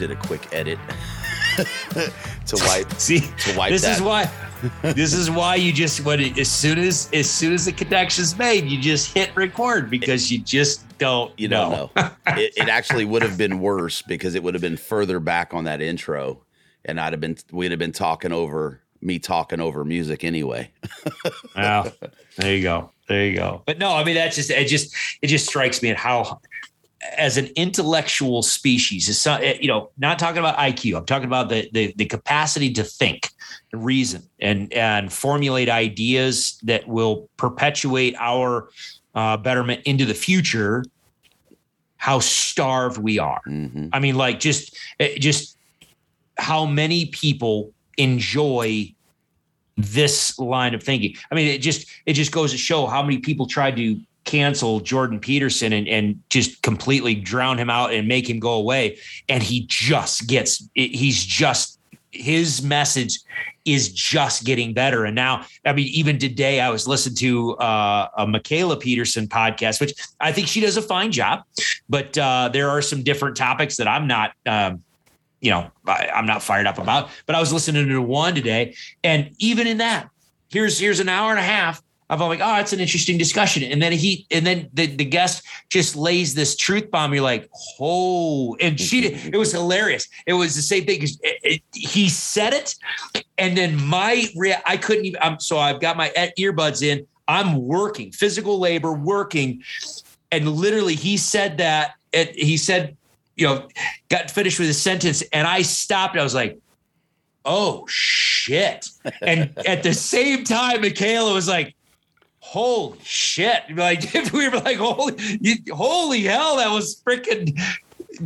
Did a quick edit to wipe See, to wipe this that. is why. this is why you just when it, as soon as as soon as the connection's made, you just hit record because you just don't. you don't know. it, it actually would have been worse because it would have been further back on that intro, and I'd have been we'd have been talking over me talking over music anyway. Well, there you go. There you go. But no, I mean that's just it. Just it just strikes me at how, as an intellectual species, is so, you know, not talking about IQ. I'm talking about the the, the capacity to think, and reason, and and formulate ideas that will perpetuate our uh, betterment into the future. How starved we are. hmm I mean, like just eh, just how many people enjoy this line of thinking. I mean, it just it just goes to show how many people tried to cancel Jordan Peterson and and just completely drown him out and make him go away. And he just gets he's just his message is just getting better. And now, I mean, even today, I was listening to uh, a Mikhaila Peterson podcast, which I think she does a fine job. But uh, there are some different topics that I'm not, um, you know, I, I'm not fired up about. But I was listening to one today, and even in that, here's here's an hour and a half I'm like, oh, it's an interesting discussion. And then he and then the, the guest just lays this truth bomb. You're like, oh, and she did, it was hilarious. It was the same thing. it- it- He said it, and then my rea- I couldn't even. I'm so I've got my earbuds in. I'm working physical labor, working, and literally he said that. And he said, you know, got finished with his sentence, and I stopped. I was like, oh shit. And at the same time, Mikhaila was like, holy shit. Like if we were like, holy, holy hell, that was freaking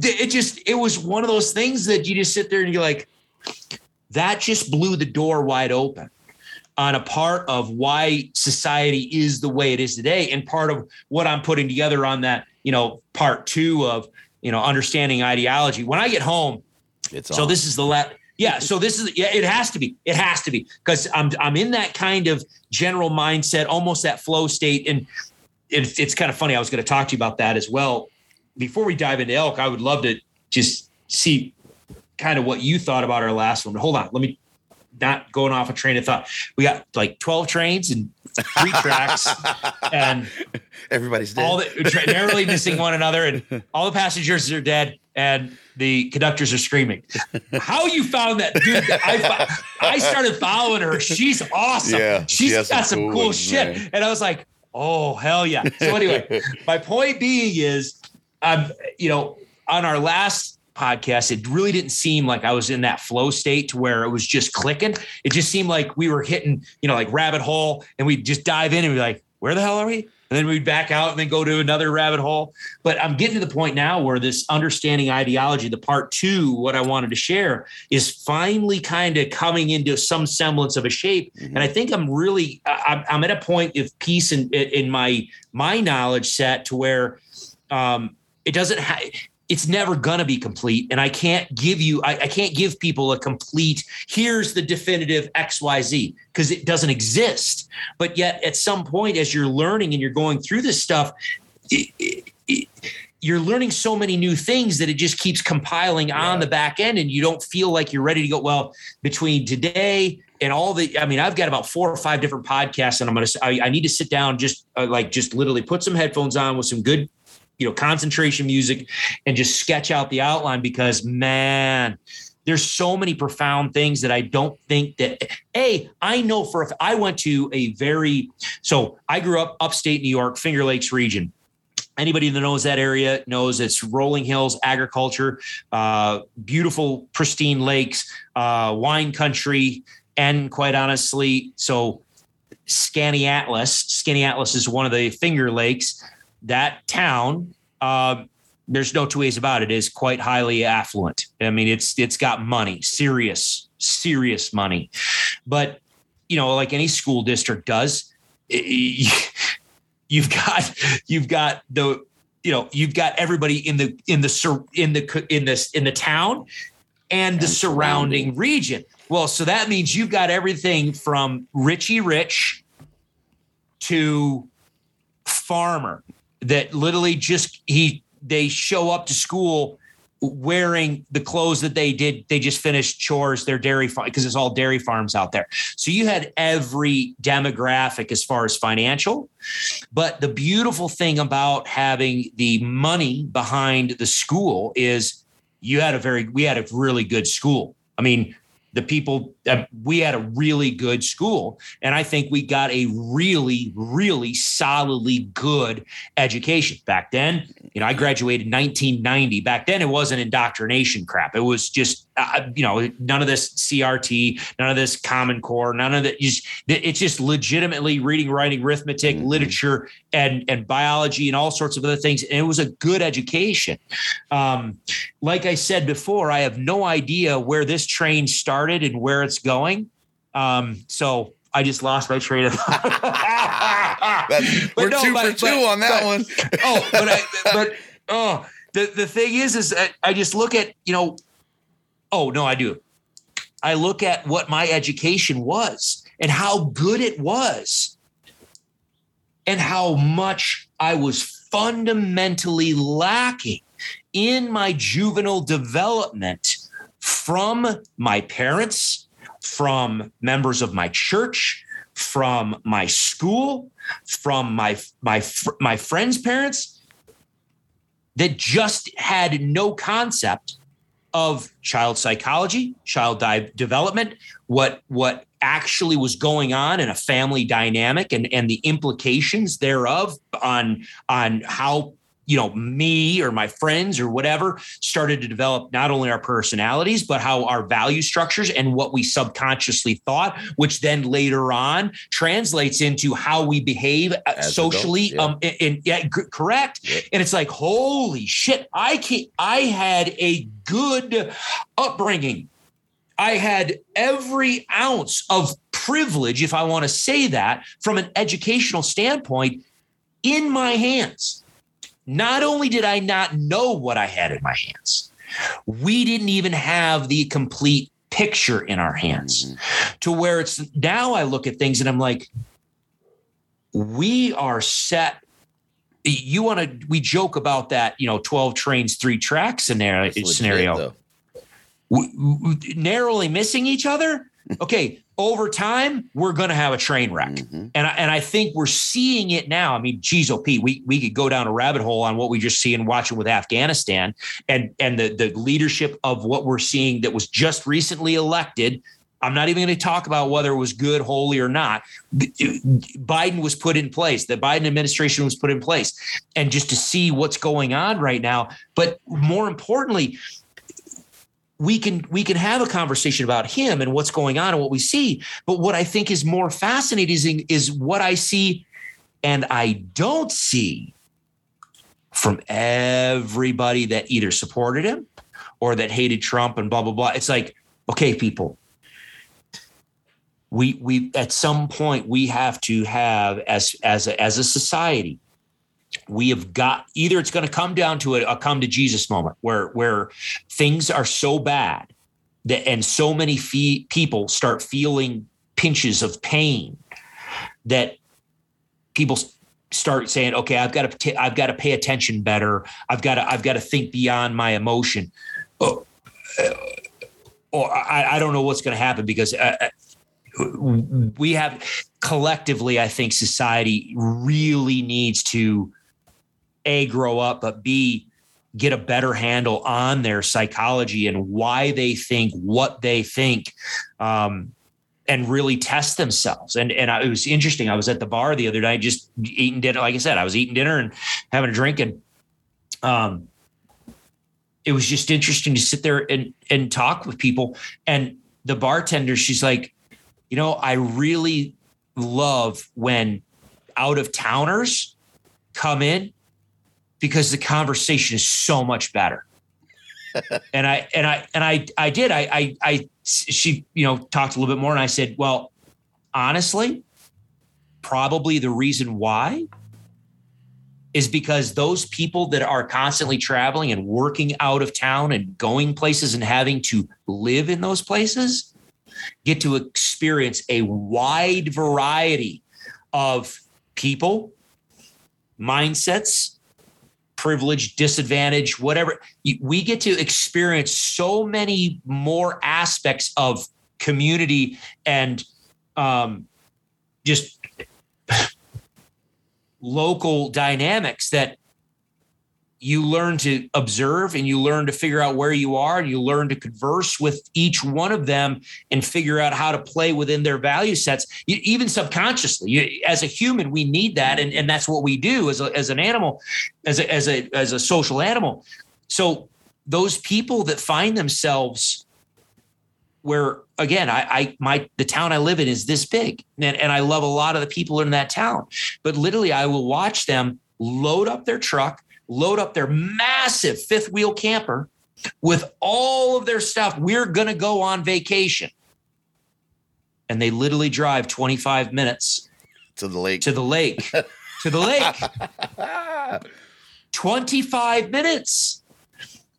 it just it was one of those things that you just sit there and you're like, that just blew the door wide open on a part of why society is the way it is today and part of what i'm putting together on that you know part two of you know understanding ideology when i get home It's so on. this is the last. Yeah. So this is yeah. It has to be. It has to be because I'm I'm in that kind of general mindset, almost that flow state, and it's it's kind of funny. I was going to talk to you about that as well. Before we dive into elk, I would love to just see kind of what you thought about our last one. Hold on, let me not going off a train of thought. We got like 12 trains and three tracks, and Everybody's dead. all the narrowly missing one another, and all the passengers are dead, and the conductors are screaming. How you found that, dude? I I started following her. She's awesome. Yeah, she she's has got some cool cool ones, shit. man. And I was like, oh hell yeah. So anyway, my point being is, I'm you know on our last podcast, it really didn't seem like I was in that flow state to where it was just clicking. It just seemed like we were hitting, you know, like rabbit hole and we'd just dive in and be like, where the hell are we? And then we'd back out and then go to another rabbit hole. But I'm getting to the point now where this understanding ideology, the part two, what I wanted to share is finally kind of coming into some semblance of a shape. Mm-hmm. And I think I'm really, I'm, at a point of peace in, in my, my knowledge set to where um, it doesn't have, it's never going to be complete and i can't give you I, I, can't give people a complete here's the definitive xyz because it doesn't exist but yet at some point as you're learning and you're going through this stuff it, it, it, you're learning so many new things that it just keeps compiling yeah. on the back end and you don't feel like you're ready to go well between today and all the i mean i've got about four or five different podcasts and i'm gonna i, I need to sit down just uh, like just literally put some headphones on with some good you know concentration music and just sketch out the outline because man there's so many profound things that I don't think that a I know for I went to a very so I grew up upstate New York Finger Lakes region anybody that knows that area knows it's rolling hills agriculture uh, beautiful pristine lakes uh, wine country and quite honestly so Skaneateles. Skinny Atlas is one of the finger lakes that town, uh, there's no two ways about it, is quite highly affluent. I mean, it's it's got money, serious, serious money. But you know, like any school district does, you've got you've got the you know you've got everybody in the in the in the in this in the town and the surrounding region. Well, so that means you've got everything from Richie Rich to farmer that literally just he they show up to school wearing the clothes that they did. They just finished chores their dairy farm because it's all dairy farms out there. So you had every demographic as far as financial. But the beautiful thing about having the money behind the school is you had a very we had a really good school. I mean the people uh, we had a really good school. And i think we got a really really solidly good education back then. You know i graduated 1990 back then it wasn't indoctrination crap. It was just uh, you know none of this crt none of this common core none of that just it's just legitimately reading writing arithmetic mm-hmm. literature and and biology and all sorts of other things. And it was a good education. Um, like i said before i have no idea where this train started and where it's going. Um, so I just lost my train of thought. we're no, two but, for two but, on that but, one. oh, but I, but oh, the the thing is, is I, I just look at you know. Oh no, I do. I look at what my education was and how good it was, and how much I was fundamentally lacking in my juvenile development from my parents, from members of my church, from my school, from my my my friends' parents that just had no concept of child psychology, child development, what what actually was going on in a family dynamic and and the implications thereof on on how you know me or my friends or whatever started to develop not only our personalities but how our value structures and what we subconsciously thought which then later on translates into how we behave uh, As socially yeah. um and, yeah g- correct yeah. and it's like holy shit i can't i had a good upbringing I had every ounce of privilege, if I want to say that, from an educational standpoint, in my hands. Not only did I not know what I had in my hands, we didn't even have the complete picture in our hands mm-hmm. to where it's now I look at things and I'm like, we are set. You want to, we joke about that, you know, 12 trains, three tracks scenario. scenario. We, we, narrowly missing each other. Okay, over time, we're going to have a train wreck. Mm-hmm. And, I, and I think we're seeing it now. I mean, geez, OP, we, we could go down a rabbit hole on what we just see and watching with Afghanistan and, and the, the leadership of what we're seeing that was just recently elected. I'm not even going to talk about whether it was good, holy, or not. Biden was put in place. The Biden administration was put in place. And just to see what's going on right now. But more importantly, we can we can have a conversation about him and what's going on and what we see. But what I think is more fascinating is what I see and I don't see from everybody that either supported him or that hated Trump and blah blah blah. It's like, okay, people, we we at some point we have to have as as a, as a society we have got either it's going to come down to a, a, come to jesus moment where where things are so bad that and so many fee, people start feeling pinches of pain that people start saying okay i've got to i've got to pay attention better. I've got to i've got to think beyond my emotion. Oh, uh, or I, I don't know what's going to happen because uh, uh we have collectively, I think society really needs to a grow up, but b get a better handle on their psychology and why they think what they think. Um, and really test themselves. And and I, it was interesting. I was at the bar the other night, just eating dinner. Like I said, I was eating dinner and having a drink, and um, it was just interesting to sit there and and talk with people. And the bartender, she's like, you know, I really love when out of towners come in because the conversation is so much better. and I and I and I I did I I I she you know talked a little bit more and I said, well, honestly, probably the reason why is because those people that are constantly traveling and working out of town and going places and having to live in those places get to experience a wide variety of people, mindsets, privilege, disadvantage, whatever. We get to experience so many more aspects of community and um, just local dynamics that you learn to observe and you learn to figure out where you are and you learn to converse with each one of them and figure out how to play within their value sets. You, even subconsciously you, as a human we need that. And, and that's what we do as, a, as an animal as a, as a as a social animal. So those people that find themselves where again I, I my the town i live in is this big and, and i love a lot of the people in that town. But literally i will watch them load up their truck load up their massive fifth wheel camper with all of their stuff. We're going to go on vacation. And they literally drive 25 minutes to the lake. To the lake. to the lake. 25 minutes.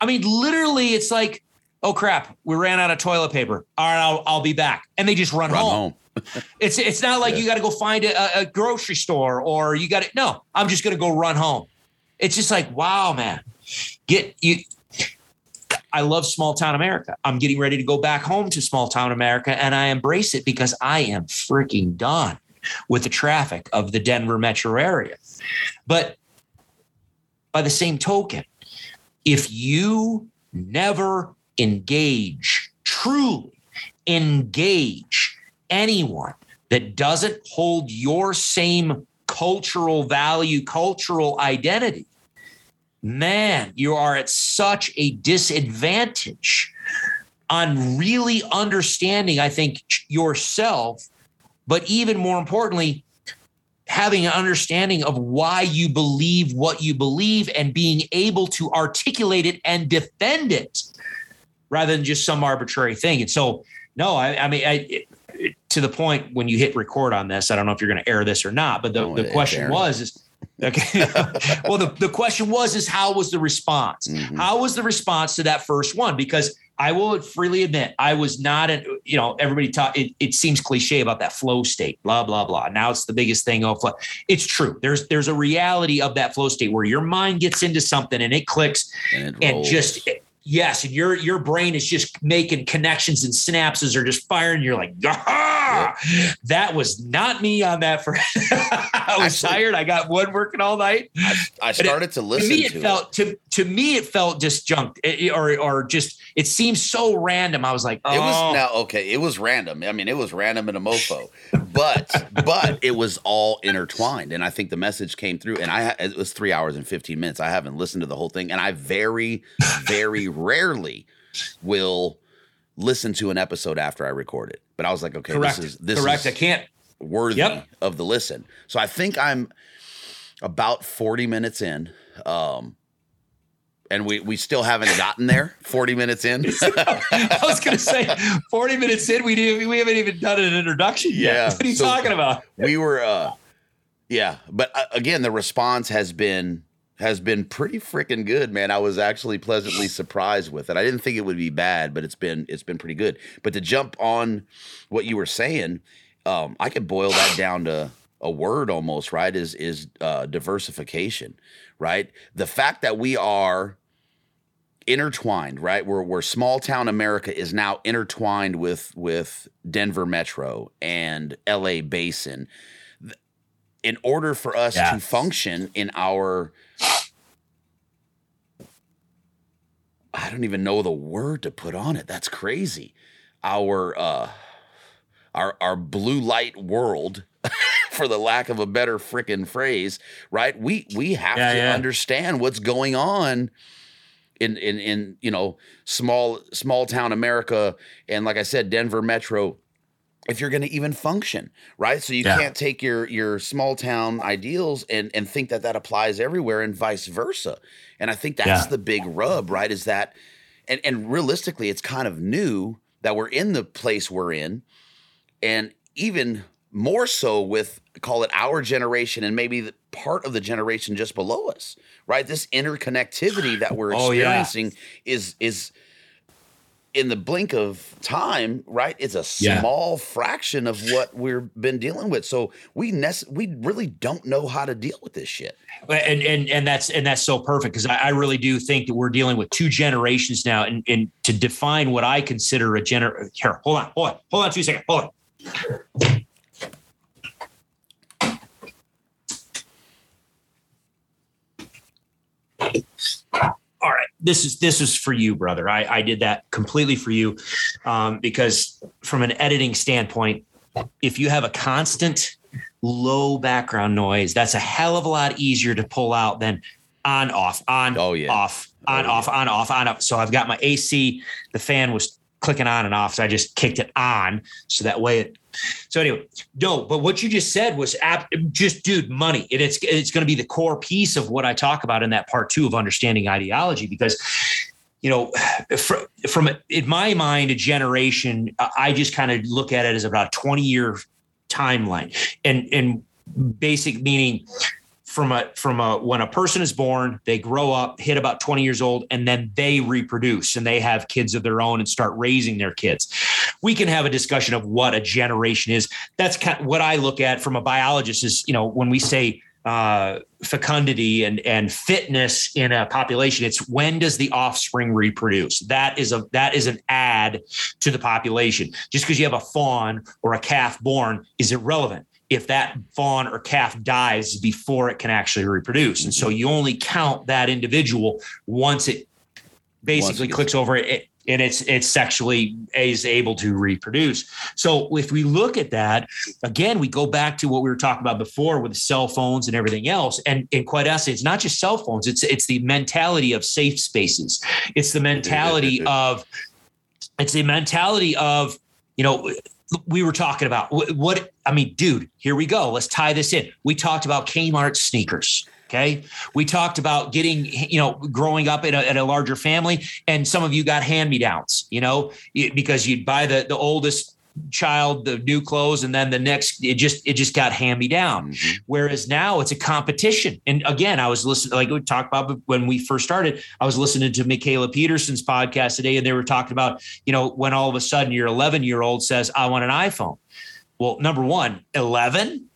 I mean, literally, it's like, oh crap, we ran out of toilet paper. All right, I'll, I'll be back. And they just run, run home. home. it's it's not like yeah. you got to go find a, a, grocery store or you got to no. I'm just going to go run home it's just like, wow, man, get you. I love small town America. I'm getting ready to go back home to small town America and I embrace it because I am freaking done with the traffic of the Denver metro area. But by the same token, if you never engage, truly engage anyone that doesn't hold your same cultural value, cultural identity, man, you are at such a disadvantage on really understanding, I think, yourself, but even more importantly, having an understanding of why you believe what you believe and being able to articulate it and defend it rather than just some arbitrary thing. And so, no, I, I mean, I, to the point when you hit record on this, I don't know if you're going to air this or not, but the, the question was is okay. well, the, the question was is how was the response? Mm-hmm. How was the response to that first one? Because I will freely admit I was not an, you know, everybody talk it, it seems cliche about that flow state, blah, blah, blah. Now it's the biggest thing of it's true. There's there's a reality of that flow state where your mind gets into something and it clicks and, it and just yes, and your your brain is just making connections and synapses are just firing. You're like, ah, that was not me on that. For I was Actually, tired. I got one working all night. I, I started it, to listen. To me, it to felt it. to to me it felt disjunct, or or just it seems so random. I was like, oh. it was oh. now okay. It was random. I mean, it was random in a mofo, but but it was all intertwined, and I think the message came through. And I it was three hours and fifteen minutes. I haven't listened to the whole thing, and I very very rarely will listen to an episode after I record it. But I was like, okay, Correct. this is this Correct. is I can't. worthy Yep. of the listen. So I think I'm about 40 minutes in. Um and we we still haven't gotten there 40 minutes in. I was going to say, 40 minutes in, we didn't, we haven't even done an introduction Yeah, yet. What are you so- talking about? we were uh yeah, but uh, again the response has been has been pretty freaking good, man. I was actually pleasantly surprised with it. I didn't think it would be bad, but it's been it's been pretty good. But to jump on what you were saying, um, I could boil that down to a word almost, right? Is is uh, diversification, right? The fact that we are intertwined, right? Where where small town America is now intertwined with with Denver Metro and LA Basin. In order for us to function in our I don't even know the word to put on it. That's crazy. Our uh our our blue light world for the lack of a better freaking phrase, right? We we have Yeah, to yeah. understand what's going on in in in you know small small town America and like I said Denver metro if you're going to even function right so you Yeah. can't take your your small town ideals and and think that that applies everywhere and vice versa and I think that's Yeah. the big rub right is that and and realistically it's kind of new that we're in the place we're in and even more so with call it our generation and maybe the part of the generation just below us right this interconnectivity that we're Oh, yeah. experiencing is is in the blink of time right it's a Yeah. small fraction of what we've been dealing with so we nec- we really don't know how to deal with this shit and and and that's and that's so perfect because I, I really do think that we're dealing with two generations now, and and to define what I consider a gener. Here, hold on, hold on, hold on, two seconds, hold on. All right, this is this is for you, brother. I I did that completely for you, um, because from an editing standpoint, if you have a constant low background noise, that's a hell of a lot easier to pull out than on off on Oh, yeah. off on Oh, off on off on off. So I've got my AC. The fan was clicking on and off, so I just kicked it on so that way it. So anyway, no, but what you just said was ap- just dude money. And it's it's going to be the core piece of what I talk about in that part two of understanding ideology because you know, fr- from in my mind, a generation, I just kind of look at it as about a 20 year timeline and, and basic meaning from a, from a, when a person is born, they grow up, hit about 20 years old, and then they reproduce and they have kids of their own and start raising their kids. We can have a discussion of what a generation is. That's kind of what I look at from a biologist is, you know, when we say uh, fecundity and and fitness in a population. It's when does the offspring reproduce? That is a that is an add to the population. Just because you have a fawn or a calf born is irrelevant if that fawn or calf dies before it can actually reproduce. And so you only count that individual once it basically it clicks over it and it's it's sexually is able to reproduce. So if we look at that, again, we go back to what we were talking about before with cell phones and everything else. And, in quite honestly, it's not just cell phones, it's it's the mentality of safe spaces. It's the mentality of it's the mentality of, you know, we were talking about what, what I mean, dude, here we go. Let's tie this in. We talked about Kmart sneakers. Okay. We talked about getting, you know, growing up in a, in a larger family, and some of you got hand me downs, you know, because you'd buy the, the oldest child the new clothes and then the next it just it just got hand me down Mhm. whereas now it's a competition. And again i was listening like we talked about when we first started i was listening to mikhaila peterson's podcast today and they were talking about you know when all of a sudden your 11 year old says i want an iphone. Well number one 11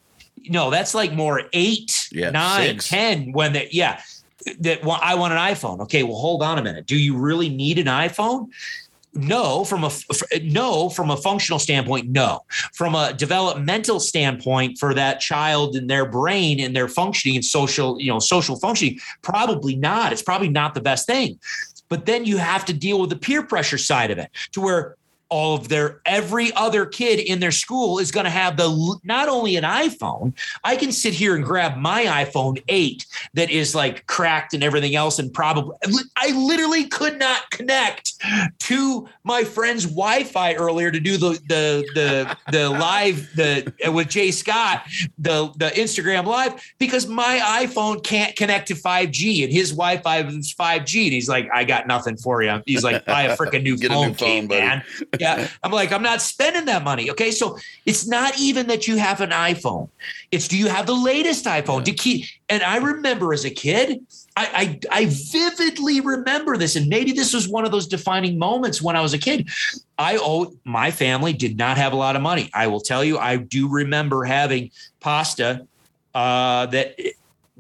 no that's like more eight Yeah, nine six. 10 when they yeah. That well, i want an iphone. Okay well hold on a minute. Do you really need an iphone? No from a no from a functional standpoint no. From a developmental standpoint for that child and their brain and their functioning and social you know social functioning probably not. It's probably not the best thing. But then you have to deal with the peer pressure side of it to where all of their every other kid in their school is going to have the not only an iPhone I can sit here and grab my iPhone 8 that is like cracked and everything else and probably I literally could not connect to my friend's Wi-Fi earlier to do the the the the live the uh, with Jay Scott the the Instagram live because my iPhone can't connect to 5G and his Wi-Fi is 5G and he's like I got nothing for you. He's like buy a freaking new Get a phone, new phone, Kate, buddy. man. Yeah, I'm like I'm not spending that money. Okay, so it's not even that you have an iPhone. It's do you have the latest iPhone to keep? And I remember as a kid, I, I I vividly remember this, and maybe this was one of those defining moments when I was a kid. I oh my family did not have a lot of money. I will tell you, I do remember having pasta uh, that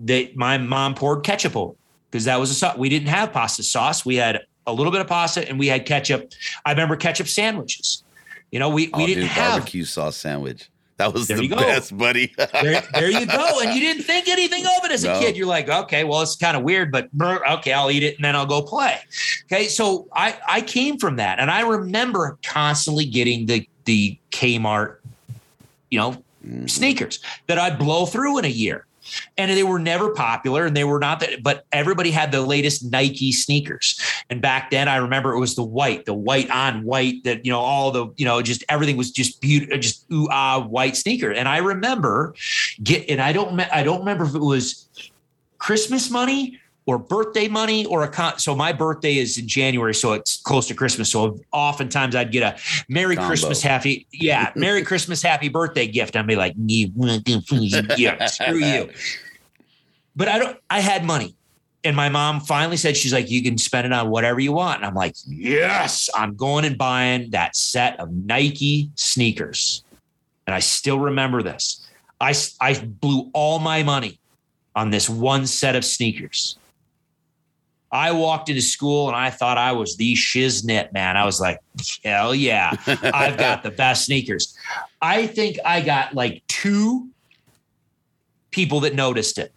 that my mom poured ketchup over because that was a sauce. We didn't have pasta sauce. We had a little bit of pasta and we had ketchup. I remember ketchup sandwiches. You know, we, we oh, didn't dude, have barbecue sauce sandwich. That was There the best, buddy. there, there you go. And you didn't think anything of it as a No. kid. You're like, okay, well, it's kind of weird, but okay, I'll eat it and then I'll go play. Okay. So I, I came from that. And I remember constantly getting the, the Kmart, you know, Mhm. sneakers that I'd blow through in a year. And they were never popular and they were not that, but everybody had the latest Nike sneakers. And back then I remember it was the white, the white on white that, you know, all the, you know, just everything was just beautiful, just ooh, ah, white sneaker. And I remember get, and I don't, I don't remember if it was Christmas money or birthday money or a con. So my birthday is in January, so it's close to Christmas. So oftentimes I'd get a Merry Combo. Christmas, happy yeah, Merry Christmas, happy birthday gift. I'd be like, yeah, screw you. But I don't. I had money, and my mom finally said she's like, you can spend it on whatever you want. And I'm like, yes, I'm going and buying that set of Nike sneakers. And I still remember this. I I blew all my money on this one set of sneakers. I walked into school and I thought I was the shiznit, man. I was like, hell yeah, I've got the best sneakers. I think I got like two people that noticed it.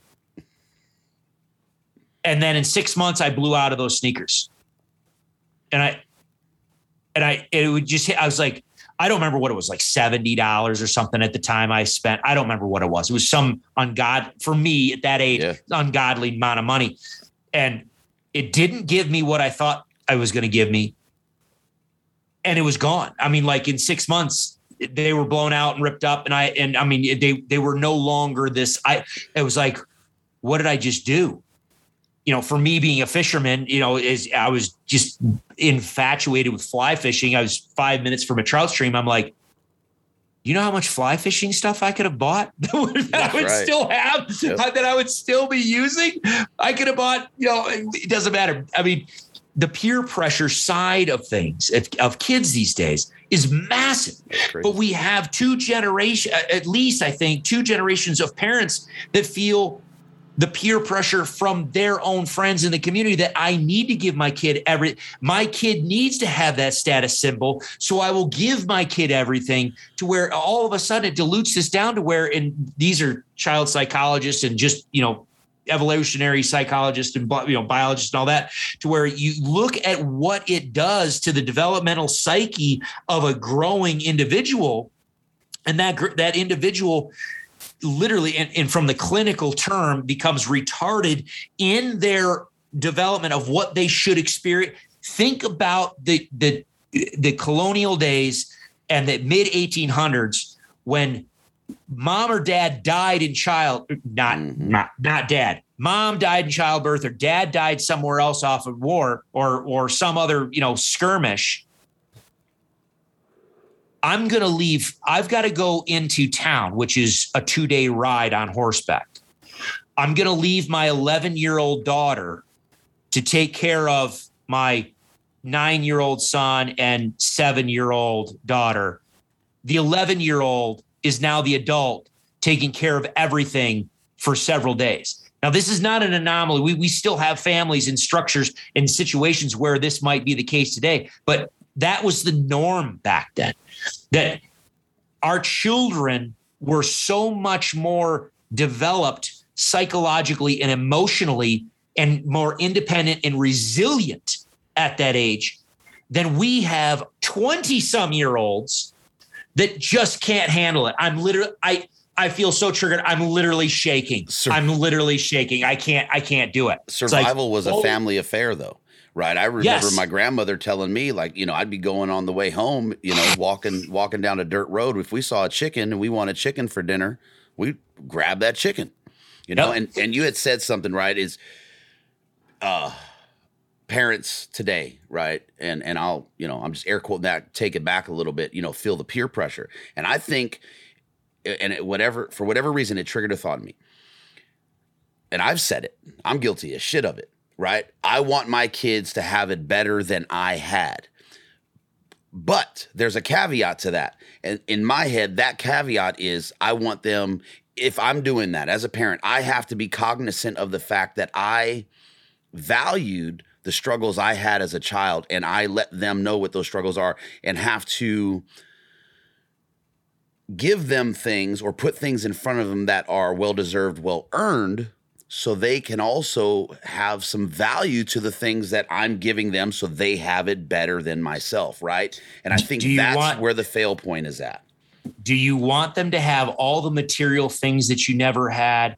And then in six months, I blew out of those sneakers. And I, and I, it would just hit, I was like, I don't remember what it was like $70 or something at the time I spent. I don't remember what it was. It was some ungod for me at that age, Yeah. ungodly amount of money. And it didn't give me what I thought I was going to give me. And it was gone. I mean, like in six months, they were blown out and ripped up. And I, and I mean, they, they were no longer this. I, it was like, what did I just do? You know, for me being a fisherman, you know, is I was just infatuated with fly fishing. I was five minutes from a trout stream. I'm like, you know how much fly fishing stuff I could have bought that I would right. still have Yep. Uh, that I would still be using? I could have bought, you know, it doesn't matter. I mean, the peer pressure side of things of, of kids these days is massive. But we have two generation, uh, at least I think, two generations of parents that feel the peer pressure from their own friends in the community that I need to give my kid every my kid needs to have that status symbol. So I will give my kid everything to where all of a sudden it dilutes this down to where and these are child psychologists and just, you know, evolutionary psychologists and you know biologists and all that to where you look at what it does to the developmental psyche of a growing individual and that that individual literally and, and from the clinical term becomes retarded in their development of what they should experience. Think about the the the colonial days and the mid 1800s when mom or dad died in child not Mhm. not not dad. Mom died in childbirth or dad died somewhere else off of war or or some other you know skirmish i'm going to leave i've got to go into town which is a 2 day ride on horseback i'm going to leave my 11 year old daughter to take care of my 9 year old son and 7 year old daughter the 11 year old is now the adult taking care of everything for several days. Now, this is not an anomaly. We, we still have families and structures and situations where this might be the case today, but that was the norm back then. That our children were so much more developed psychologically and emotionally and more independent and resilient at that age than we have 20 some year olds that just can't handle it. I'm literally I I feel so triggered. I'm literally shaking. Sur- I'm literally shaking. I can't I can't do it. It's like, Survival was a oh, family affair, though, right? I remember Yes. my grandmother telling me, like, you know, I'd be going on the way home, you know, walking walking down a dirt road. If we saw a chicken and we wanted chicken for dinner, we grab that chicken, you know. Yep. And and you had said something right is, uh, parents today, right? And and I'll, you know, I'm just air quoting that, take it back a little bit, you know, feel the peer pressure, and I think, and it, whatever for whatever reason, it triggered a thought in me. And I've said it. I'm guilty as shit of it right? I want my kids to have it better than I had. But there's a caveat to that. And in my head, that caveat is I want them, if I'm doing that as a parent, I have to be cognizant of the fact that I valued the struggles I had as a child and I let them know what those struggles are and have to give them things or put things in front of them that are well deserved, well earned so they can also have some value to the things that I'm giving them so they have it better than myself, right? And I think that's want- where the fail point is at. Do you want them to have all the material things that you never had?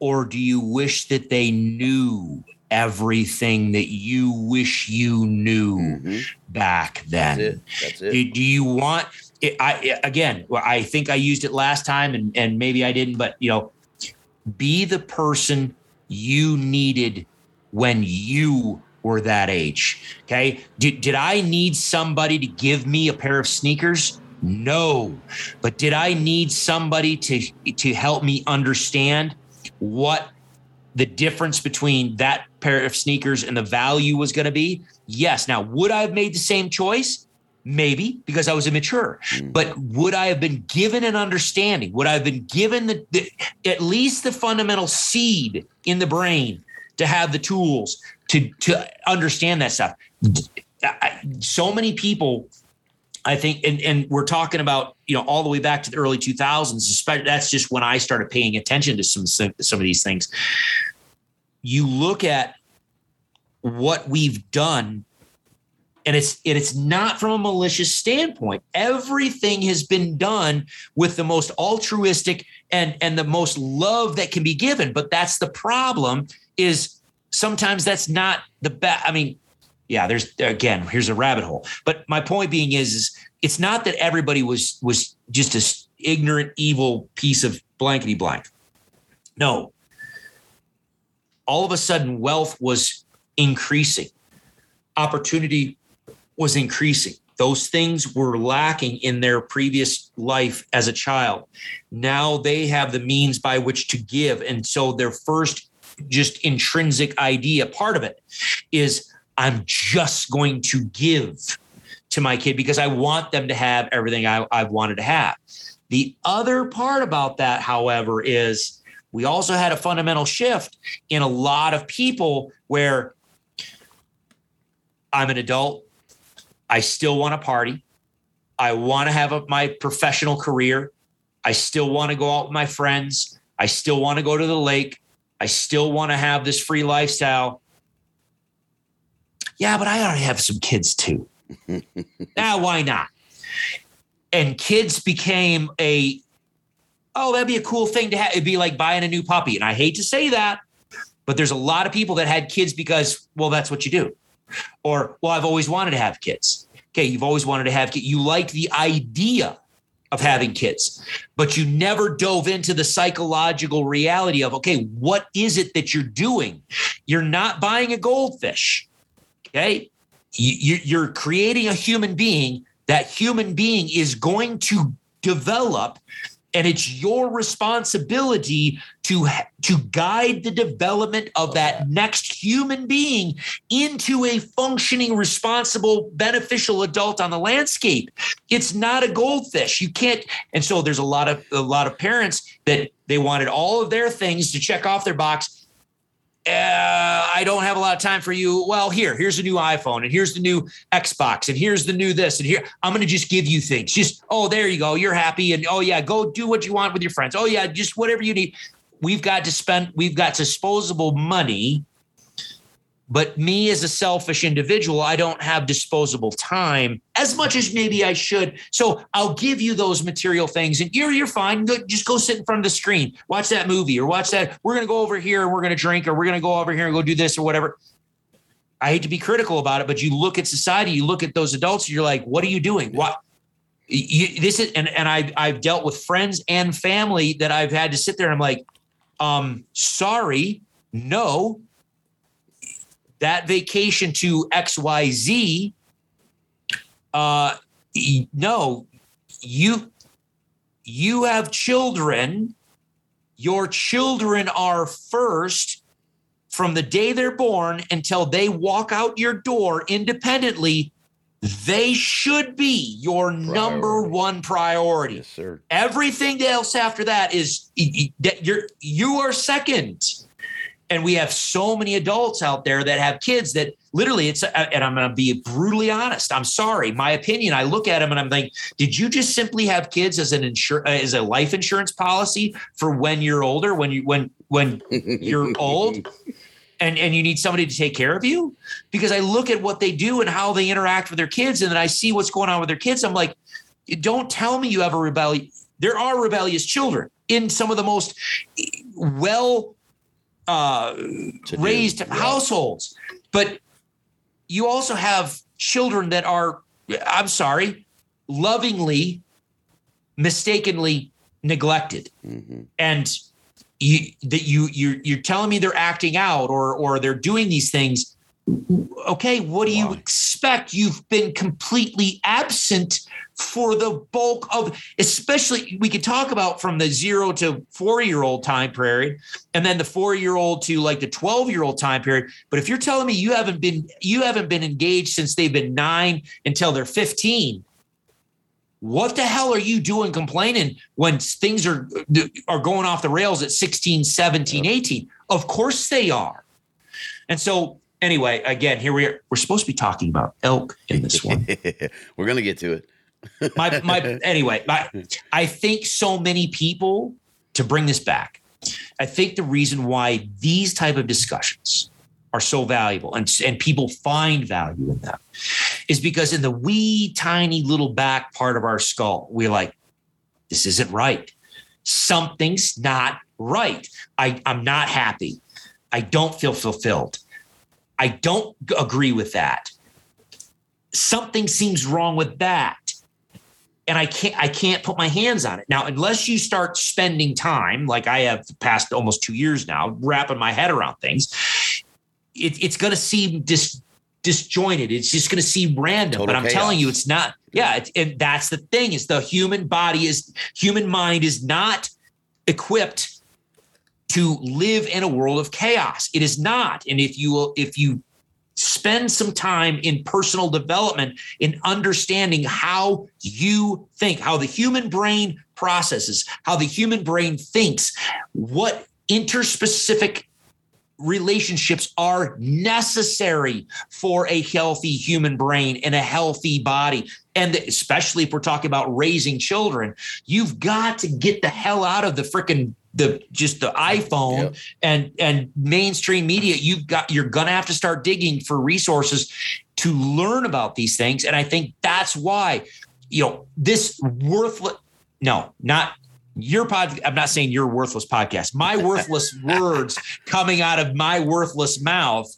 Or do you wish that they knew everything that you wish you knew Mhm. back then? That's it. That's it. Do, do you want it, I again, I think I used it last time and and maybe I didn't, but you know, be the person you needed when you were that age. Okay? Did did I need somebody to give me a pair of sneakers? No. But did I need somebody to to help me understand what the difference between that pair of sneakers and the value was going to be? Yes. Now, would I have made the same choice? Maybe because I was immature. Hmm. But would I have been given an understanding? Would I have been given the, the at least the fundamental seed in the brain to have the tools to to understand that stuff? I- So many people I think, and, and we're talking about, you know, all the way back to the early 2000s, especially that's just when I started paying attention to some, some of these things. You look at what we've done and it's and it's not from a malicious standpoint. Everything has been done with the most altruistic and and the most love that can be given. But that's the problem is sometimes that's not the best i mean yeah there's again here's a rabbit hole. But my point being is, is it's not that everybody was was just a ignorant evil piece of blankety blank. No. All of a sudden wealth was increasing. Opportunity was increasing. Those things were lacking in their previous life as a child. Now they have the means by which to give. And so their first just intrinsic idea part of it is i'm just going to give to my kid because i want them to have everything I, i've wanted to have. The other part about that however is we also had a fundamental shift in a lot of people where i'm an adult I still want to party. I want to have a, my professional career. I still want to go out with my friends. I still want to go to the lake. I still want to have this free lifestyle. Yeah, but I already have some kids too. now, why not? And kids became a, oh, that'd be a cool thing to have. It'd be like buying a new puppy. And I hate to say that, but there's a lot of people that had kids because, well, that's what you do or well i've always wanted to have kids. Okay you've always wanted to have kids you like the idea of having kids but you never dove into the psychological reality of okay what is it that you're doing? You're not buying a goldfish okay? You're creating a human being. That human being is going to develop and it's your responsibility to to guide the development of that. next human being into a functioning responsible beneficial adult on the landscape. It's not a goldfish. You can't and so there's a lot of a lot of parents that they wanted all of their things to check off their box uh, I don't have a lot of time for you. Well, here, here's a new iPhone, and here's the new Xbox, and here's the new this, and here I'm going to just give you things. Just oh, there you go, you're happy, and oh yeah, go do what you want with your friends. Oh yeah, just whatever you need. We've got to spend. We've got disposable money. But me as a selfish individual, I don't have disposable time as much as maybe I should. So I'll give you those material things, and you're you're fine. Go, just go sit in front of the screen, watch that movie, or watch that. We're gonna go over here and we're gonna drink, or we're gonna go over here and go do this or whatever. I hate to be critical about it, but you look at society, you look at those adults, you're like, what are you doing? What you, this is, and, and I, I've dealt with friends and family that I've had to sit there and I'm like, um, sorry, no, that vacation to XYZ, uh, no, you, you have children. Your children are first from the day they're born until they walk out your door independently. They should be your number one priority. Yes. Everything else after that is that you're you are second. And we have so many adults out there that have kids that literally it's uh, and I'm going to be brutally honest. I'm sorry, my opinion. I look at them and I'm like, did you just simply have kids as an insure uh, as a life insurance policy for when you're older, when you when when you're old? and and you need somebody to take care of you because i look at what they do and how they interact with their kids and then i see what's going on with their kids i'm like don't tell me you have a rebellion there are rebellious children in some of the most eh, well uh, raised yeah. households. But you also have children that are i'm sorry lovingly mistakenly neglected. Mm-hmm. and you that you you you're telling me they're acting out or or they're doing these things. Okay what do you expect? You've been completely absent for the bulk of especially we could talk about from the 0 to 4 year old time period and then the 4 year old to like the 12 year old time period. But if you're telling me you haven't been you haven't been engaged since they've been 9 until they're 15 what the hell are you doing complaining when things are are going off the rails at 16 17 18 of course they are. And so anyway again here we are. We're supposed to be talking about elk in this one. We're gonna get to it my my anyway my, i think so many people to bring this back i think the reason why these type of discussions are so valuable and, and people find value in them is because in the wee tiny little back part of our skull, we're like, this isn't right. Something's not right. I, I'm not happy. I don't feel fulfilled. I don't agree with that. Something seems wrong with that. And I can't I can't put my hands on it. Now, unless you start spending time, like I have the past almost two years now, wrapping my head around things, it, it's going to seem dis, disjointed. It's just going to seem random. Total but I'm chaos. telling you, it's not. Yeah, it, it, that's the thing. Is the human body is human mind is not equipped to live in a world of chaos. It is not. And if you will, if you spend some time in personal development in understanding how you think, how the human brain processes, how the human brain thinks, what interspecific relationships are necessary for a healthy human brain and a healthy body. And especially if we're talking about raising children, you've got to get the hell out of the freaking the just the iPhone yep. and and mainstream media. You've got you're gonna have to start digging for resources to learn about these things. And I think that's why, you know, this worthless no, not your pod i'm not saying your worthless podcast my worthless words coming out of my worthless mouth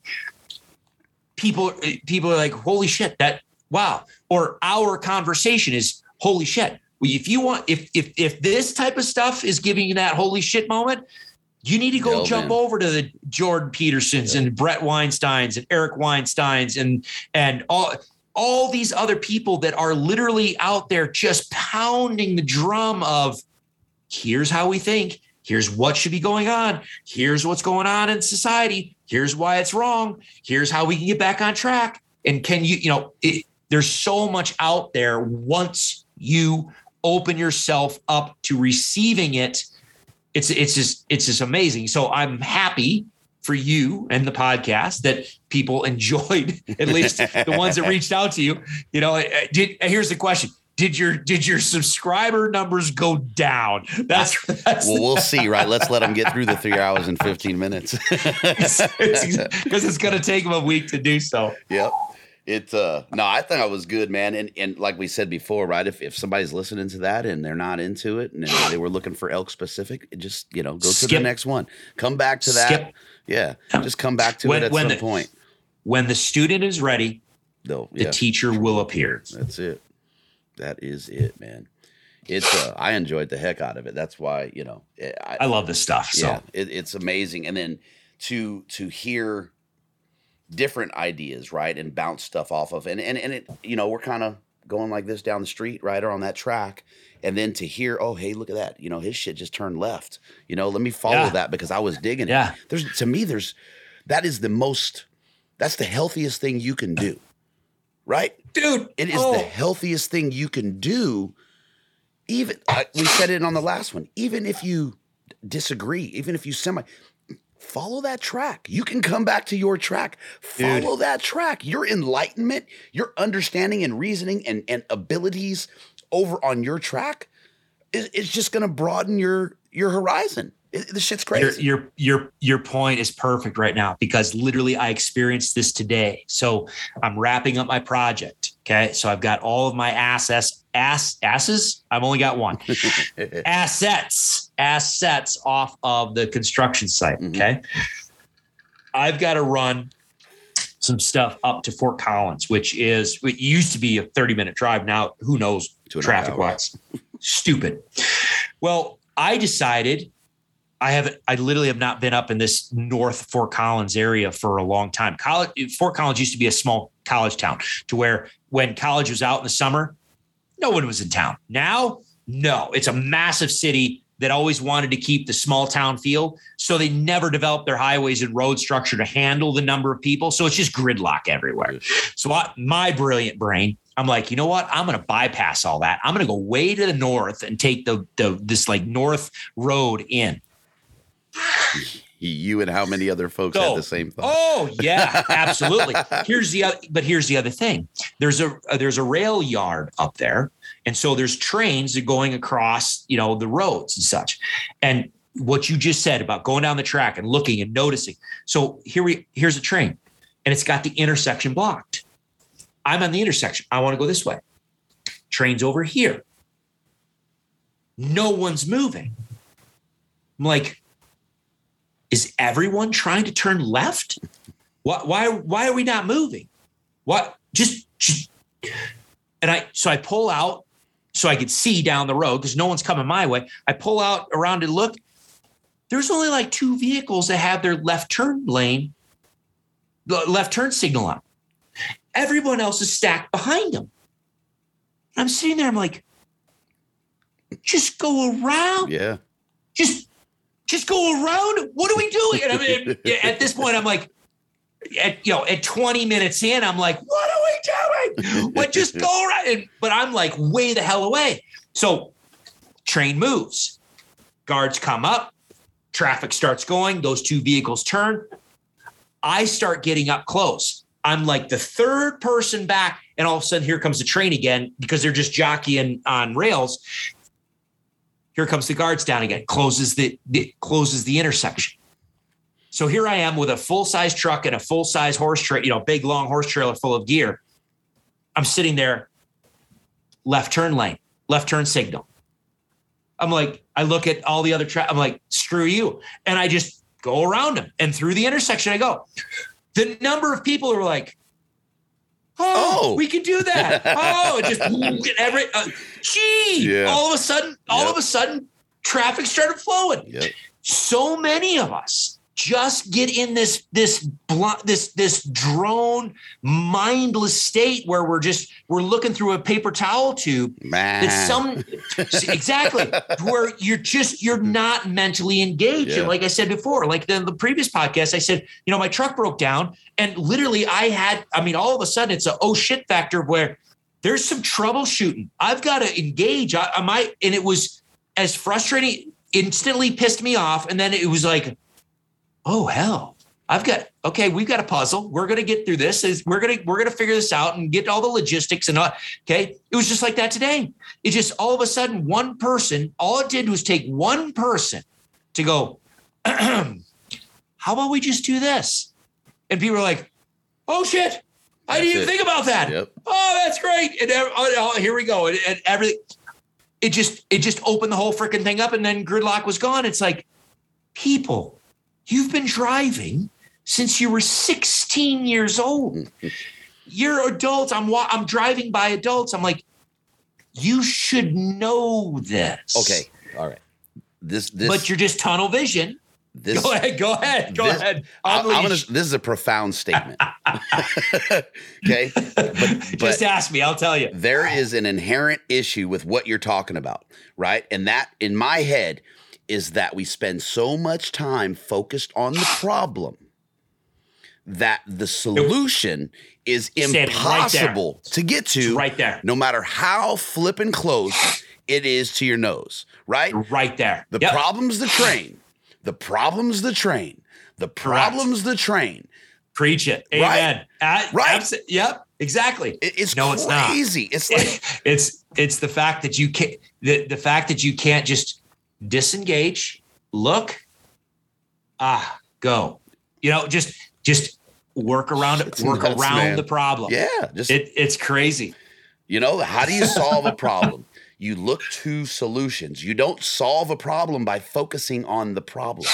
people people are like holy shit that wow or our conversation is holy shit if you want if if if this type of stuff is giving you that holy shit moment you need to go jump over to the jordan petersons yeah. and Bret weinsteins and eric weinsteins and and all all these other people that are literally out there just pounding the drum of here's how we think. Here's what should be going on. Here's what's going on in society. Here's why it's wrong. Here's how we can get back on track. And can you, you know, it, there's so much out there once you open yourself up to receiving it. It's it's just it's just amazing. So I'm happy for you and the podcast that people enjoyed at least the ones that reached out to you. You know, eh, eh, did, eh, here's the question: did your did your subscriber numbers go down? That's, that's well, we'll see, right? Let's let them get through the three hours and fifteen minutes because it's, it's going to take them a week to do so. Yep. It uh no, I think I was good, man. And and like we said before, right? If if somebody's listening to that and they're not into it and they were looking for elk specific, just you know, go Skip. to the next one. Come back to that. Skip. Yeah. Just come back to when, it at some the, point when the student is ready, No, the yeah, teacher will appear. that's it. That is it, man. It's uh, I enjoyed the heck out of it. That's why you know I, I love this stuff. So yeah, it, it's amazing. And then to to hear different ideas, right, and bounce stuff off of, and and and it, you know, we're kind of going like this down the street, right, or on that track, and then to hear, oh, hey, look at that, you know, his shit just turned left. You know, let me follow Yeah. that because I was digging Yeah. it. There's to me, there's that is the most, that's the healthiest thing you can do, right? dude, It is oh, the healthiest thing you can do. Even I, we said it on the last one. Even if you disagree, even if you semi, follow that track. You can come back to your track. Dude. Follow that track. Your enlightenment, your understanding and reasoning and, and abilities over on your track is, is just going to broaden your your horizon. It, this shit's your, crazy. your your your point is perfect right now because literally I experienced this today. So I'm wrapping up my project. Okay, so I've got all of my assets. Ass asses. I've only got one. assets assets off of the construction site. Mhm. Okay, I've got to run some stuff up to Fort Collins, which is it used to be a 30 minute drive. Now who knows Two and a half traffic wise? Stupid. Well, I decided I haven't. I literally have not been up in this North Fort Collins area for a long time. College Fort Collins used to be a small college town, to where when college was out in the summer, no one was in town. Now, no, it's a massive city that always wanted to keep the small town feel, so they never developed their highways and road structure to handle the number of people. So it's just gridlock everywhere. So I, my brilliant brain, I'm like, you know what? I'm going to bypass all that. I'm going to go way to the north and take the the this like north road in. you and how many other folks So- had the same thought? Oh yeah, absolutely. here's the other, but here's the other thing. There's a uh, there's a rail yard up there, and so there's trains that going across, you know, the roads and such. And what you just said about going down the track and looking and noticing. So here we here's a train, and it's got the intersection blocked. I'm on the intersection. I want to go this way. Train's over here. No one's moving. I'm like, is everyone trying to turn left? Why, why, why are we not moving? What? Just, just, and I, so I pull out so I could see down the road because no one's coming my way. I pull out around and look. There's only like two vehicles that have their left turn lane, the left turn signal on. Everyone else is stacked behind them. I'm sitting there. I'm like, just go around Yeah. just just go around. What are we doing? And I mean, at this point, I'm like, at you know, at 20 minutes in, I'm like, what are we doing? What just go? And, but I'm like way the hell away. So train moves, guards come up, traffic starts going, those two vehicles turn. I start getting up close. I'm like the third person back, and all of a sudden, here comes the train again because they're just jockeying on rails here comes the guards down again closes the, the closes the intersection so here i am with a full size truck and a full size horse trailer you know big long horse trailer full of gear i'm sitting there left turn lane left turn signal i'm like i look at all the other tra- i'm like screw you and i just go around them and through the intersection i go the number of people who are like Oh, Oh. we can do that. Oh, just every uh, gee, Yeah. all of a sudden, all Yep. of a sudden, traffic started flowing. Yep. So many of us just get in this this this this drone mindless state where we're just we're looking through a paper towel tube. Man. some exactly where you're just you're not mentally engaged. Yeah. and like i said before like the, the previous podcast i said you know my truck broke down and literally i had i mean all of a sudden it's a oh shit factor where there's some troubleshooting. I've got to engage. I, I might and it was as frustrating instantly pissed me off. And then it was like oh hell I've got okay. We've got a puzzle. We're gonna get through this. Is we're gonna we're gonna figure this out and get all the logistics and all. Okay, it was just like that today. It just all of a sudden one person. All it did was take one person to go. How about we just do this? And people are like, "Oh shit! I didn't even it. think about that. Yep. Oh, that's great!" And oh, oh, here we go. And, and everything. It just it just opened the whole freaking thing up, and then gridlock was gone. It's like, people, you've been driving since you were 16 years old. You're adults. I'm I'm driving by adults. I'm like, you should know this. Okay. All right. This this but you're just tunnel vision. this Go ahead. Go ahead. Go this- ahead. I, am gonna this is a profound statement. okay. But but just ask me. I'll tell you. there is an inherent issue with what you're talking about, right? And that in my head is that we spend so much time focused on the problem that the solution is Standing right impossible to get It's to right there. no matter how flippin' close it is to your nose, right? Right there. The Yep. problem's the train. The problem's the train. The problem's the train. Preach it. Right. Amen. At- Right. abso- yep. Exactly. It- it's No, it's not. crazy. It's like it's it's the fact that you can't the, the fact that you can't just disengage, look, ah, go. You know, just just work around it, work nuts, around man. the problem. yeah, just It, it's crazy. You know, how do you solve a problem? You look to solutions. You don't solve a problem by focusing on the problem.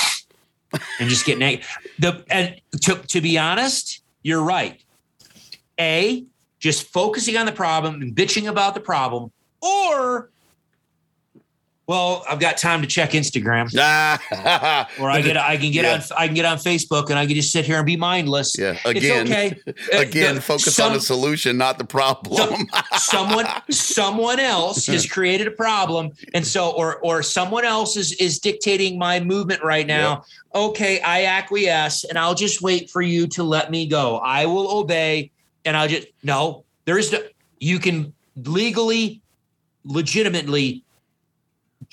and just getting negative. The and to to be honest, you're right. A, just focusing on the problem and bitching about the problem, or well, I've got time to check Instagram. Or I get I can get Yeah. on I can get on Facebook and I can just sit here and be mindless. yeah, again, it's okay. Uh, again, the- focus some- on the solution, not the problem. someone someone else has created a problem and so or or someone else is is dictating my movement right now okay i acquiesce and i'll just wait for you to let me go i will obey and i'll just no there is no you can legally legitimately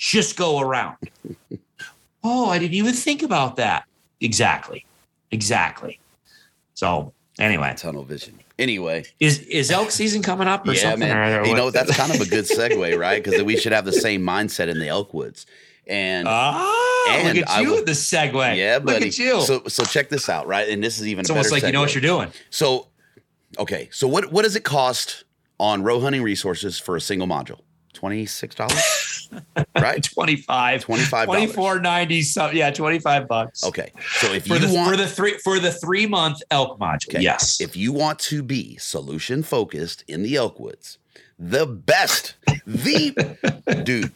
just go around oh i didn't even think about that exactly exactly so anyway Tunnel vision. Anyway, is is elk season coming up or yeah, something man. or you know that's kind of a good segue, right? Because we should have the same mindset in the Elkwoods. And Ah, And look at you the segue. yeah, look at you. So so check this out, right? And this is even it's almost like you know what you're doing. So, okay. So what what does it cost on Roe hunting resources for a single module? Twenty six dollars, right? 25, $25. 24.90 something. Yeah, 25 bucks. Okay. So if For you the want for the three for the three month elk module. Okay. Yes. If you want to be solution focused in the Elkwoods, the best, the dude,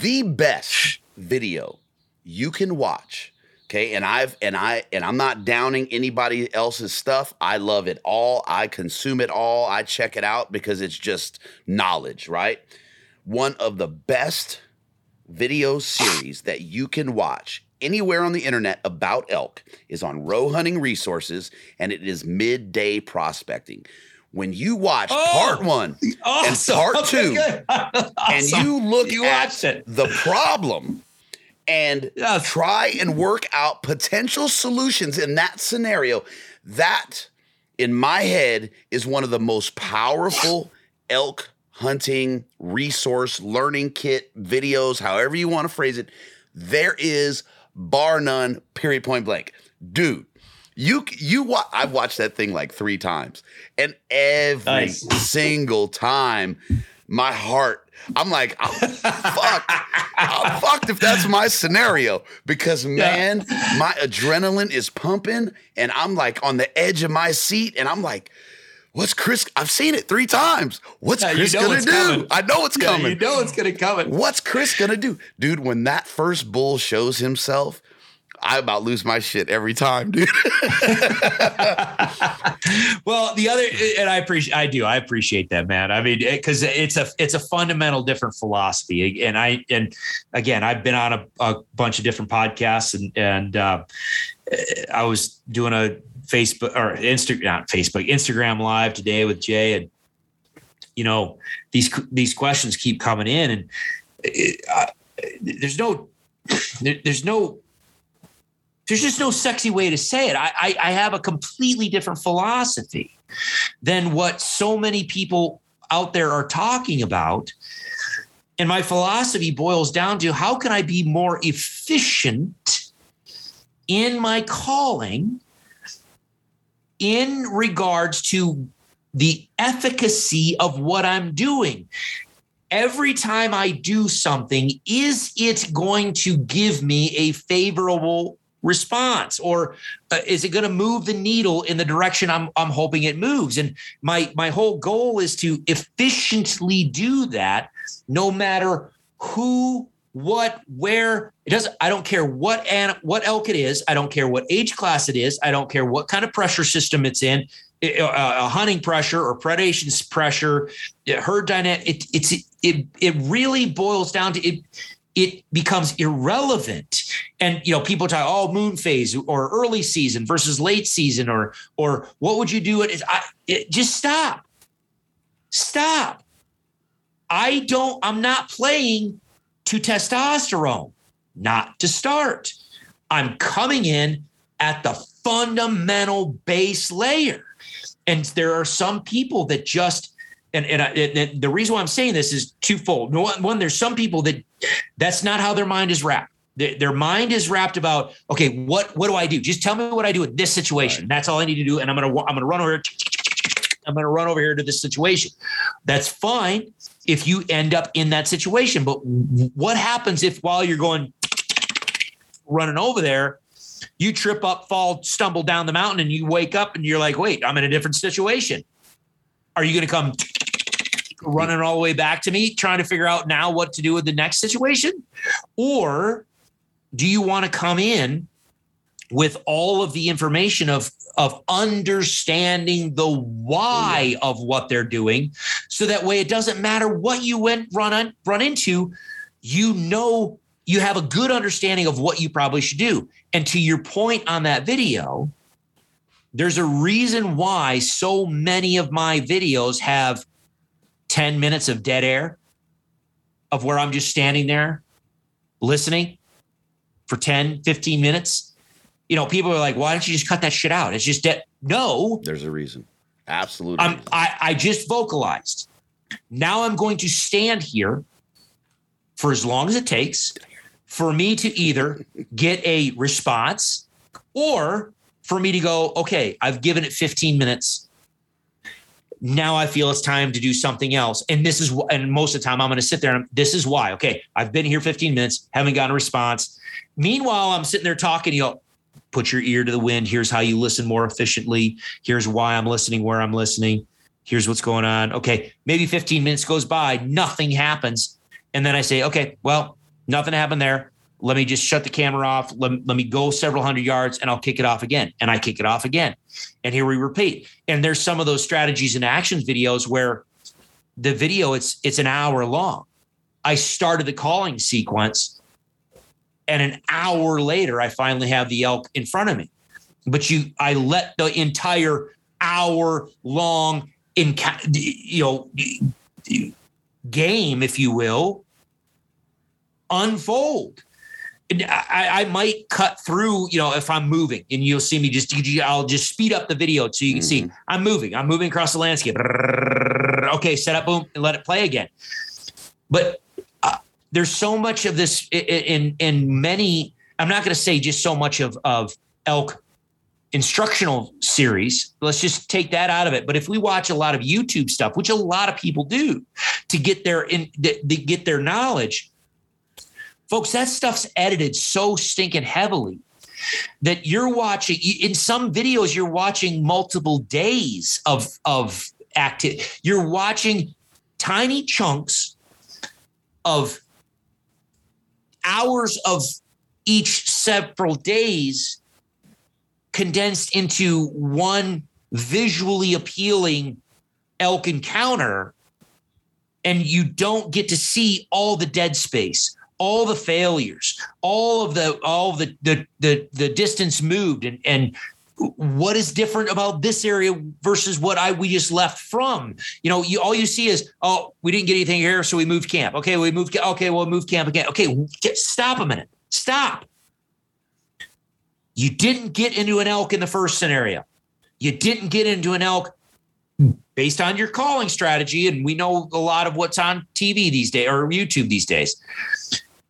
the best video you can watch. Okay. And I've and I and I'm not downing anybody else's stuff. I love it all. I consume it all. I check it out because it's just knowledge, right? One of the best video series that you can watch anywhere on the internet about elk is on Roe Hunting Resources, and it is midday prospecting. When you watch Oh, part one awesome. part two, Good. and you look You at it. the problem and Yes. try and work out potential solutions in that scenario, that in my head is one of the most powerful elk hunting resource learning kit videos, however you want to phrase it. There is bar none, period, point blank. Dude, you you wa- I've watched that thing like three times, and every Nice. single time, my heart. I'm like, oh, I'm fucked. I'm oh, fucked if that's my scenario because man, my adrenaline is pumping, and I'm like on the edge of my seat, and I'm like, what's Chris? I've seen it three times. What's Yeah, you Chris know gonna do? coming. I know it's Yeah, coming. you know it's gonna come. What's Chris gonna do, dude? When that first bull shows himself, I about lose my shit every time, dude. well, the other, and I appreciate, I do, I appreciate that, man. I mean, because it's a, it's a fundamental different philosophy, and I, and again, I've been on a, a bunch of different podcasts, and and uh, I was doing a Facebook or Instagram, not Facebook, Instagram live today with Jay, and you know, these these questions keep coming in, and uh, there's no, there, there's no there's just no sexy way to say it. I, I, I have a completely different philosophy than what so many people out there are talking about. And my philosophy boils down to how can I be more efficient in my calling in regards to the efficacy of what I'm doing? Every time I do something, is it going to give me a favorable response or uh, is it going to move the needle in the direction I'm I'm hoping it moves and my my whole goal is to efficiently do that no matter who what where it doesn't i don't care what and what elk it is. I don't care what age class it is. I don't care what kind of pressure system it's in eh, eh, uh, a hunting pressure or predation pressure eh, herd dynamic it, it's it it really boils down to it it becomes irrelevant. And you know people talk oh moon phase or early season versus late season or or what would you do it, it just stop. Stop. I don't i'm not playing to testosterone, not to start. I'm coming in at the fundamental base layer. And there are some people that just, and, and, I, and the reason why I'm saying this is twofold. One, there's some people that that's not how their mind is wrapped. Their, their mind is wrapped about, okay, what what do I do? Just tell me what I do in this situation. Right. That's all I need to do. And I'm gonna I'm gonna run over. Here, I'm gonna run over here to this situation. That's fine if you end up in that situation. But what happens if while you're going running over there, you trip up, fall, stumble down the mountain, and you wake up and you're like, wait, I'm in a different situation. Are you going to come running all the way back to me, trying to figure out now what to do with the next situation? Or do you want to come in with all of the information of of understanding the why oh, of what they're doing so that way it doesn't matter what you went run on, run into you know you have a good understanding of what you probably should do. And to your point on that video there's a reason why so many of my videos have 10 minutes of dead air of where I'm just standing there listening for 10 15 minutes you know, people are like, why don't you just cut that shit out? It's just dead. No, there's a reason. Absolutely. I'm, I, I just vocalized. Now I'm going to stand here for as long as it takes for me to either get a response or for me to go, okay, I've given it 15 minutes. Now I feel it's time to do something else. And this is, and most of the time I'm going to sit there and this is why. Okay, I've been here 15 minutes, haven't gotten a response. Meanwhile, I'm sitting there talking, you go, put your ear to the wind. Here's how you listen more efficiently. Here's why I'm listening where I'm listening. Here's what's going on. Okay, maybe 15 minutes goes by, nothing happens. And then I say, okay, well, nothing happened there. Let me just shut the camera off. Let, let me go several hundred yards and I'll kick it off again. And I kick it off again. And here we repeat. And there's some of those strategies and actions videos where the video it's it's an hour long. I started the calling sequence and an hour later i finally have the elk in front of me but you i let the entire hour long in you know game if you will unfold I, I, might cut through, you know, if I'm moving and you'll see me just, I'll just speed up the video so you can mm-hmm. see I'm moving. I'm moving across the landscape. Okay, set up, boom, and let it play again. But there's so much of this in in many. I'm not going to say just so much of of elk instructional series. Let's just take that out of it. But if we watch a lot of YouTube stuff, which a lot of people do, to get their in to get their knowledge, folks, that stuff's edited so stinking heavily that you're watching in some videos you're watching multiple days of of activity you're watching tiny chunks of hours of each several days condensed into one visually appealing elk encounter and you don't get to see all the dead space all the failures all of the all of the the the, the distance moved and and what is different about this area versus what I we just left from? You know, you all you see is oh, we didn't get anything here, so we moved camp. Okay, we moved. Okay, we'll move camp again. Okay, get, stop a minute. Stop. You didn't get into an elk in the first scenario. You didn't get into an elk based on your calling strategy, and we know a lot of what's on TV these days or YouTube these days.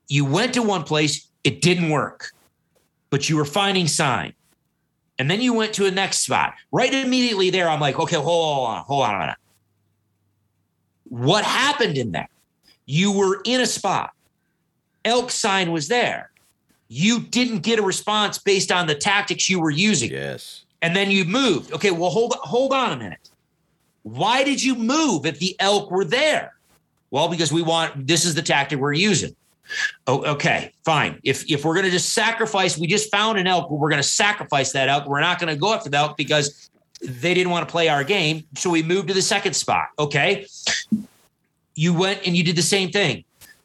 You went to one place, it didn't work, but you were finding sign and then you went to a next spot. Right immediately there, I'm like, okay, hold on, hold on a minute. What happened in there? You were in a spot. Elk sign was there. you didn't get a response based on the tactics you were using. Yes. And then you moved. Okay, well, hold hold on a minute. Why did you move if the elk were there? Well, because we want this is the tactic we're using. Oh, okay, fine. If if we're gonna just sacrifice, we just found an elk, we're gonna sacrifice that elk. We're not gonna go after the elk because they didn't want to play our game. So we moved to the second spot. Okay. You went and you did the same thing.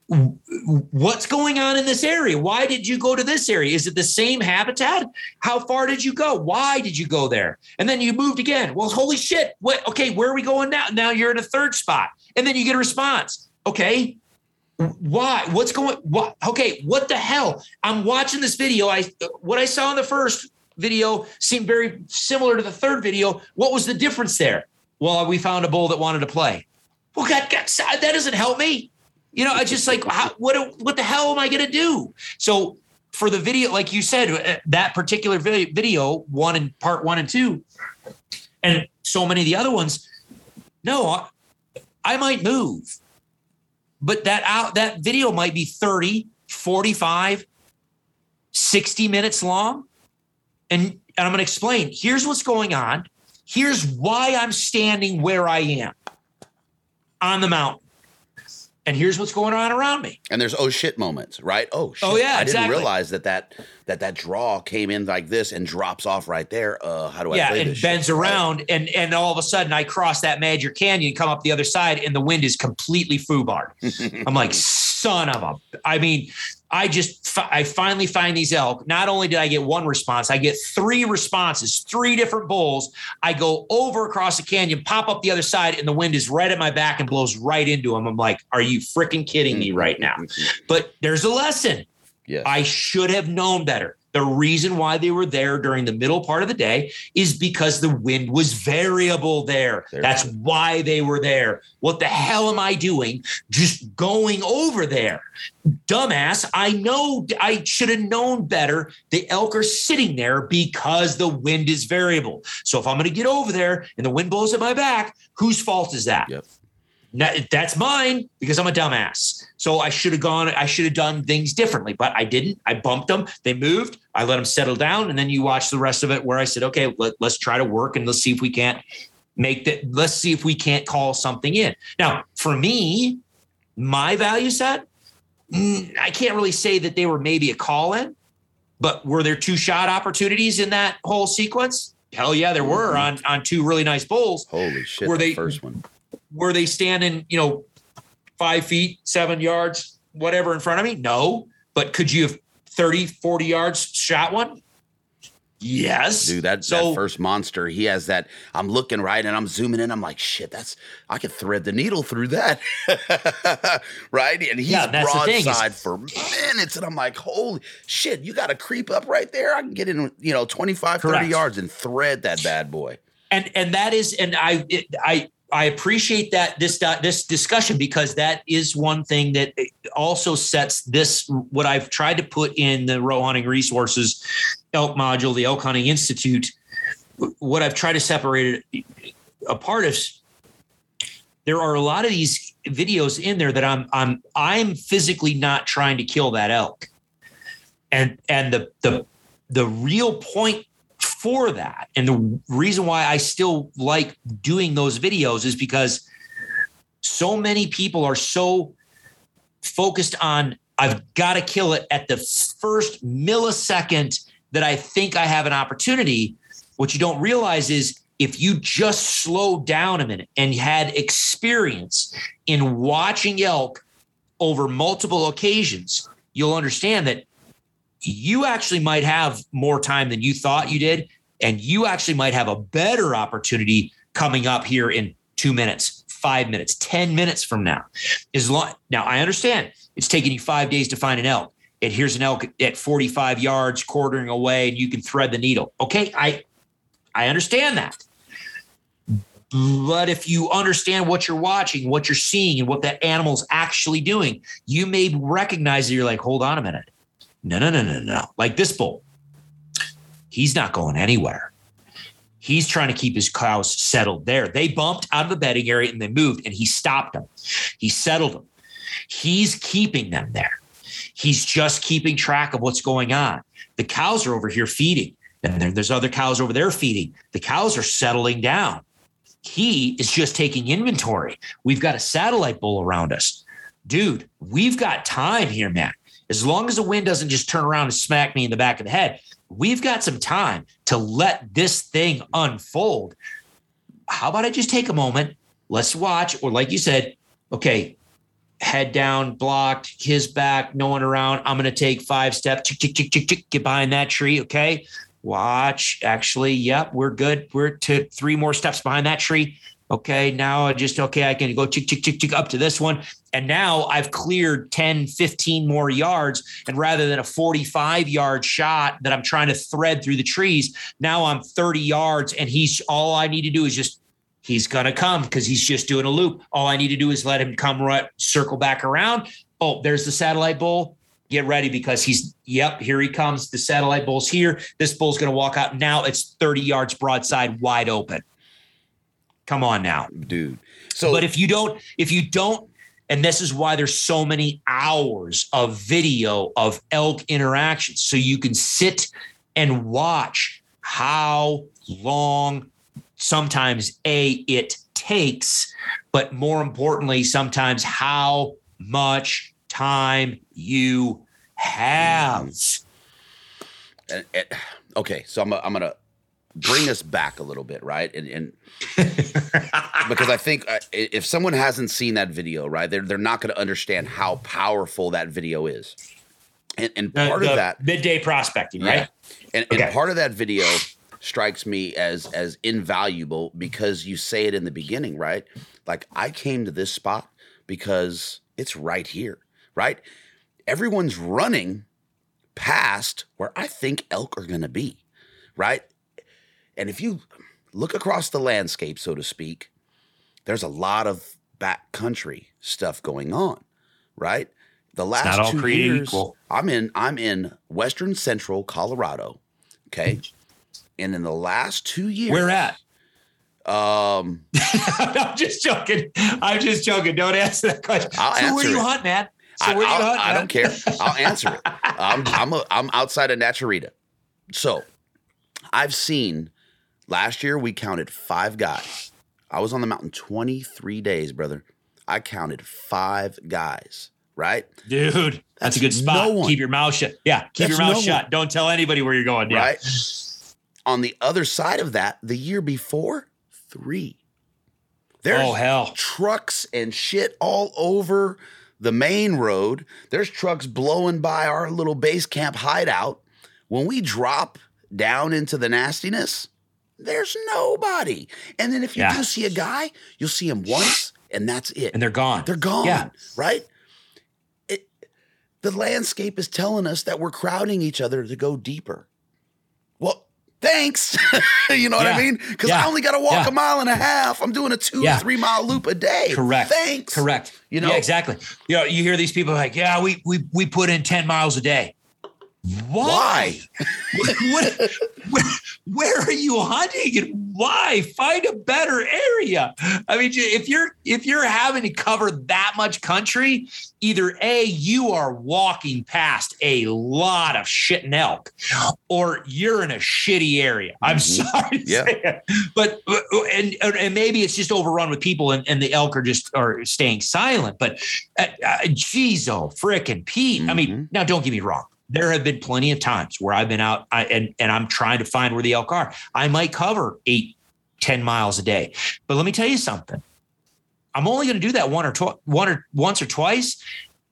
What's going on in this area? Why did you go to this area? Is it the same habitat? How far did you go? Why did you go there? And then you moved again. Well, holy shit. What okay, where are we going now? Now you're in a third spot. And then you get a response. Okay. Why? What's going what okay, what the hell? I'm watching this video. I what I saw in the first video seemed very similar to the third video. What was the difference there? Well, we found a bull that wanted to play. Well, God, God that doesn't help me. You know, I just like how, what what the hell am I going to do? So for the video, like you said, uh, that particular video, one and part one and two, and so many of the other ones, no, I, I might move, but that out that video might be 30, 45, 60 minutes long. And, and I'm going to explain here's what's going on. Here's why I'm standing where I am on the mountain. And here's what's going on around me. And there's oh shit moments, right? Oh shit. Oh yeah, I exactly. didn't realize that that that that draw came in like this and drops off right there. Uh, how do I? Yeah, and bends shit? around, and and all of a sudden I cross that Major Canyon, come up the other side, and the wind is completely foobarred. I'm like, son of a. I mean, I just I finally find these elk. Not only did I get one response, I get three responses, three different bulls. I go over across the canyon, pop up the other side, and the wind is right at my back and blows right into them. I'm like, are you freaking kidding me right now? Mm-hmm. But there's a lesson. Yes. I should have known better. The reason why they were there during the middle part of the day is because the wind was variable there. There. That's why they were there. What the hell am I doing just going over there? Dumbass, I know I should have known better. The elk are sitting there because the wind is variable. So if I'm going to get over there and the wind blows at my back, whose fault is that? Yep. Now, that's mine because I'm a dumbass. So I should have gone, I should have done things differently, but I didn't. I bumped them. They moved. I let them settle down. And then you watch the rest of it where I said, okay, let, let's try to work and let's see if we can't make that. Let's see if we can't call something in. Now, for me, my value set, mm, I can't really say that they were maybe a call in, but were there two shot opportunities in that whole sequence? Hell yeah, there were on, on two really nice bowls. Holy shit! Were the they- first one? Were they standing, you know, five feet, seven yards, whatever in front of me? No. But could you have 30, 40 yards shot one? Yes. Dude, that, So- that first monster, he has that. I'm looking right and I'm zooming in. I'm like, shit, that's I could thread the needle through that. right? And he's Yeah, that's the thing is- broadside for minutes. And I'm like, holy shit, you got to creep up right there. I can get in, you know, 25, 30 yards and thread that bad boy. and and that is and I it, I I appreciate that this this discussion because that is one thing that also sets this what I've tried to put in the Roe hunting resources elk module the elk hunting institute what I've tried to separate it apart is there are a lot of these videos in there that I'm I'm I'm physically not trying to kill that elk. And and the the the real point for that. And the reason why I still like doing those videos is because so many people are so focused on I've got to kill it at the first millisecond that I think I have an opportunity. What you don't realize is if you just slow down a minute and had experience in watching elk over multiple occasions, you'll understand that you actually might have more time than you thought you did. And you actually might have a better opportunity coming up here in two minutes, five minutes, 10 minutes from now. As long now, I understand it's taking you five days to find an elk. And here's an elk at 45 yards, quartering away, and you can thread the needle. Okay, I I understand that. But if you understand what you're watching, what you're seeing, and what that animal's actually doing, you may recognize that you're like, hold on a minute. No, no, no, no, no. Like this bull, he's not going anywhere. He's trying to keep his cows settled there. They bumped out of the bedding area and they moved, and he stopped them. He settled them. He's keeping them there. He's just keeping track of what's going on. The cows are over here feeding, and there's other cows over there feeding. The cows are settling down. He is just taking inventory. We've got a satellite bull around us. Dude, we've got time here, man. As long as the wind doesn't just turn around and smack me in the back of the head, we've got some time to let this thing unfold. How about I just take a moment? Let's watch, or like you said, okay, head down, blocked, his back, no one around. I'm going to take five steps, get behind that tree. Okay. Watch. Actually, yep, we're good. We're to three more steps behind that tree. Okay. Now I just, okay, I can go chick, chick, chick, chick up to this one. And now I've cleared 10, 15 more yards. And rather than a 45 yard shot that I'm trying to thread through the trees, now I'm 30 yards and he's all I need to do is just he's gonna come because he's just doing a loop. All I need to do is let him come right, circle back around. Oh, there's the satellite bull. Get ready because he's yep, here he comes. The satellite bull's here. This bull's gonna walk out. Now it's 30 yards broadside wide open. Come on now. dude. So, But if you don't, if you don't, and this is why there's so many hours of video of elk interactions. So you can sit and watch how long sometimes A, it takes, but more importantly, sometimes how much time you have. and- okay, so I'm, I'm gonna bring us back a little bit, right? And, and because I think uh, if someone hasn't seen that video, right, they're they're not going to understand how powerful that video is. And, and part the of that, midday prospecting, yeah, right? and, and part of that video strikes me as as invaluable because you say it in the beginning, right? Like I came to this spot because it's right here, right? Everyone's running past where I think elk are going to be, right? And if you look across the landscape, so to speak, there's a lot of backcountry stuff going on, right? The last two years, equal. I'm in I'm in western central Colorado, okay, and in the last two years, Where at? Um, I'm just joking. I'm just joking. Don't answer that question. I'll so where answer are you it. hunting at? So I, where you hunting I don't care. I'll answer it. I'm I'm a, I'm outside of Naturita, so I've seen. Last year we counted five guys. I was on the mountain 23 days, brother. I counted five guys. Right. Dude, that's a good spot. no. Keep your mouth shut. Yeah, keep That's your mouth no shut. one. Don't tell anybody where you're going. Yeah. Right. On the other side of that, the year before, three. There's Oh hell. trucks and shit all over the main road. There's trucks blowing by our little base camp hideout. When we drop down into the nastiness, there's nobody. And then if you Yeah. do see a guy, you'll see him once and that's it. And they're gone. They're gone, Yeah. right? It, the landscape is telling us that we're crowding each other to go deeper. Well, thanks. you know what I mean? Because Yeah. I only got to walk Yeah. a mile and a half. I'm doing a two, Yeah. three mile loop a day. Correct. Thanks. Correct. You know? yeah, exactly. You know, you hear these people like, yeah, we we we put in 10 miles a day. Why? what, where, where are you hunting and why? Find a better area. I mean, if you're if you're having to cover that much country, either A, you are walking past a lot of shit and elk, or you're in a shitty area. I'm Mhm. sorry Yeah. But and and maybe it's just overrun with people and, and the elk are just are staying silent. But uh, uh, geez, oh, frickin' Pete. I mean, Mhm. now don't get me wrong. There have been plenty of times where I've been out I, and and I'm trying to find where the elk are. I might cover eight, 10 miles a day. But let me tell you something. I'm only going to do that one or tw- one or once or twice.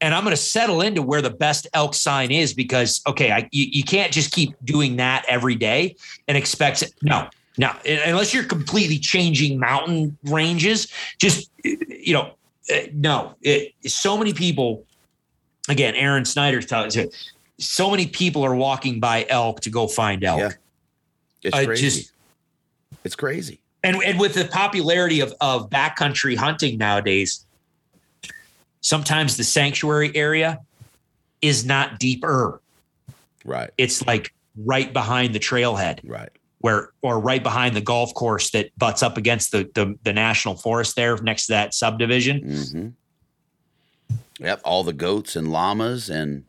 And I'm going to settle into where the best elk sign is because, okay, I, you, you can't just keep doing that every day and expect it. No, no, unless you're completely changing mountain ranges, just, you know, uh, no, it, so many people, again, Aaron Snyder tells you, so many people are walking by elk to go find elk. Yeah. It's I crazy. just- it's crazy. and and with the popularity of of backcountry hunting nowadays, sometimes the sanctuary area is not deeper. Right. It's like right behind the trailhead, Right. where or right behind the golf course that butts up against the the, the national forest there next to that subdivision. Mm-hmm. Yep. All the goats and llamas and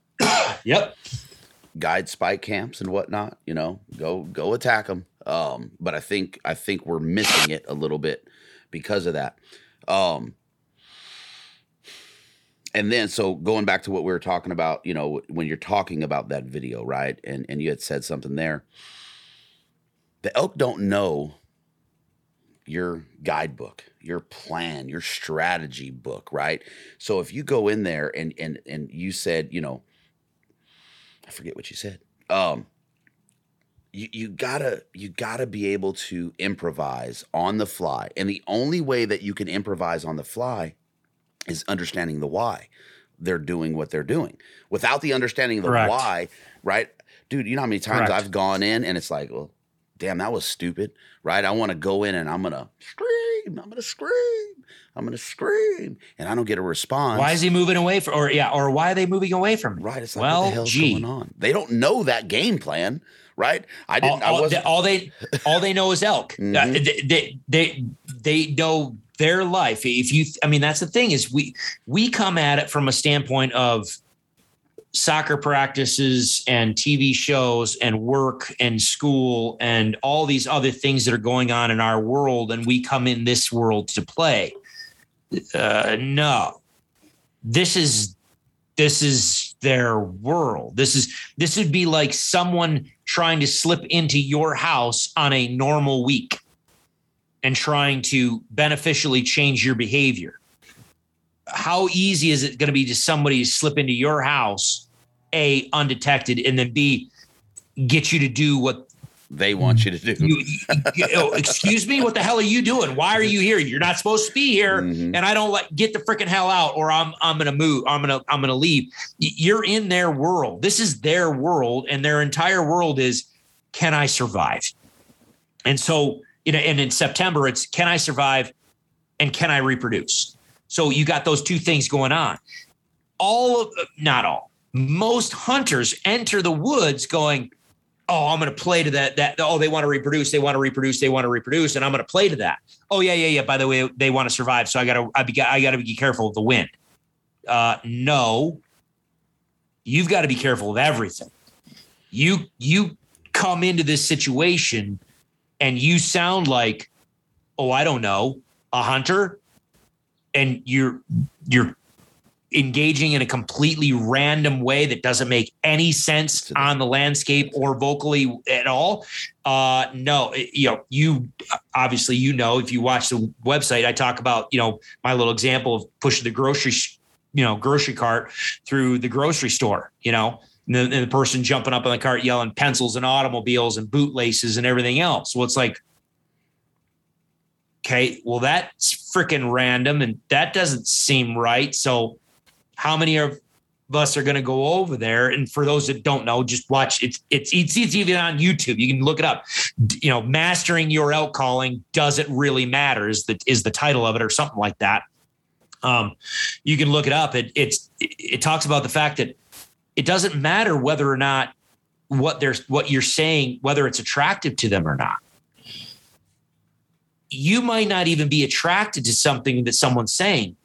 Yep. guide spike camps and whatnot. You know, go go attack them. Um, but I think I think we're missing it a little bit because of that. Um, and then so going back to what we were talking about, you know, when you're talking about that video, right? And and you had said something there. The elk don't know your guidebook, your plan, your strategy book, right? So if you go in there and and and you said, you know, forget what you said. Um you, you gotta you gotta be able to improvise on the fly. And the only way that you can improvise on the fly is understanding the why they're doing what they're doing. Without the understanding of the Correct. why, right? Dude, you know how many times Correct. I've gone in and it's like, well, damn, that was stupid, right? I want to go in and I'm gonna scream, I'm gonna scream, I'm gonna scream, and I don't get a response. Why is he moving away from, or yeah, or why are they moving away from? it? right? It's like, well, what the hell's gee, going on? They don't know that game plan, right? I didn't. I all- wasn't. all they all they know is elk. Uh, Mhm. they, they they they know their life. If you, I mean, that's the thing is we we come at it from a standpoint of soccer practices and TV shows and work and school and all these other things that are going on in our world, and we come in this world to play. Uh, no, this is this is their world. This is this would be like someone trying to slip into your house on a normal week and trying to beneficially change your behavior. How easy is it going to be to somebody to slip into your house, A, undetected, and then B, get you to do what they want you to do. you, you- oh, excuse me, what the hell are you doing? Why are you here? You're not supposed to be here. Mhm. And I don't like get the freaking hell out, or I'm I'm gonna move. I'm gonna I'm gonna leave. You're in their world. This is their world, and their entire world is can I survive? And so, you know, and in September it's can I survive and can I reproduce? So you got those two things going on. All of not all, most hunters enter the woods going, oh, I'm going to play to that. That oh, they want to reproduce, they want to reproduce, they want to reproduce, and I'm going to play to that. Oh yeah, yeah, yeah. By the way, they want to survive, so I got to I, be, I got to be careful of the wind. Uh, no, you've got to be careful of everything. You you come into this situation, and you sound like, oh, I don't know, a hunter, and you're you're engaging in a completely random way that doesn't make any sense on the landscape or vocally at all. Uh no it- you know you obviously you know if you watch the website i talk about you know my little example of pushing the grocery you know grocery cart through the grocery store you know and the, and the person jumping up on the cart yelling pencils and automobiles and bootlaces and everything else. Well it's like okay well that's freaking random and that doesn't seem right. So how many of us are going to go over there? And for those that don't know just watch it's it's it's, even on youtube. You can look it up. You know mastering your elk calling does it really matter is the is the title of it or something like that. Um you can look it up. It it's it, talks about the fact that it doesn't matter whether or not what they're what you're saying whether it's attractive to them or not. You might not even be attracted to something that someone's saying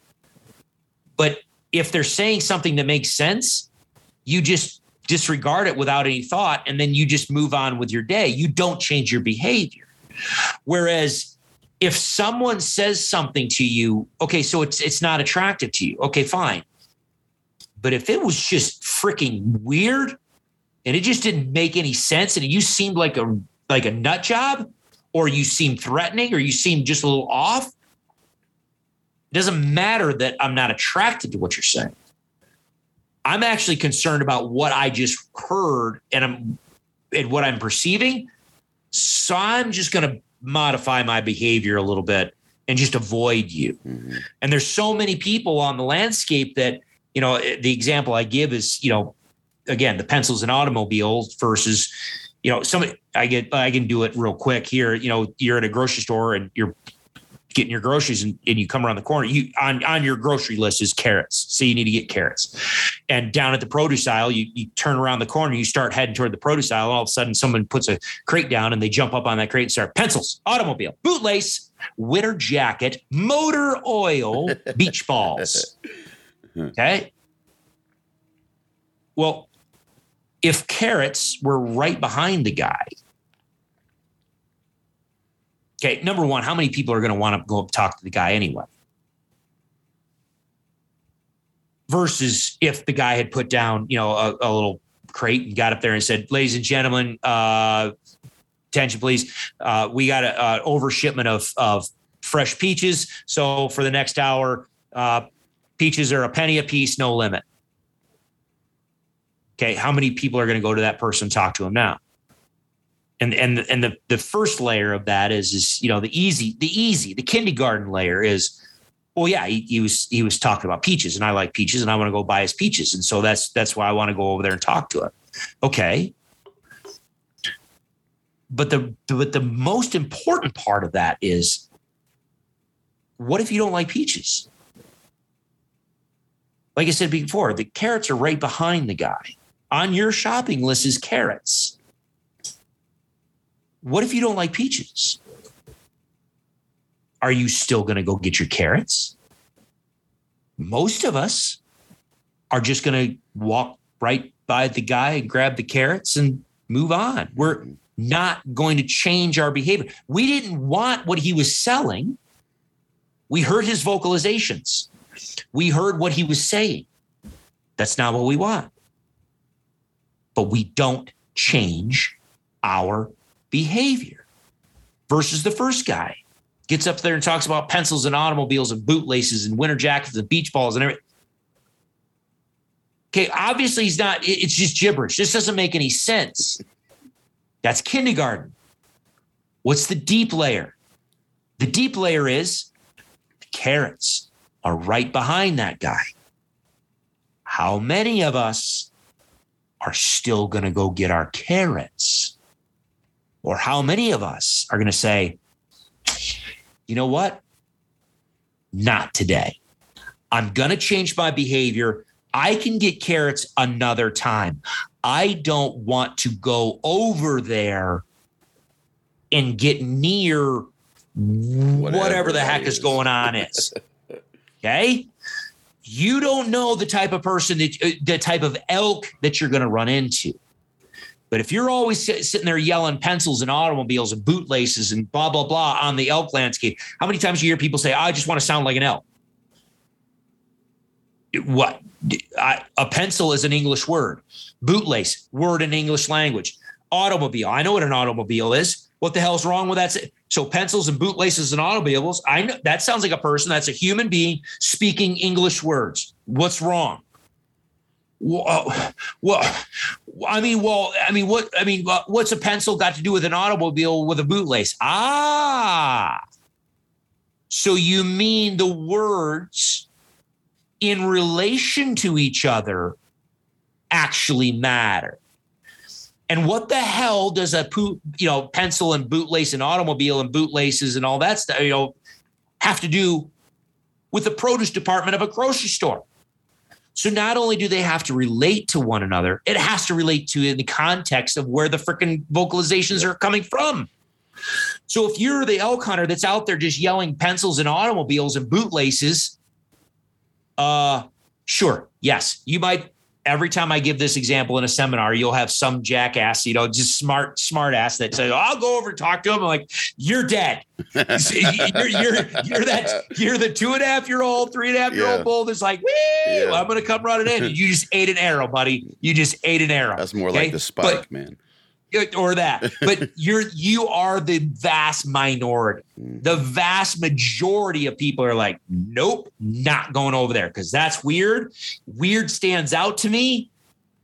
but if they're saying something that makes sense, you just disregard it without any thought and then you just move on with your day. You don't change your behavior. Whereas if someone says something to you, okay, so it's it's not attractive to you. Okay, fine. But if it was just freaking weird and it just didn't make any sense and you seemed like a like a nut job or you seemed threatening or you seemed just a little off, it doesn't matter that I'm not attracted to what you're saying. I'm actually concerned about what I just heard and I'm and what I'm perceiving. So I'm just going to modify my behavior a little bit and just avoid you. Mhm. And there's so many people on the landscape that, you know, the example I give is, you know, again, the pencils and automobiles versus, you know, somebody I get I can do it real quick here. You know, you're at a grocery store and you're getting your groceries and, and you come around the corner, you on, on your grocery list is carrots. So you need to get carrots. And down at the produce aisle, you, you turn around the corner, you start heading toward the produce aisle. All of a sudden, someone puts a crate down and they jump up on that crate and start pencils, automobile, bootlace, winter jacket, motor oil, beach balls. Okay. Well, if carrots were right behind the guy, okay, number one, how many people are going to want to go up talk to the guy anyway? Versus if the guy had put down, you know, a, a little crate and got up there and said, "Ladies and gentlemen, uh, attention, please. Uh, we got an overshipment of of fresh peaches. So for the next hour, uh, peaches are a penny a piece, no limit." Okay, how many people are going to go to that person talk to him now? And and and the the first layer of that is is you know the easy the easy the kindergarten layer is well yeah he, he was he was talking about peaches and I like peaches and I want to go buy his peaches and so that's that's why I want to go over there and talk to him. Okay, but the but the most important part of that is what if you don't like peaches? Like I said before, the carrots are right behind the guy on your shopping list is carrots. What if you don't like peaches? Are you still going to go get your carrots? Most of us are just going to walk right by the guy and grab the carrots and move on. We're not going to change our behavior. We didn't want what he was selling. We heard his vocalizations. We heard what he was saying. That's not what we want but we don't change our behavior. Versus the first guy gets up there and talks about pencils and automobiles and bootlaces and winter jackets and beach balls and everything. Okay, obviously he's not, it's just gibberish. This doesn't make any sense. That's kindergarten. What's the deep layer? The deep layer is the carrots are right behind that guy. How many of us are still going to go get our carrots? Or how many of us are going to say, you know what? Not today. I'm going to change my behavior. I can get carrots another time. I don't want to go over there and get near whatever, whatever the heck is. is going on is. Okay you don't know the type of person that uh, the type of elk that you're going to run into. But if you're always sitting there yelling pencils and automobiles and bootlaces and blah blah blah on the elk landscape, how many times you hear people say, "I just want to sound like an elk"? What? I, a pencil is an English word. Bootlace word in English language. Automobile. I know what an automobile is. What the hell's wrong with that? So pencils and bootlaces and automobiles. I know that sounds like a person. That's a human being speaking English words. What's wrong? Well, uh, well, I mean, well, I mean, what? I mean, what's a pencil got to do with an automobile with a bootlace? Ah, so you mean the words in relation to each other actually matter? And what the hell does a you know pencil and bootlace and automobile and bootlaces and all that stuff you know have to do with the produce department of a grocery store? So not only do they have to relate to one another, it has to relate to in the context of where the freaking vocalizations are coming from. So if you're the elk hunter that's out there just yelling pencils and automobiles and bootlaces, uh, sure, yes, you might every time I give this example in a seminar, you'll have some jackass, you know, just smart, smart ass that says, I'll go over and talk to him. I'm like, you're dead. you're, you're, you're that, you're the two and a half year old, three and a half year old bull that's like, yeah. I'm going to come running in. You just ate an arrow, buddy. You just ate an arrow. That's more okay? like the spike, but, man or that. But you're you are the vast minority. Mm. the vast majority of people are like nope not going over there. Because that's weird. Weird stands out to me.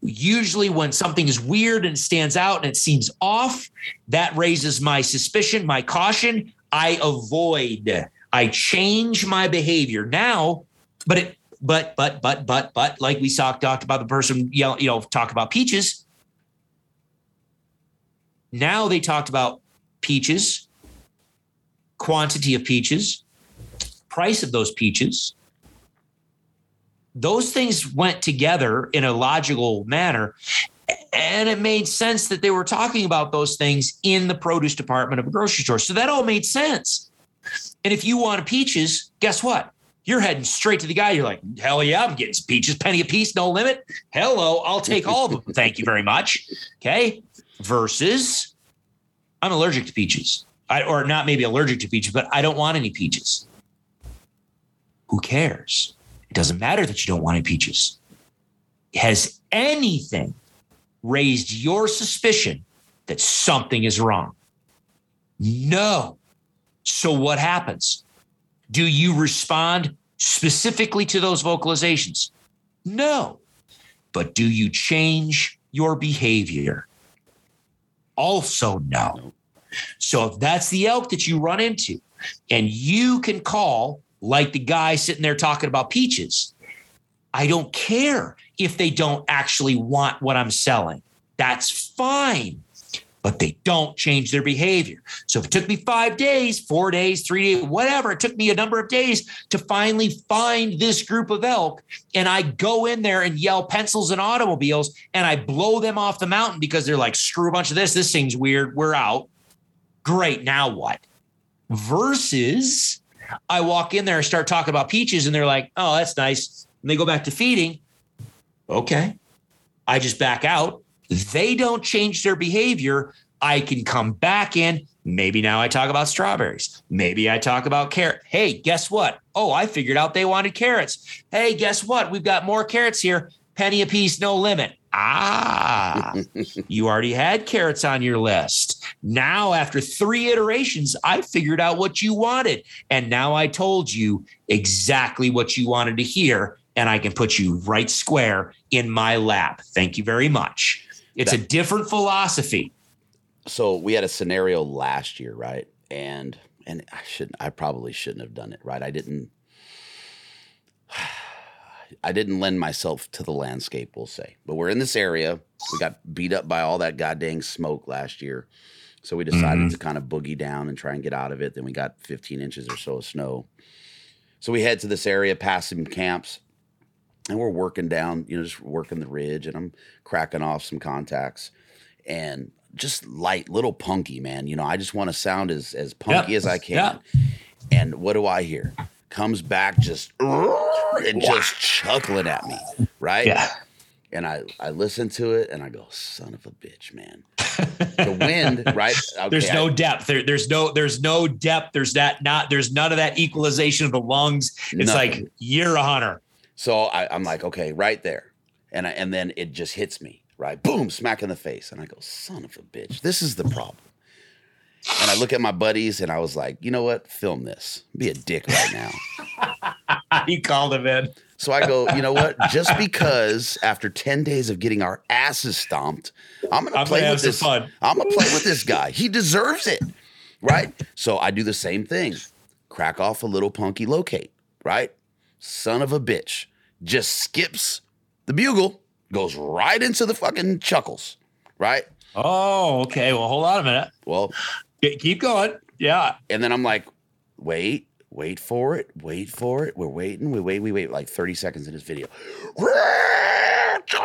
Usually when something is weird and stands out and it seems off that raises my suspicion my caution. I avoid. I change my behavior. Now but it but but but but but like we talked talked about the person yell you know talk about peaches now they talked about peaches, quantity of peaches, price of those peaches. Those things went together in a logical manner. And it made sense that they were talking about those things in the produce department of a grocery store. So that all made sense. And if you want peaches, guess what? You're heading straight to the guy. You're like, hell yeah, I'm getting peaches, penny a piece, no limit. Hello, I'll take all of them. Thank you very much. Okay. Versus, I'm allergic to peaches. I, or not maybe allergic to peaches, but I don't want any peaches. Who cares? It doesn't matter that you don't want any peaches. Has anything raised your suspicion that something is wrong? No. So what happens? Do you respond specifically to those vocalizations? No. But do you change your behavior? Also, know. So if that's the elk that you run into, and you can call like the guy sitting there talking about peaches, I don't care if they don't actually want what I'm selling. That's fine but they don't change their behavior. So if it took me five days, four days, three days, whatever, it took me a number of days to finally find this group of elk. And I go in there and yell pencils and automobiles and I blow them off the mountain because they're like, screw a bunch of this. This thing's weird. We're out. Great. Now what? Versus I walk in there and start talking about peaches and they're like, oh, that's nice. And they go back to feeding. Okay. I just back out they don't change their behavior, I can come back in. Maybe now I talk about strawberries. Maybe I talk about carrot. Hey, guess what? Oh, I figured out they wanted carrots. Hey, guess what? We've got more carrots here. Penny a piece, no limit. Ah, you already had carrots on your list. Now, after three iterations, I figured out what you wanted. And now I told you exactly what you wanted to hear. And I can put you right square in my lap. Thank you very much. It's that, a different philosophy. So we had a scenario last year, right? And and I should I probably shouldn't have done it, right? I didn't I didn't lend myself to the landscape, we'll say. But we're in this area. We got beat up by all that goddamn smoke last year. So we decided mm-hmm. to kind of boogie down and try and get out of it. Then we got 15 inches or so of snow. So we head to this area, past some camps, and we're working down, you know, just working the ridge, and I'm cracking off some contacts, and just light, little punky, man. You know, I just want to sound as as punky yep. as I can. Yep. And what do I hear? Comes back just and just chuckling at me, right? Yeah. And I I listen to it and I go, son of a bitch, man. the wind, right? Okay, there's no I, depth. There, there's no there's no depth. There's that not there's none of that equalization of the lungs. It's nothing. like you're a hunter. So I, am like, okay, right there. And I, and then it just hits me, right? Boom, smack in the face. And I go, son of a bitch, this is the problem. And I look at my buddies and I was like, you know what? Film this. Be a dick right now. he called him in. So I go, you know what? Just because after 10 days of getting our asses stomped, I'm gonna play gonna with this. Fun. I'm gonna play with this guy. He deserves it. Right? So I do the same thing. Crack off a little punky locate, right? Son of a bitch, just skips the bugle, goes right into the fucking chuckles, right? Oh, okay. Well, hold on a minute. Well, keep going. Yeah. And then I'm like, wait, wait for it, wait for it. We're waiting. We wait, we wait like 30 seconds in this video.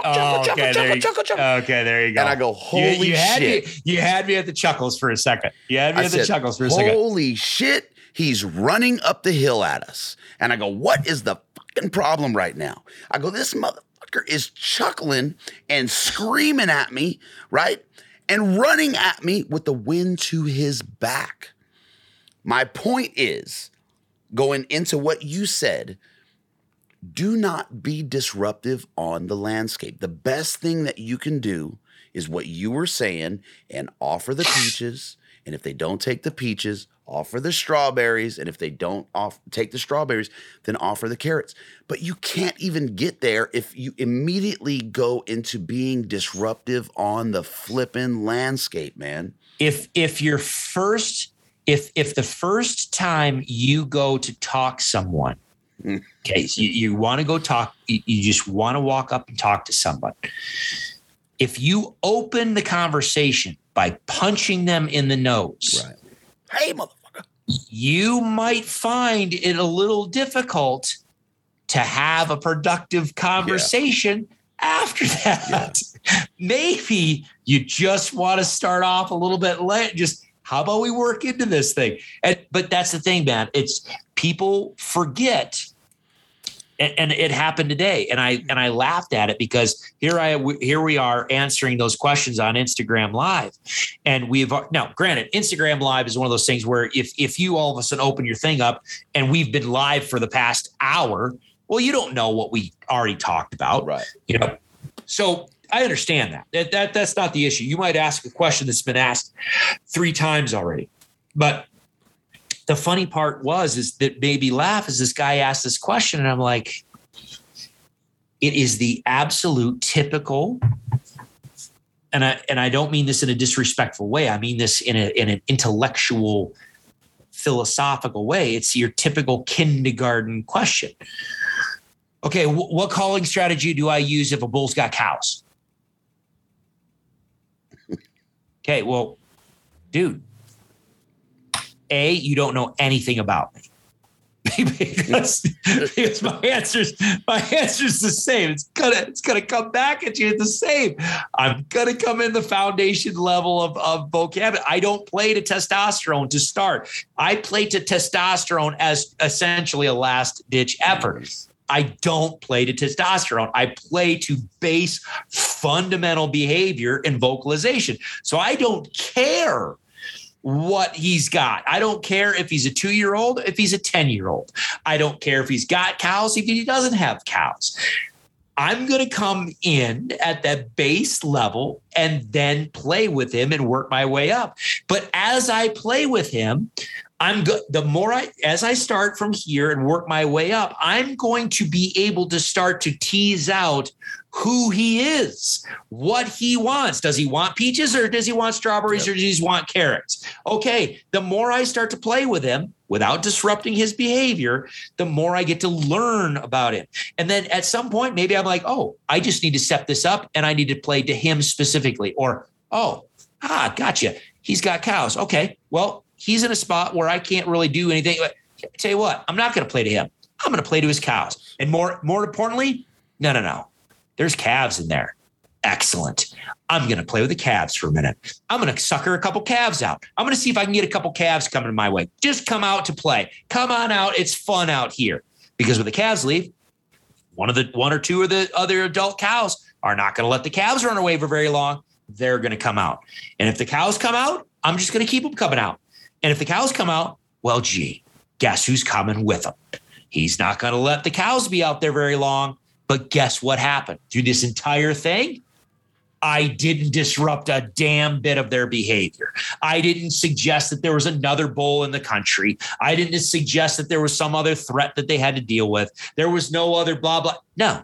Oh, okay, there you, okay, there you go. And I go, holy you, you shit. Had me, you had me at the chuckles for a second. You had me I at said, the chuckles for a holy second. Holy shit. He's running up the hill at us. And I go, what is the fucking problem right now? I go, this motherfucker is chuckling and screaming at me, right? And running at me with the wind to his back. My point is going into what you said do not be disruptive on the landscape. The best thing that you can do is what you were saying and offer the peaches. And if they don't take the peaches, offer the strawberries and if they don't off take the strawberries then offer the carrots. But you can't even get there if you immediately go into being disruptive on the flipping landscape man. If if your first if if the first time you go to talk someone okay so you, you want to go talk you, you just want to walk up and talk to someone if you open the conversation by punching them in the nose right. Hey, motherfucker. You might find it a little difficult to have a productive conversation yeah. after that. Yeah. Maybe you just want to start off a little bit late. Just how about we work into this thing? And, but that's the thing, man. It's people forget and, and it happened today. And i and i laughed at it because here i here we are answering those questions on instagram live. And we've now granted instagram live is one of those things where if if you all of a sudden open your thing up and we've been live for the past hour well you don't know what we already talked about. Right. you know? So i understand that. that that that's not the issue. You might ask a question that's been asked three times already. But the funny part was is that made me laugh as this guy asked this question and i'm like it is the absolute typical and i and i don't mean this in a disrespectful way. I mean this in a in an intellectual philosophical way. It's your typical kindergarten question. Okay wh- what calling strategy do i use if a bull's got cows? Okay well dude a, you don't know anything about me. because, because my answer's my answer's the same. It's gonna it's gonna come back at you the same. I'm gonna come in the foundation level of, of vocabulary. I don't play to testosterone to start. I play to testosterone as essentially a last ditch effort. I don't play to testosterone. I play to base fundamental behavior and vocalization. So I don't care what he's got. I don't care if he's a two year old, if he's a 10 year old. I don't care if he's got cows, if he doesn't have cows. I'm going to come in at that base level and then play with him and work my way up. But as I play with him, I'm good. The more I, as I start from here and work my way up, I'm going to be able to start to tease out who he is, what he wants. Does he want peaches or does he want strawberries or does he want carrots? Okay. The more I start to play with him without disrupting his behavior, the more I get to learn about him. And then at some point, maybe I'm like, oh, I just need to set this up and I need to play to him specifically. Or, oh, ah, gotcha. He's got cows. Okay. Well, he's in a spot where I can't really do anything. Tell you what, I'm not going to play to him. I'm going to play to his cows. And more, more importantly, no, no, no. There's calves in there. Excellent. I'm going to play with the calves for a minute. I'm going to sucker a couple calves out. I'm going to see if I can get a couple calves coming my way. Just come out to play. Come on out. It's fun out here. Because when the calves leave, one of the one or two of the other adult cows are not going to let the calves run away for very long. They're going to come out. And if the cows come out, I'm just going to keep them coming out. And if the cows come out, well, gee, guess who's coming with them? He's not going to let the cows be out there very long. But guess what happened through this entire thing? I didn't disrupt a damn bit of their behavior. I didn't suggest that there was another bull in the country. I didn't suggest that there was some other threat that they had to deal with. There was no other blah, blah. No.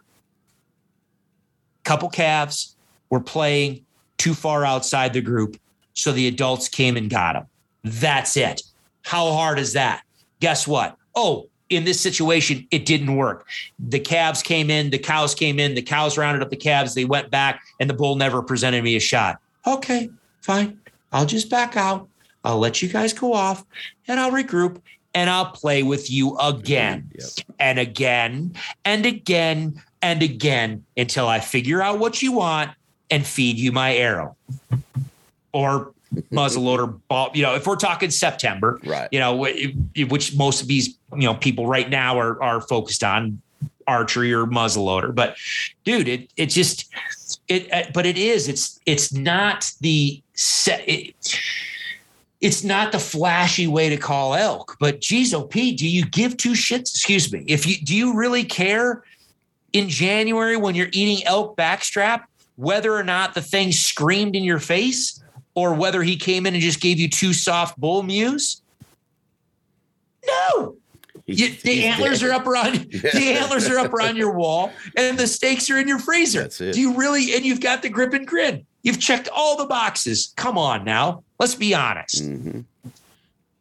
Couple calves were playing too far outside the group. So the adults came and got them. That's it. How hard is that? Guess what? Oh, in this situation, it didn't work. The calves came in, the cows came in, the cows rounded up the calves, they went back, and the bull never presented me a shot. Okay, fine. I'll just back out. I'll let you guys go off and I'll regroup and I'll play with you again Yep. and again and again and again until I figure out what you want and feed you my arrow or muzzleloader ball. You know, if we're talking September, Right. you know, which most of these, you know, people right now are, are focused on archery or muzzleloader. But dude, it, it just, it, uh, but it is, it's, it's not the set. It, it's not the flashy way to call elk, but geez, OP, do you give two shits? Excuse me. If you, do you really care in January when you're eating elk backstrap, whether or not the thing screamed in your face or whether he came in and just gave you two soft bull mews? No. You, the antlers dead. are up around the antlers are up around your wall and the steaks are in your freezer. That's it. Do you really and you've got the grip and grin. You've checked all the boxes. Come on now. Let's be honest. Mhm.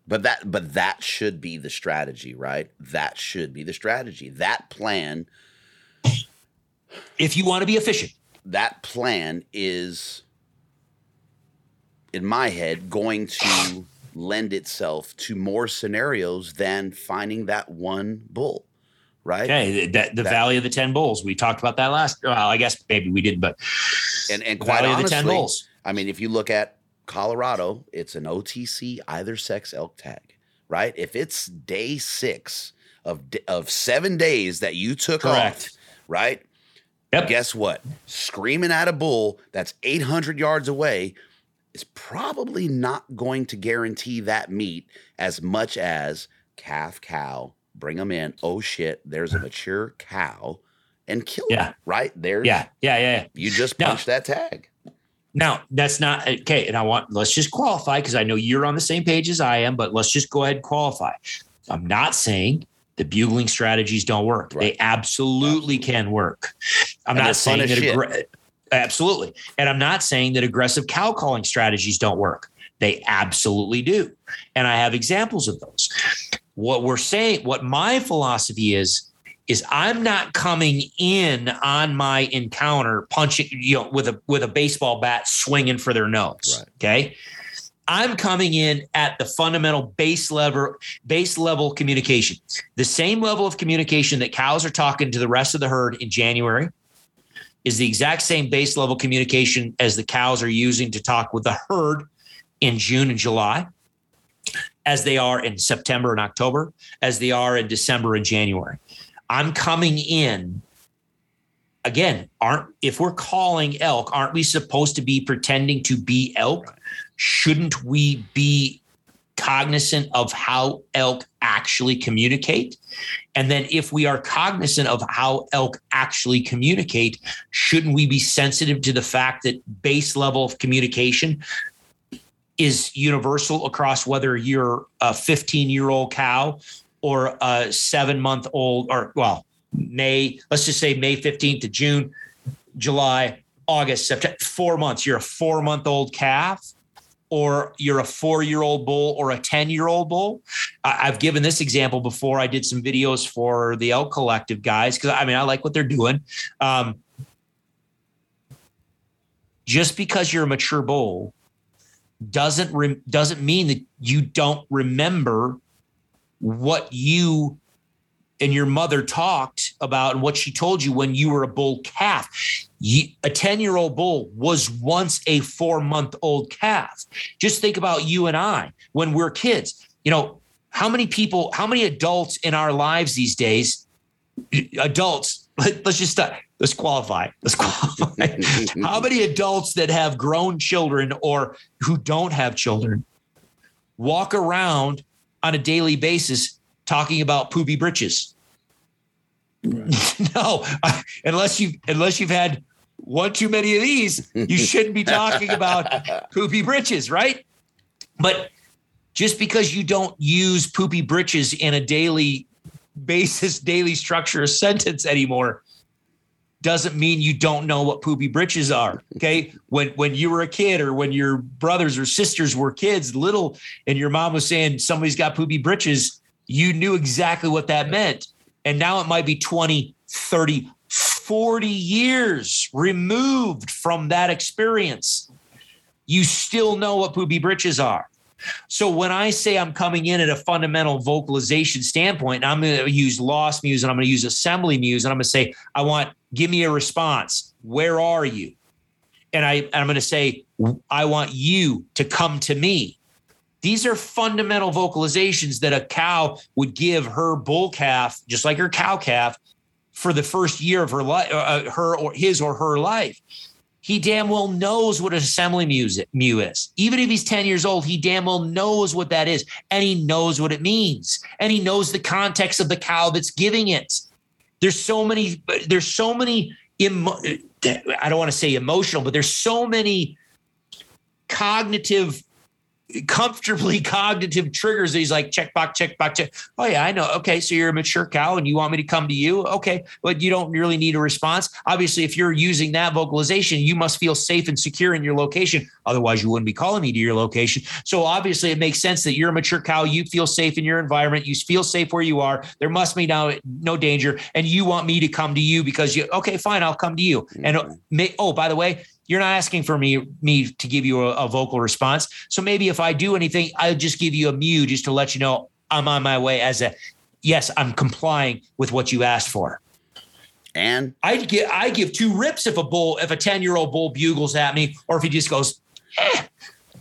But that but that should be the strategy, right? That should be the strategy. That plan If you want to be efficient. that plan is in my head going to lend itself to more scenarios than finding that one bull, right? Okay, the, That- Valley of the Ten Bulls. We talked about that last. Well, I guess maybe we didn't, but And and quite Valley of the Ten Bulls. I mean, if you look at Colorado, it's an OTC either sex elk tag, right? If it's day six of of seven days that you took Correct. off, right? Yep. Guess what? Screaming at a bull that's 800 yards away is probably not going to guarantee that meat as much as calf cow. Bring them in. Oh shit! There's a mature cow, and kill Yeah. it. Right there. Yeah, yeah, yeah. yeah. You just punch that tag. Now that's not okay. And I want let's just qualify because I know you're on the same page as I am, but let's just go ahead and qualify. I'm not saying the bugling strategies don't work. They Right. absolutely can work. I'm And not saying that. Absolutely. And I'm not saying that aggressive cow calling strategies don't work. They absolutely do. And I have examples of those. What we're saying, what my philosophy is, is I'm not coming in on my encounter punching, you know, with a with a baseball bat swinging for their nose. Right. Okay. I'm coming in at the fundamental base level base level communication. The same level of communication that cows are talking to the rest of the herd in January is the exact same base level communication as the cows are using to talk with the herd in June and July, as they are in September and October, as they are in December and January. I'm coming in again, aren't if we're calling elk, aren't we supposed to be pretending to be elk? Shouldn't we be cognizant of how elk actually communicate? And then if we are cognizant of how elk actually communicate, shouldn't we be sensitive to the fact that base level of communication is universal across whether you're a 15 year old cow or a seven month old or well may let's just say may 15th to june july august september four months you're a four month old calf or you're a four year old bull or a 10 year old bull i've given this example before. I did some videos for the elk collective guys because i mean i like what they're doing. Um, just because you're a mature bull doesn't re- doesn't mean that you don't remember what you and your mother talked about and what she told you when you were a bull calf. A 10 year old bull was once a four month old calf. Just think about you and I when we're kids. You know, how many people, how many adults in our lives these days, adults, let, us just start, let's qualify. Let's qualify. how many adults that have grown children or who don't have children walk around on a daily basis talking about poopy britches. no, unless you unless you've had one too many of these, you shouldn't be talking about poopy britches, right? But just because you don't use poopy britches in a daily basis, daily structure of sentence anymore, doesn't mean you don't know what poopy britches are. Okay. When when you were a kid or when your brothers or sisters were kids, little, and your mom was saying somebody's got poopy britches, you knew exactly what that meant. And now it might be 20, 30, 40 years removed from that experience. You still know what poopy britches are. So when I say I'm coming in at a fundamental vocalization standpoint, I'm going to use lost mews and I'm going to use assembly mews and I'm going to say, I want, give me a response. Where are you? And I, and I'm going to say, I want you to come to me. These are fundamental vocalizations that a cow would give her bull calf, just like her cow calf, for the first year of her life, uh, her or his or her life he damn well knows what an assembly music mew is. Even if he's 10 years old, he damn well knows what that is. And he knows what it means. And he knows the context of the cow that's giving it. There's so many, there's so many, emo- I don't want to say emotional, but there's so many cognitive comfortably cognitive triggers. He's like, check box, check box, check. Oh, yeah, I know. Okay. So you're a mature cow and you want me to come to you. Okay. But you don't really need a response. Obviously, if you're using that vocalization, you must feel safe and secure in your location. Otherwise, you wouldn't be calling me to your location. So obviously, it makes sense that you're a mature cow. You feel safe in your environment. You feel safe where you are. There must be no, no danger. And you want me to come to you because you, okay, fine, I'll come to you. And oh, by the way, you're not asking for me me to give you a, a, vocal response. So maybe if I do anything, I'll just give you a mew just to let you know I'm on my way as a yes, I'm complying with what you asked for. And I give I give two rips if a bull if a 10 year old bull bugles at me or if he just goes eh,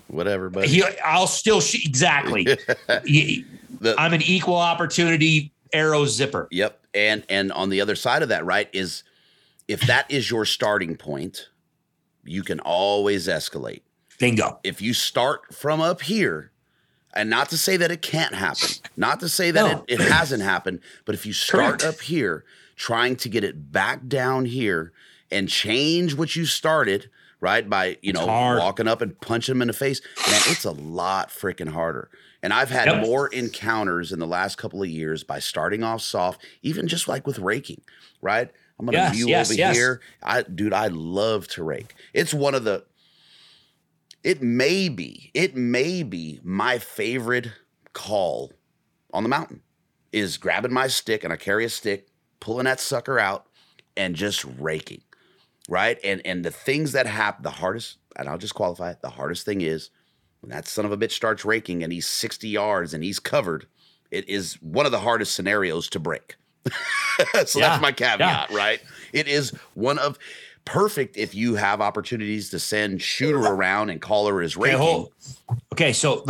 whatever, but I'll still sh- exactly. the, I'm an equal opportunity arrow zipper. Yep. And and on the other side of that, right, is if that is your starting point, you can always escalate. Bingo. If you start from up here, and not to say that it can't happen, not to say that No. it, it hasn't happened, but if you start Correct. up here, trying to get it back down here and change what you started, right? By, you know, hard. walking up and punching them in the face, man, it's a lot freaking harder. And I've had Yep. more encounters in the last couple of years by starting off soft, even just like with raking, right? I'm gonna Yes, view yes, over yes. here. I dude, I love to rake. It's one of the it may be, it may be my favorite call on the mountain is grabbing my stick and I carry a stick, pulling that sucker out and just raking. Right? And and the things that happen, the hardest, and I'll just qualify it, the hardest thing is when that son of a bitch starts raking and he's 60 yards and he's covered, it is one of the hardest scenarios to break. so Yeah, that's my caveat, right? It is one of perfect if you have opportunities to send shooter around and call her as Okay, raking. Okay, so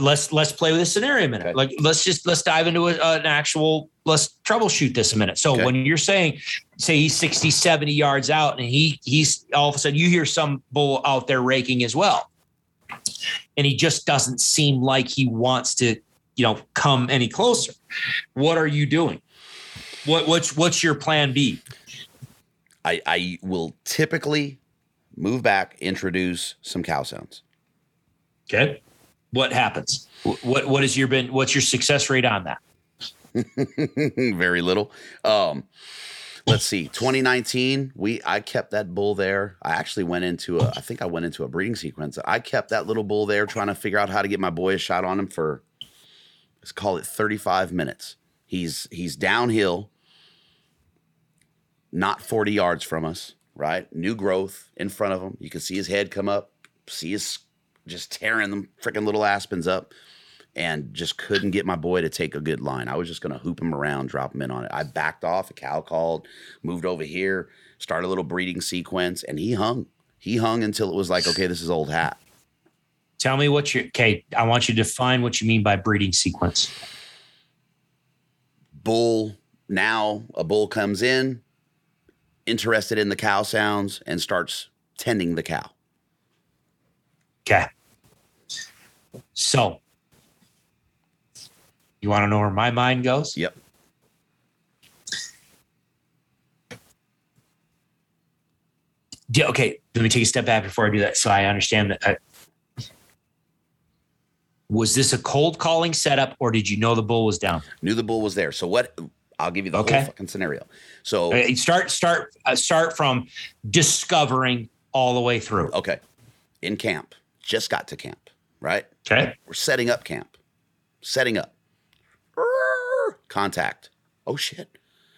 let's let's play with this scenario a minute. Okay. Like let's just let's dive into a, an actual let's troubleshoot this a minute. So Okay. when you're saying say he's 60 70 yards out and he he's all of a sudden you hear some bull out there raking as well. And he just doesn't seem like he wants to, you know, come any closer. What are you doing? What what's what's your plan B? I, I will typically move back, introduce some cow sounds. Okay. What happens? What what has your been what's your success rate on that? Very little. Um, let's see. 2019, we I kept that bull there. I actually went into a I think I went into a breeding sequence. I kept that little bull there trying to figure out how to get my boy a shot on him for let's call it 35 minutes. He's he's downhill, not 40 yards from us, right? New growth in front of him. You can see his head come up, see his just tearing them freaking little aspens up and just couldn't get my boy to take a good line. I was just to hoop him around, drop him in on it. I backed off, a cow called, moved over here, started a little breeding sequence, and he hung. He hung until it was like, okay, this is old hat. Tell me what you okay. I want you to define what you mean by breeding sequence. Bull, now a bull comes in, interested in the cow sounds, and starts tending the cow. Okay. So you want to know where my mind goes? Yep. Yeah, okay. Let me take a step back before I do that, so I understand that. Uh, was this a cold calling setup, or did you know the bull was down? Knew the bull was there. So what? I'll give you the Okay. whole fucking scenario. So Uh, Start, start, uh, start from discovering all the way through. okay, in camp, just got to camp, right? Okay. We're setting up camp. Setting up. Contact. Oh shit.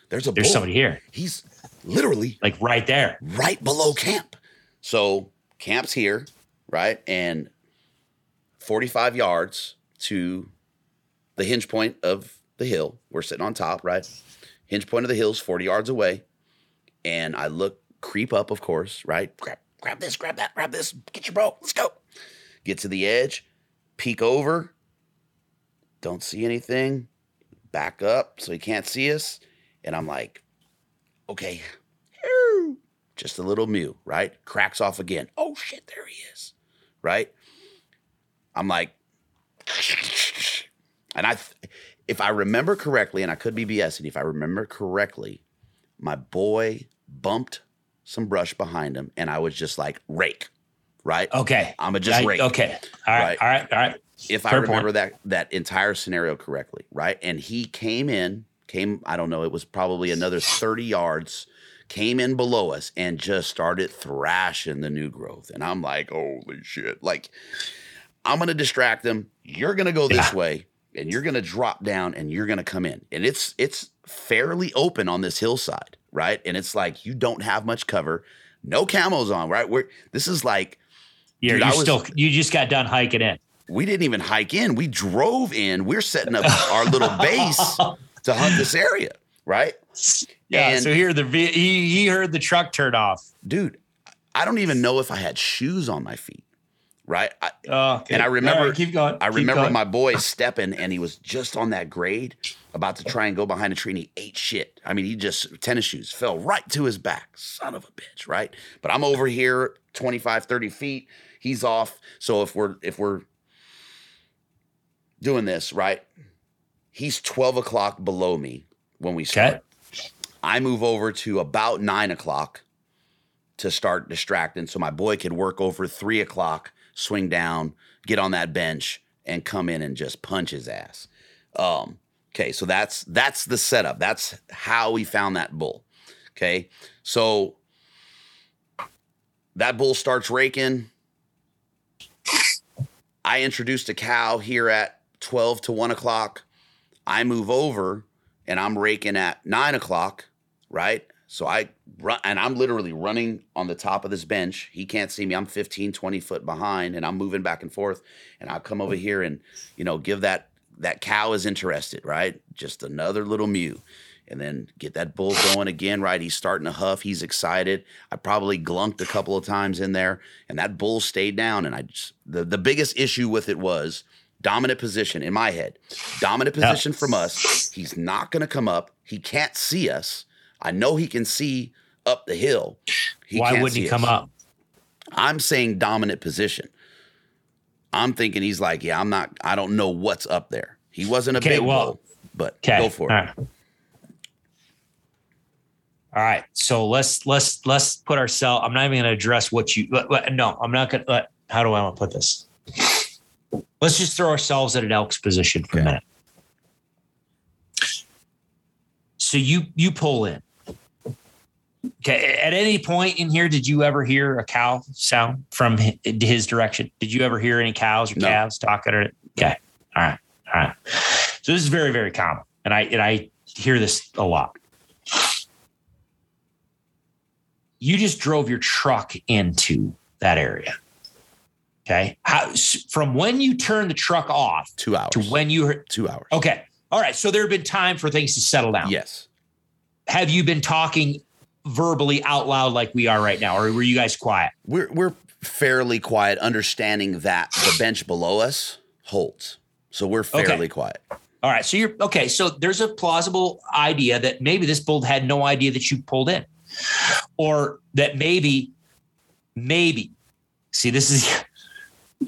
There's a bull. There's bull. somebody here, He's literally like right there. right below camp. So camp's here, right? And 45 yards to the hinge point of the hill. We're sitting on top, right? Hinge point of the hill's 40 yards away. And I look, creep up, of course, right? Grab, grab this, grab that, grab this. Get your bro. Let's go. Get to the edge, peek over. Don't see anything. Back up so he can't see us. And I'm like, okay, just a little mew, right? Cracks off again. Oh shit, there he is, right? I'm like, and I, if I remember correctly, and I could be BSing, if I remember correctly, my boy bumped some brush behind him, and I was just like rake, right? Okay. I'ma just I- rake. Okay. All right. Right. All right. All right. if I Fair remember that that entire scenario correctly, right? And he came in, came, I don't know, it was probably another 30 yards, came in below us and just started thrashing the new growth. And I'm like, holy shit. Like, I'm gonna distract them. You're gonna go this Yeah. way, and you're gonna drop down and you're gonna come in. And it's it's fairly open on this hillside, right? And it's like you don't have much cover, no camos on, right? We're this is like You're, Dude, you're was- still. You just got done hiking in. we didn't even hike in. We drove in. We're setting up our little base to hunt this area, right? Yeah. And- so here the he he heard the truck turn off. Dude, I don't even know if I had shoes on my feet, right? I, Oh, okay. And I remember- right, keep going. I Keep remember going. my boy stepping and he was just on that grade about to try and go behind a tree and he ate shit. I mean, he just tennis shoes fell right to his back. Son of a bitch, right? But I'm over here 25, 30 feet. He's off. So if we're if we're doing this, right? He's 12 o'clock below me when we start. Okay. I move over to about nine o'clock to start distracting so my boy could work over three o'clock, swing down, get on that bench, and come in and just punch his ass. Um, okay, so that's that's the setup. That's how we found that bull. Okay, so that bull starts raking. I introduced a cow here at 12 to 1 o'clock. I move over and I'm raking at 9 o'clock, right? So I run and I'm literally running on the top of this bench. He can't see me. I'm 15, 20 foot behind and I'm moving back and forth. And I'll come over here and, you know, give that that cow is interested, right? Just another little mew. And then get that bull going again, right? He's starting to huff. He's excited. I probably glunked a couple of times in there, and that bull stayed down. And I just the, the biggest issue with it was dominant position in my head. Dominant position from us. He's not gonna come up. He can't see us. I know he can see up the hill. He Why wouldn't he come us. up? I'm saying dominant position. I'm thinking he's like, yeah, I'm not. I don't know what's up there. He wasn't a Okay, big well- bull, but Okay. go for it. All right. All right. So let's let's let's put ourselves. I'm not even going to address what you. No, I'm not going to. How do I want to put this? Let's just throw ourselves at an Elks position for a minute. So you you pull in. Okay. At any point in here, did you ever hear a cow sound from his direction? Did you ever hear any cows or No. calves talking? Or okay. All right. All right. So this is very very common, and I and I hear this a lot. You just drove your truck into that area. Okay. How from when you turn the truck off Two hours. to when you heard? Two hours. Okay. All right. So there have been time for things to settle down. Yes. Have you been talking verbally out loud like we are right now, or were you guys quiet? We're we're fairly quiet, understanding that the bench below us holds. So we're fairly quiet. All right. So you're okay. So there's a plausible idea that maybe this bull had no idea that you pulled in, or that maybe, maybe, see, this is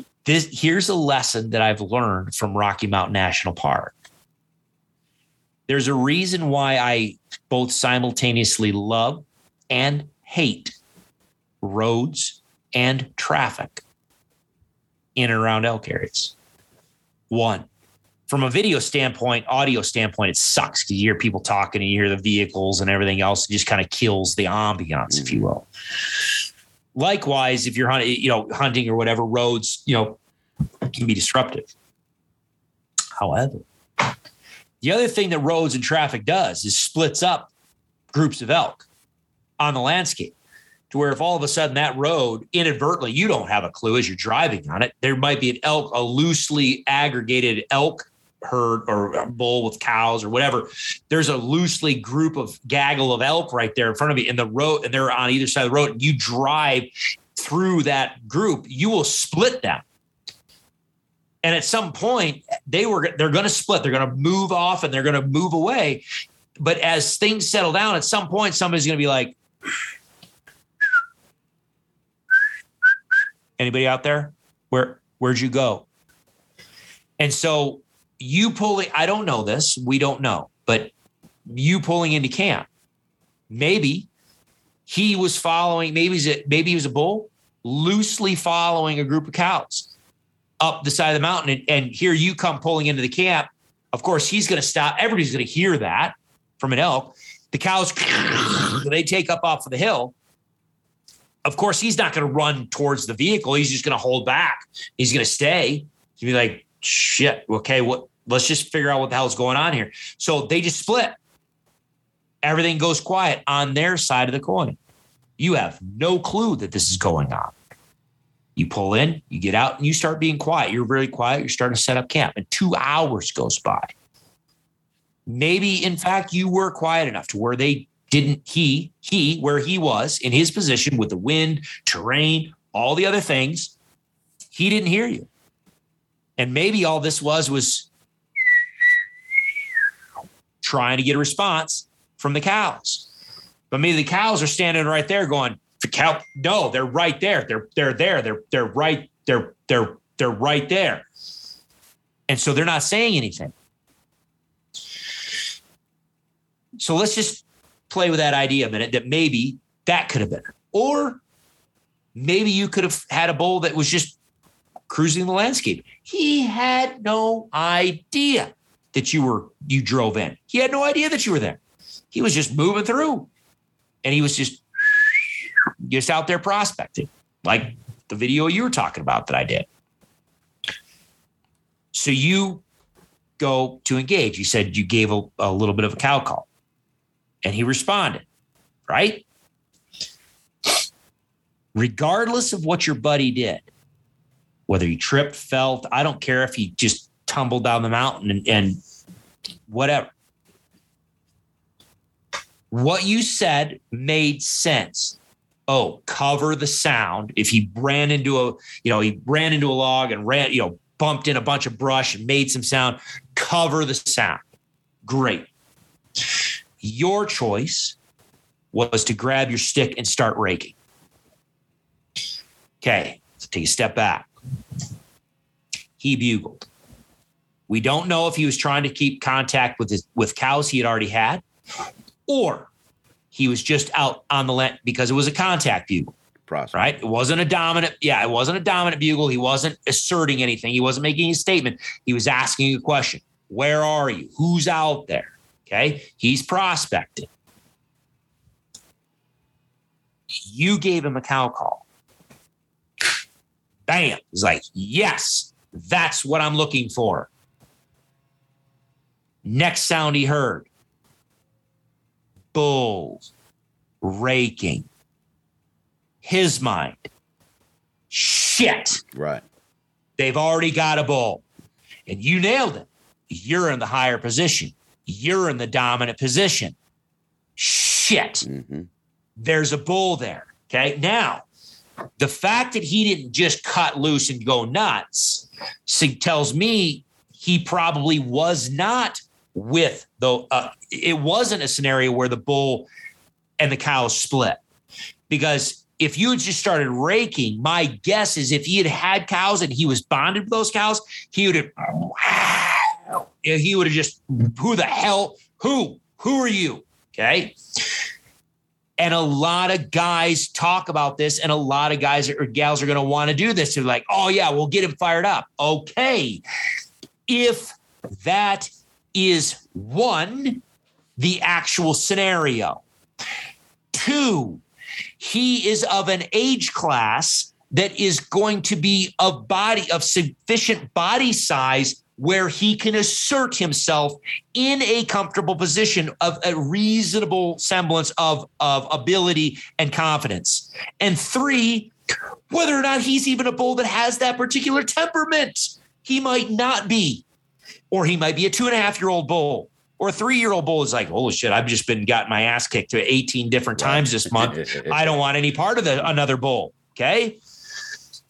this. Here's a lesson that I've learned from Rocky Mountain National Park. There's a reason why I both simultaneously love and hate roads and traffic in and around elk areas. One, from a video standpoint, audio standpoint, it sucks because you hear people talking and you hear the vehicles and everything else. It just kind of kills the ambiance, if you mm. will. Likewise, if you're hunting, you know, hunting or whatever, roads, you know, can be disruptive. However, the other thing that roads and traffic does is splits up groups of elk on the landscape to where if all of a sudden that road inadvertently you don't have a clue as you're driving on it there might be an elk a loosely aggregated elk herd or bull with cows or whatever. There's a loosely group of gaggle of elk right there in front of you in the road and they're on either side of the road you drive through that group you will split them and at some point they were they're going to split they're going to move off and they're going to move away but as things settle down at some point somebody's going to be like Anybody out there? Where where'd you go? And so you pulling, I don't know this, we don't know, but you pulling into camp, maybe he was following, maybe he's a, maybe he was a bull, loosely following a group of cows up the side of the mountain. And, and here you come pulling into the camp. Of course, he's going to stop. Everybody's going to hear that from an elk. The cows, they take up off of the hill of course, he's not going to run towards the vehicle. He's just going to hold back. He's going to stay. He'll be like, shit, okay, what? Let's just figure out what the hell's going on here. So they just split. Everything goes quiet on their side of the coin. You have no clue that this is going on. You pull in, you get out, and you start being quiet. You're really quiet. You're starting to set up camp, and two hours goes by. Maybe, in fact, you were quiet enough to where they didn't he he where he was in his position with the wind terrain all the other things he didn't hear you and maybe all this was was trying to get a response from the cows. But maybe the cows are standing right there going, no, they're right there. They're they're there. They're they're right, they're they're they're right there. And so they're not saying anything. So let's just play with that idea a minute that maybe that could have been. Or maybe you could have had a bull that was just cruising the landscape. He had no idea that you were you drove in. He had no idea that you were there. He was just moving through. And he was just just out there prospecting, like the video you were talking about that I did. So you go to engage. You said you gave a, a little bit of a cow call, and he responded, right? Regardless of what your buddy did, whether he tripped, fell, I don't care if he just tumbled down the mountain and, and whatever. What you said made sense oh, cover the sound. If he ran into a, you know, he ran into a log and ran, you know, bumped in a bunch of brush and made some sound, cover the sound. Great. Your choice was to grab your stick and start raking. Okay, so take a step back. He bugled. We don't know if he was trying to keep contact with his with cows he had already had, or he was just out on the land because it was a contact bugle. Process. Right. It wasn't a dominant. Yeah, it wasn't a dominant bugle. He wasn't asserting anything. He wasn't making a statement. He was asking a question. Where are you? Who's out there? Okay. He's prospecting. You gave him a cow call. Bam. He's like, yes, that's what I'm looking for. Next sound he heard bulls, raking. His mind, shit. Right. They've already got a bull. And you nailed it. You're in the higher position. You're in the dominant position. Shit. Mm-hmm. There's a bull there. Okay. Now, the fact that he didn't just cut loose and go nuts tells me he probably was not with though it wasn't a scenario where the bull and the cows split because if you had just started raking my guess is if he had had cows and he was bonded with those cows he would have he would have just who the hell who who are you okay and a lot of guys talk about this, and a lot of guys or gals are going to want to do this. They're like, oh, yeah, we'll get him fired up. Okay. If that is one, the actual scenario. Two, he is of an age class that is going to be of body of sufficient body size where he can assert himself in a comfortable position of a reasonable semblance of, of ability and confidence. And three, whether or not he's even a bull that has that particular temperament. He might not be or he might be a two and a half year old bull or a three year old bull is like, holy shit, I've just been got my ass kicked to 18 different times this month. I don't want any part of the another bull. Okay.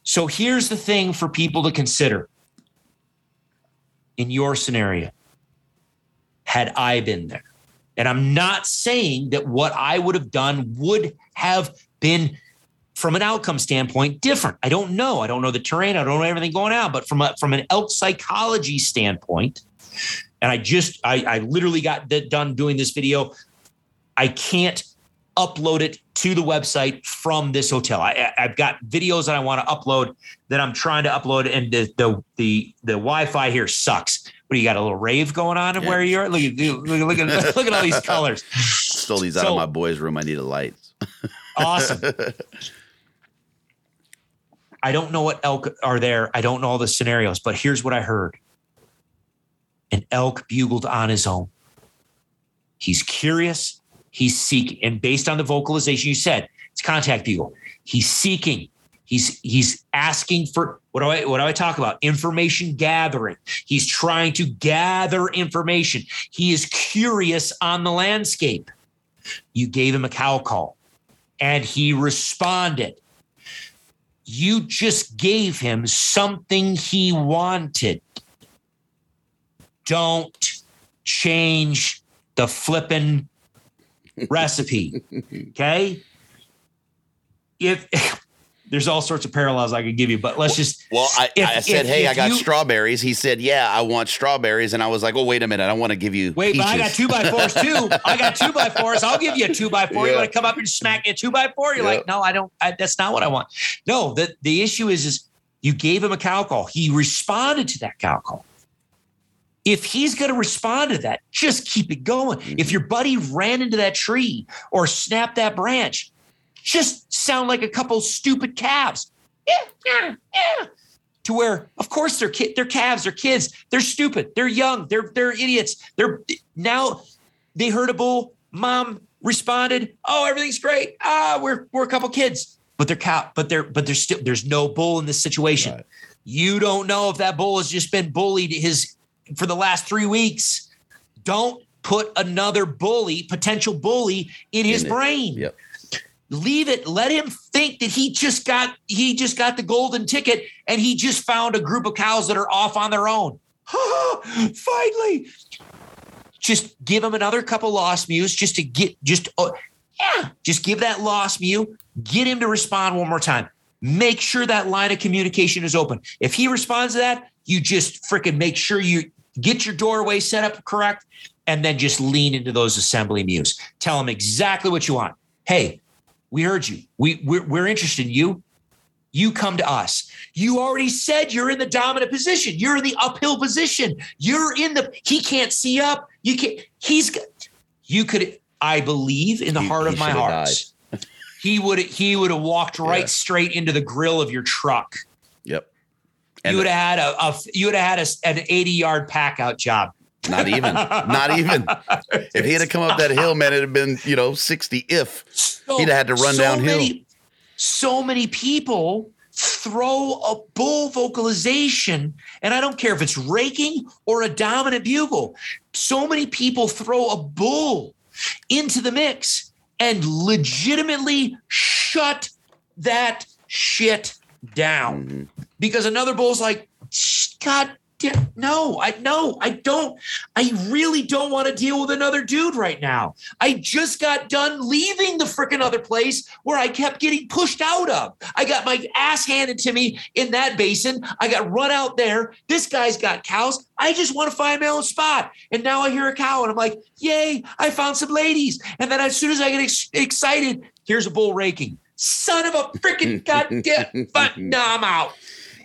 So here's the thing for people to consider in your scenario. Had I been there, and I'm not saying that what I would have done would have been from an outcome standpoint different. I don't know. I don't know the terrain. I don't know everything going on. But from a, from an elk psychology standpoint, and I just I, I literally got done doing this video. I can't upload it to the website from this hotel. I, have got videos that I want to upload that I'm trying to upload, and the the the, the Wi-Fi here sucks. What do you got? A little rave going on yeah. where you're? Look, look, look, at look at all these colors. Stole these so, out of my boy's room. I need a light. awesome. I don't know what elk are there. I don't know all the scenarios, but here's what I heard. An elk bugled on his own. He's curious. He's seeking. And based on the vocalization you said, it's contact bugle. He's seeking. He's he's asking for what do I what do I talk about? Information gathering. He's trying to gather information. He is curious on the landscape. You gave him a cow call and he responded you just gave him something he wanted. Don't change the flippin' recipe. Okay. If there's all sorts of parallels I could give you, but let's just. Well, I, if- I said, if- "Hey, if I got you- strawberries." He said, "Yeah, I want strawberries," and I was like, "Oh, wait a minute, I want to give you Wait, but I got two by fours too. I got two by fours. I'll give you a two by four. You want to come up and smack me a two by four? You're Yeah. like, no, I don't. I, that's not what I want. No, the the issue is, is you gave him a cow call. He responded to that cow call. If he's going to respond to that, just keep it going. Mm-hmm. If your buddy ran into that tree or snapped that branch, just sound like a couple stupid calves. Yeah, yeah, yeah. To where, of course, they're kid, they're calves, they're kids, they're stupid, they're young, they're they're idiots. They're now they heard a bull. Mom responded, "Oh, everything's great. Ah, we're we're a couple kids, but they're cow, but they're but there's still there's no bull in this situation. Right. You don't know if that bull has just been bullied his for the last three weeks. Don't put another bully, potential bully, in his it. brain. Yep. Leave it. Let him think that he just got he just got the golden ticket and he just found a group of cows that are off on their own. Finally, just give him another couple lost mews just to get just uh, yeah, just give that lost mew, get him to respond one more time. Make sure that line of communication is open. If he responds to that, you just freaking make sure you get your doorway set up correct and then just lean into those assembly mews. Tell him exactly what you want. Hey, we heard you. We we're, we're interested in you. You come to us. You already said you're in the dominant position. You're in the uphill position. You're in the. He can't see up. You can't. He's. You could. I believe in the He- heart he of my heart. He would. He would have walked right Yeah. straight into the grill of your truck. Yep. you would have had a, a. You would have had a, an 80 yard pack out job. Not even. Not even. If he had come up that hill, man, it'd have been, you know, 60 if. So- He'd have had to run downhill. Many, so many people throw a bull vocalization, and I don't care if it's raking or a dominant bugle. So many people throw a bull into the mix and legitimately shut that shit down Mhm. because another bull's like, "Shh, God damn, no, I no, I don't. I really don't want to deal with another dude right now. I just got done leaving the freaking other place where I kept getting pushed out of. I got my ass handed to me in that basin. I got run out there. This guy's got cows. I just want to find my own spot. And now I hear a cow and I'm like, yay, I found some ladies. And then as soon as I get ex- excited, here's a bull raking. Son of a freaking goddamn, but now I'm out.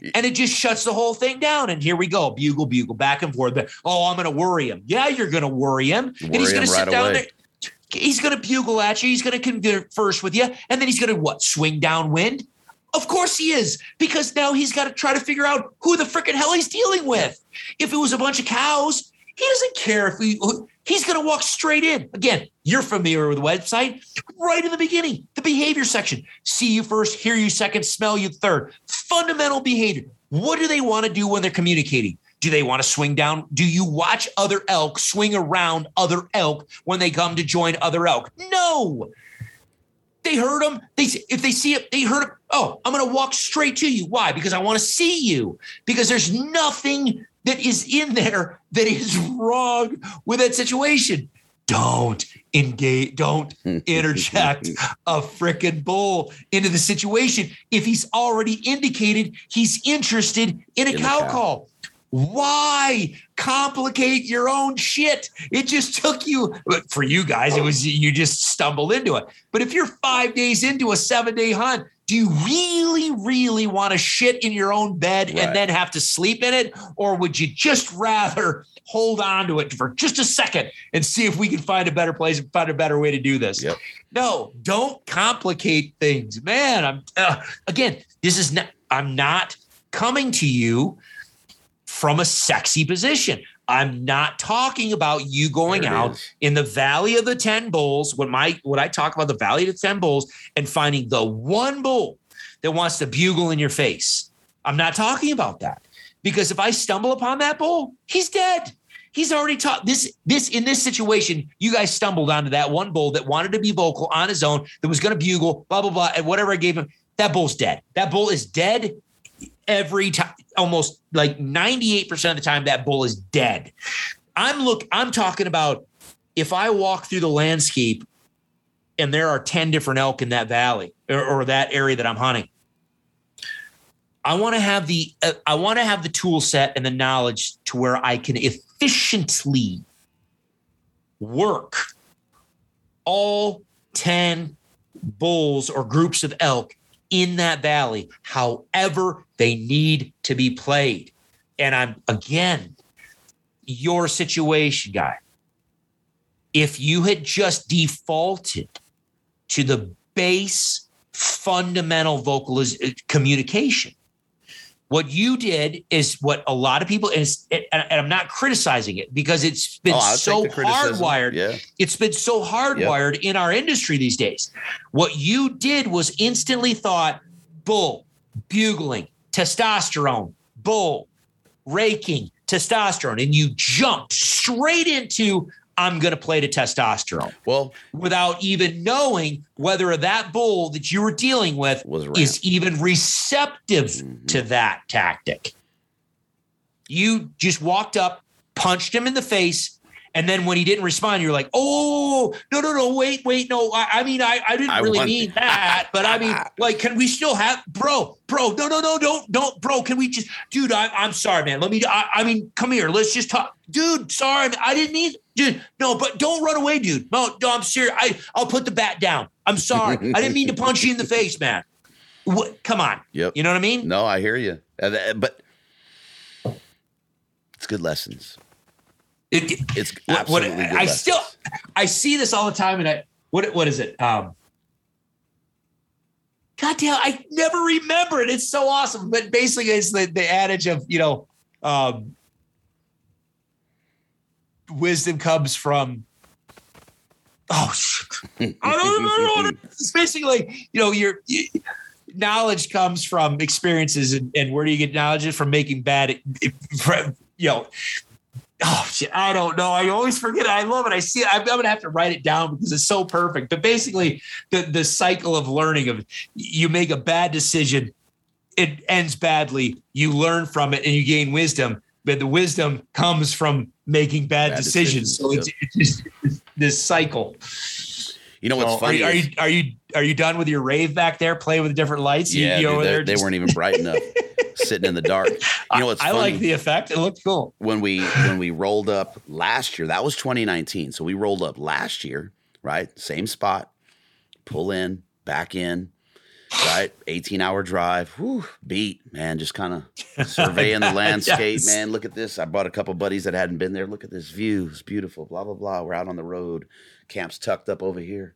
And it just shuts the whole thing down. And here we go, bugle, bugle, back and forth. Oh, I'm going to worry him. Yeah, you're going to worry him, and he's going to sit right down away. there. He's going to bugle at you. He's going to converse with you, and then he's going to what? Swing downwind. Of course he is, because now he's got to try to figure out who the freaking hell he's dealing with. If it was a bunch of cows, he doesn't care if we. He's going to walk straight in. Again, you're familiar with the website. Right in the beginning, the behavior section. See you first, hear you second, smell you third. Fundamental behavior. What do they want to do when they're communicating? Do they want to swing down? Do you watch other elk swing around other elk when they come to join other elk? No. They heard them. They if they see it, they heard it. Oh, I'm going to walk straight to you. Why? Because I want to see you. Because there's nothing that is in there that is wrong with that situation. Don't engage. Don't interject a freaking bull into the situation if he's already indicated he's interested in a In cow cow. call. Why complicate your own shit? It just took you for you guys, it was you just stumbled into it. But if you're five days into a seven day hunt, do you really, really want to shit in your own bed Right. and then have to sleep in it? Or would you just rather hold on to it for just a second and see if we can find a better place and find a better way to do this? Yep. No, don't complicate things, man. I'm uh, again. This is not. I'm not coming to you from a sexy position. I'm not talking about you going out is. in the Valley of the Ten Bulls. When my when I talk about the Valley of the Ten Bulls and finding the one bull that wants to bugle in your face, I'm not talking about that because if I stumble upon that bull, he's dead. He's already taught this. This in this situation, you guys stumbled onto that one bull that wanted to be vocal on his own, that was going to bugle, blah blah blah, and whatever I gave him. That bull's dead. That bull is dead every time. Almost like ninety eight percent of the time, that bull is dead. I'm look. I'm talking about if I walk through the landscape and there are 10 different elk in that valley or, or that area that I'm hunting, I want to have the uh, I want to have the tool set and the knowledge to where I can efficiently work all 10 bulls or groups of elk in that valley however they need to be played. And I'm again your situation guy. If you had just defaulted to the base fundamental vocalization communication what you did is what a lot of people is, and I'm not criticizing it because it's been oh, so hardwired. Yeah. It's been so hardwired in our industry these days. What you did was instantly thought bull, bugling, testosterone, bull, raking, testosterone, and you jumped straight into I'm going to play to testosterone. Well, without even knowing whether that bull that you were dealing with is even receptive mm-hmm. to that tactic. You just walked up, punched him in the face, and then when he didn't respond, you're like, oh, no, no, no, wait, wait, no. I, I mean, I, I didn't I really mean that, but I mean, like, can we still have, bro, bro, no, no, no, don't, don't, bro, can we just, dude, I, I'm sorry, man. Let me, I, I mean, come here. Let's just talk. Dude, sorry, I didn't mean, dude, no, but don't run away, dude. No, no, I'm serious. I, I'll put the bat down. I'm sorry. I didn't mean to punch you in the face, man. What, come on. Yep. You know what I mean? No, I hear you. Uh, but it's good lessons. It, it's absolutely. What, I still I see this all the time, and I what what is it? Um, God damn, I never remember it. It's so awesome. But basically, it's the the adage of you know, um, wisdom comes from. Oh, I don't know. It's basically, you know, your you, knowledge comes from experiences, and, and where do you get knowledge? From making bad, you know, oh shit, I don't know. I always forget. It. I love it. I see it. I'm, I'm, gonna have to write it down because it's so perfect. But basically, the the cycle of learning of you make a bad decision, it ends badly. You learn from it and you gain wisdom. But the wisdom comes from making bad, bad decisions. decisions. So it's, it's, it's, this cycle. You know what's so funny? Are you, are you, are you are you done with your rave back there? Play with different lights. Yeah, dude, they, they, weren't even bright enough. sitting in the dark. You know what's I, I like the effect. It looked cool. When we when we rolled up last year, that was 2019. So we rolled up last year, right? Same spot. Pull in, back in, right? 18 hour drive. Whew, beat, man. Just kind of surveying the landscape, yes. man. Look at this. I brought a couple buddies that hadn't been there. Look at this view. It's beautiful. Blah, blah, blah. We're out on the road. Camp's tucked up over here.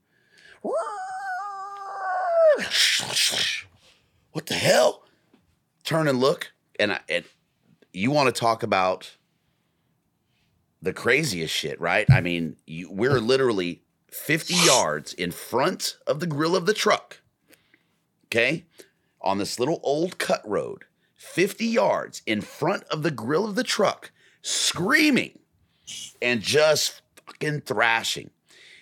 What the hell? turn and look, and, I, and you want to talk about the craziest shit, right? I mean, you, we're literally 50 yards in front of the grill of the truck, okay, on this little old cut road, 50 yards in front of the grill of the truck, screaming and just fucking thrashing.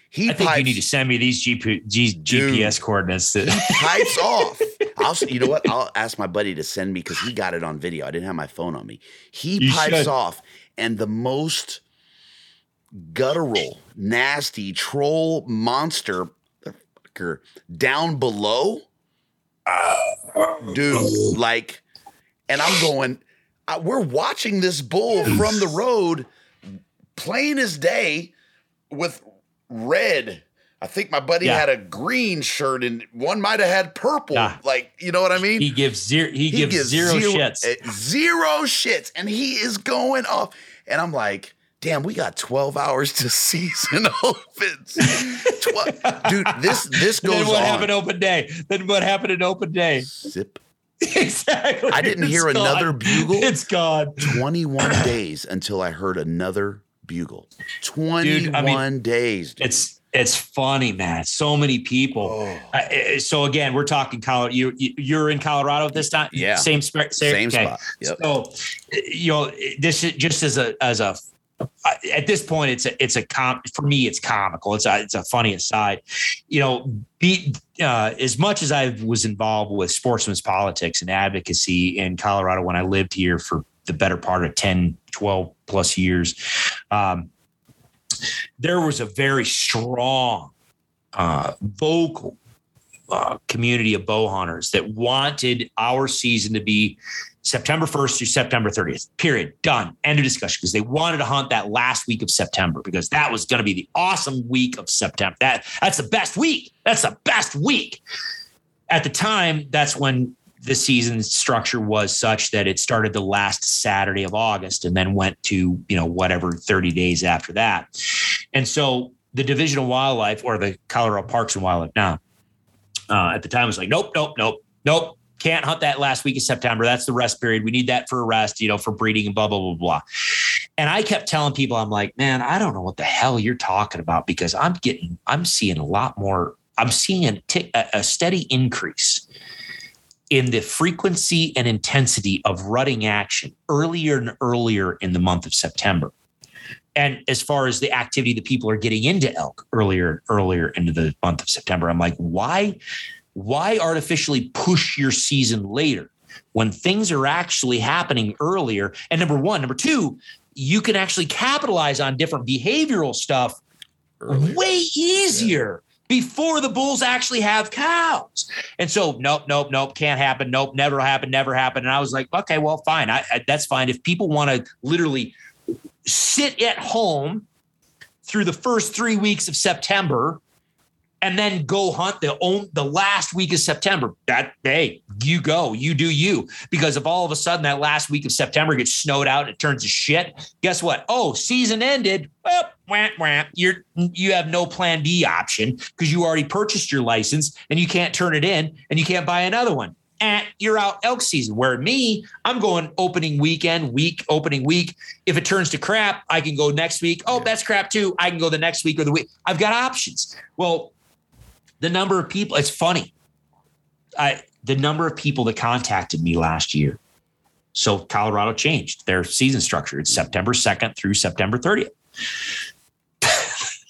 He I think pipes, you need to send me these GP, G, GPS coordinates. To- pipes off. I'll, you know what? I'll ask my buddy to send me because he got it on video. I didn't have my phone on me. He you pipes should. off, and the most guttural, nasty troll monster down below, dude. Like, and I'm going. Uh, we're watching this bull from the road, plain as day, with red. I think my buddy yeah. had a green shirt and one might have had purple. Yeah. Like, you know what I mean? He gives zero he, he gives, gives, zero, zero shits. Uh, zero shits. And he is going off. And I'm like, damn, we got 12 hours to season opens. Dude, this this goes then what on. happened open day? Then what happened in open day? Zip. exactly. I didn't hear gone. another bugle. It's gone. 21 days until I heard another bugle. 21 dude, I mean, days. Dude. It's it's funny, man. So many people. Oh. Uh, so again, we're talking Colorado. You you're in Colorado this time. Yeah. Same same, same okay. spot. Yep. So you know this is just as a as a at this point it's a it's a com for me it's comical. It's a it's a funny aside. You know be uh, as much as I was involved with sportsman's politics and advocacy in Colorado when I lived here for the better part of 10 12 plus years um, there was a very strong, uh, vocal uh, community of bow hunters that wanted our season to be September 1st through September 30th. Period. Done. End of discussion. Because they wanted to hunt that last week of September because that was going to be the awesome week of September. That that's the best week. That's the best week. At the time, that's when the season structure was such that it started the last Saturday of August and then went to, you know, whatever 30 days after that. And so the Division of Wildlife or the Colorado Parks and Wildlife now uh, at the time was like, nope, nope, nope, nope. Can't hunt that last week of September. That's the rest period. We need that for a rest, you know, for breeding and blah, blah, blah, blah. And I kept telling people, I'm like, man, I don't know what the hell you're talking about because I'm getting, I'm seeing a lot more, I'm seeing a, a steady increase in the frequency and intensity of rutting action earlier and earlier in the month of September. And as far as the activity that people are getting into elk earlier, earlier into the month of September, I'm like, why? Why artificially push your season later when things are actually happening earlier? And number one, number two, you can actually capitalize on different behavioral stuff earlier. way easier. Yeah. Before the bulls actually have cows, and so nope, nope, nope, can't happen. Nope, never happen, never happen. And I was like, okay, well, fine, I, I, that's fine. If people want to literally sit at home through the first three weeks of September and then go hunt the own the last week of September. That hey, you go, you do you. Because if all of a sudden that last week of September gets snowed out and it turns to shit, guess what? Oh, season ended. Well, wah, wah. You're you have no plan B option because you already purchased your license and you can't turn it in and you can't buy another one. And you're out elk season. Where me, I'm going opening weekend, week, opening week. If it turns to crap, I can go next week. Oh, that's crap too. I can go the next week or the week. I've got options. Well, the number of people, it's funny. I the number of people that contacted me last year. So Colorado changed their season structure. It's September 2nd through September 30th.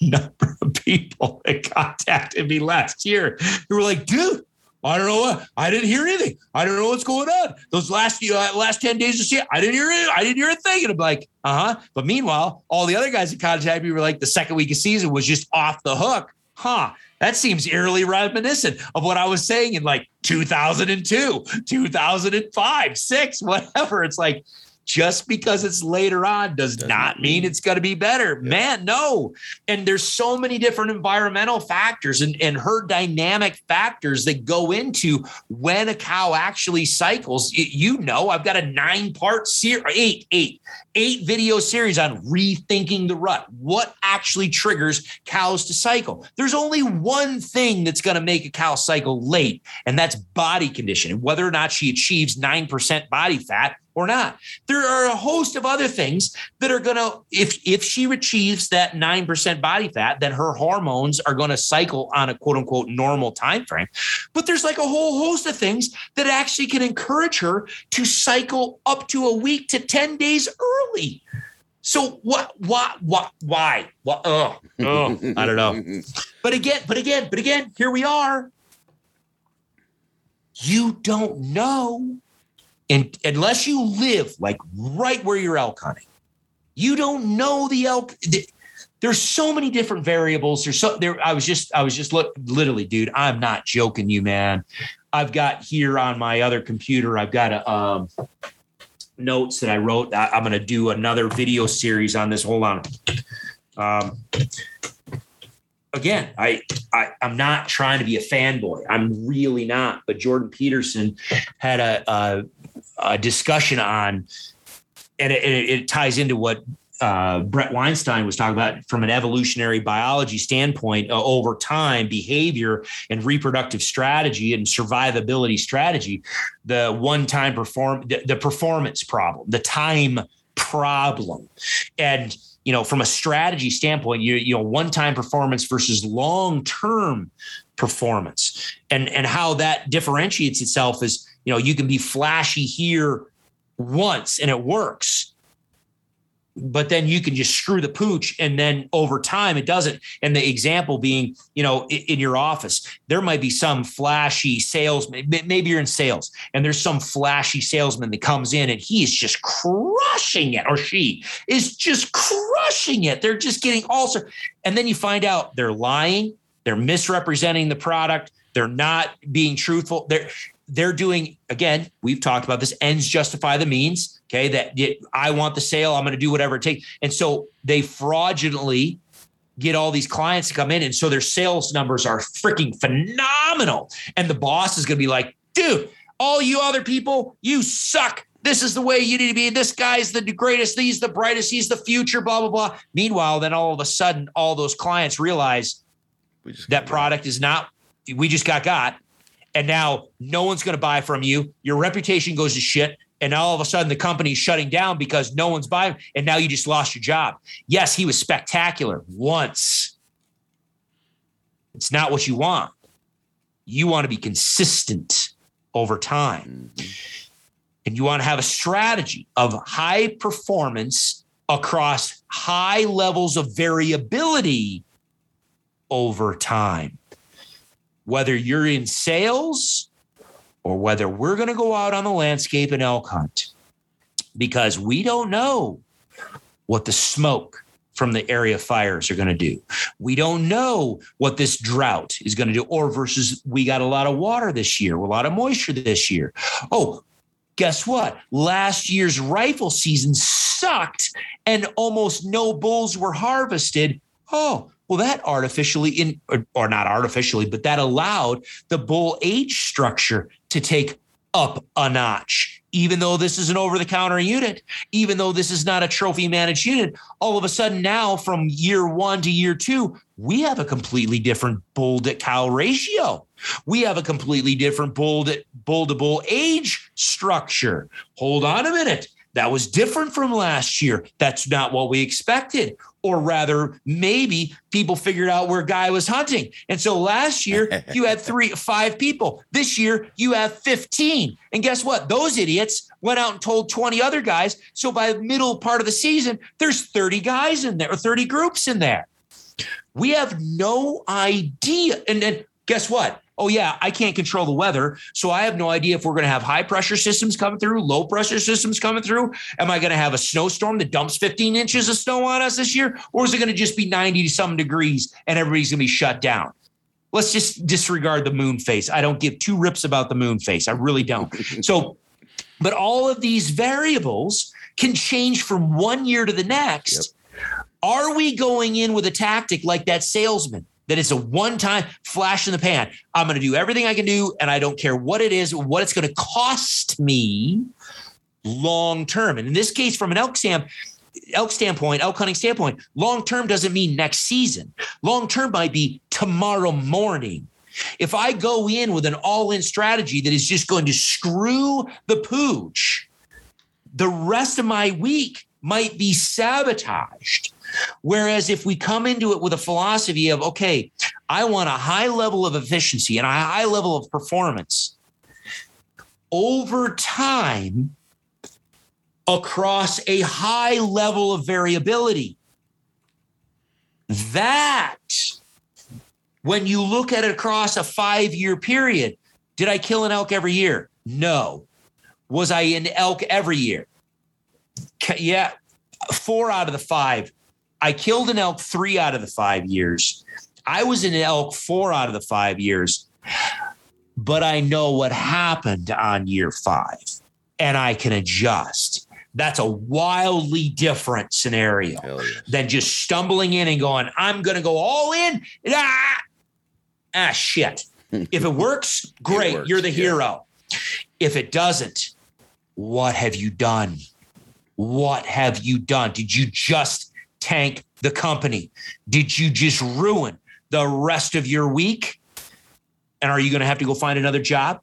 number of people that contacted me last year who were like, dude, I don't know what I didn't hear anything. I don't know what's going on. Those last few uh, last 10 days of shit, I didn't hear it. I didn't hear a thing. And I'm like, uh-huh. But meanwhile, all the other guys that contacted me were like the second week of season was just off the hook. Huh. That seems eerily reminiscent of what I was saying in like 2002, 2005, six, whatever. It's like, just because it's later on does Doesn't not mean, it's going to be better. Yeah. Man, no. And there's so many different environmental factors and, and herd dynamic factors that go into when a cow actually cycles. You know, I've got a nine part series, eight, eight, eight video series on rethinking the rut. What actually triggers cows to cycle? There's only one thing that's going to make a cow cycle late, and that's body condition. Whether or not she achieves 9% body fat or not. There are a host of other things that are going to, if if she achieves that nine percent body fat, then her hormones are going to cycle on a quote unquote normal time frame. But there's like a whole host of things that actually can encourage her to cycle up to a week to ten days early. So what? What? What? Why? What? Oh, oh, I don't know. But again, but again, but again, here we are. You don't know and unless you live like right where you're elk hunting, you don't know the elk. There's so many different variables. There's so there. I was just, I was just look, literally, dude. I'm not joking, you man. I've got here on my other computer. I've got a um, notes that I wrote. I, am going to do another video series on this. Hold on. Um, again, I, I am not trying to be a fanboy. I'm really not. But Jordan Peterson had a, a, a discussion on, and it, it, ties into what uh, Bret Weinstein was talking about from an evolutionary biology standpoint uh, over time, behavior and reproductive strategy and survivability strategy. The one-time perform the, the performance problem, the time problem, and you know, from a strategy standpoint, you you know, one-time performance versus long-term performance, and and how that differentiates itself is, you know, you can be flashy here once and it works, but then you can just screw the pooch and then over time it doesn't. And the example being you know in, your office there might be some flashy salesman maybe you're in sales and there's some flashy salesman that comes in and he is just crushing it or she is just crushing it. They're just getting all sorts and then you find out they're lying they're misrepresenting the product they're not being truthful they're they're doing again we've talked about this ends justify the means okay that i want the sale i'm going to do whatever it takes. And so they fraudulently get all these clients to come in and so their sales numbers are freaking phenomenal. And the boss is going to be like dude all you other people you suck. This is the way you need to be. This guy's the greatest. He's the brightest. He's the future blah blah blah. Meanwhile then all of a sudden all those clients realize that product is not we just got got. And now no one's going to buy from you. Your reputation goes to shit. And now all of a sudden the company's shutting down because no one's buying. And now you just lost your job. Yes, he was spectacular once. It's not what you want. You want to be consistent over time. Mm-hmm. And you want to have a strategy of high performance across high levels of variability over time whether you're in sales or whether we're going to go out on the landscape and elk hunt, because we don't know what the smoke from the area fires are going to do. We don't know what this drought is going to do, or versus we got a lot of water this year, a lot of moisture this year. Oh, guess what? Last year's rifle season sucked and almost no bulls were harvested. Oh, well, that artificially in or, or not artificially, but that allowed the bull age structure to take up a notch. Even though this is an over the counter unit, even though this is not a trophy managed unit, all of a sudden now from year one to year two, we have a completely different bull to cow ratio. We have a completely different bull to bull to bull age structure. Hold on a minute. That was different from last year. That's not what we expected. Or rather, maybe people figured out where Guy was hunting. And so last year you had three, five people. This year you have 15. And guess what? Those idiots went out and told 20 other guys. So by the middle part of the season, there's 30 guys in there or 30 groups in there. We have no idea. And then guess what? Oh yeah, I can't control the weather, so I have no idea if we're going to have high pressure systems coming through, low pressure systems coming through. Am I going to have a snowstorm that dumps 15 inches of snow on us this year, or is it going to just be 90 to some degrees and everybody's going to be shut down? Let's just disregard the moon phase. I don't give two rips about the moon phase. I really don't. So, but all of these variables can change from one year to the next. Yep. Are we going in with a tactic like that salesman? That it's a one time flash in the pan. I'm going to do everything I can do, and I don't care what it is, what it's going to cost me long term. And in this case, from an elk stamp, elk standpoint, elk hunting standpoint, long term doesn't mean next season. Long term might be tomorrow morning. If I go in with an all in strategy that is just going to screw the pooch, the rest of my week might be sabotaged. Whereas if we come into it with a philosophy of, okay, I want a high level of efficiency and a high level of performance over time across a high level of variability, that when you look at it across a five year period, did I kill an elk every year? No. Was I in elk every year? Yeah, four out of the five I killed an elk three out of the five years. I was an elk four out of the five years, but I know what happened on year five and I can adjust. That's a wildly different scenario yes. than just stumbling in and going, I'm going to go all in. Ah, ah shit. if it works, great. It works, You're the hero. Yeah. If it doesn't, what have you done? What have you done? Did you just tank the company? Did you just ruin the rest of your week? And are you going to have to go find another job?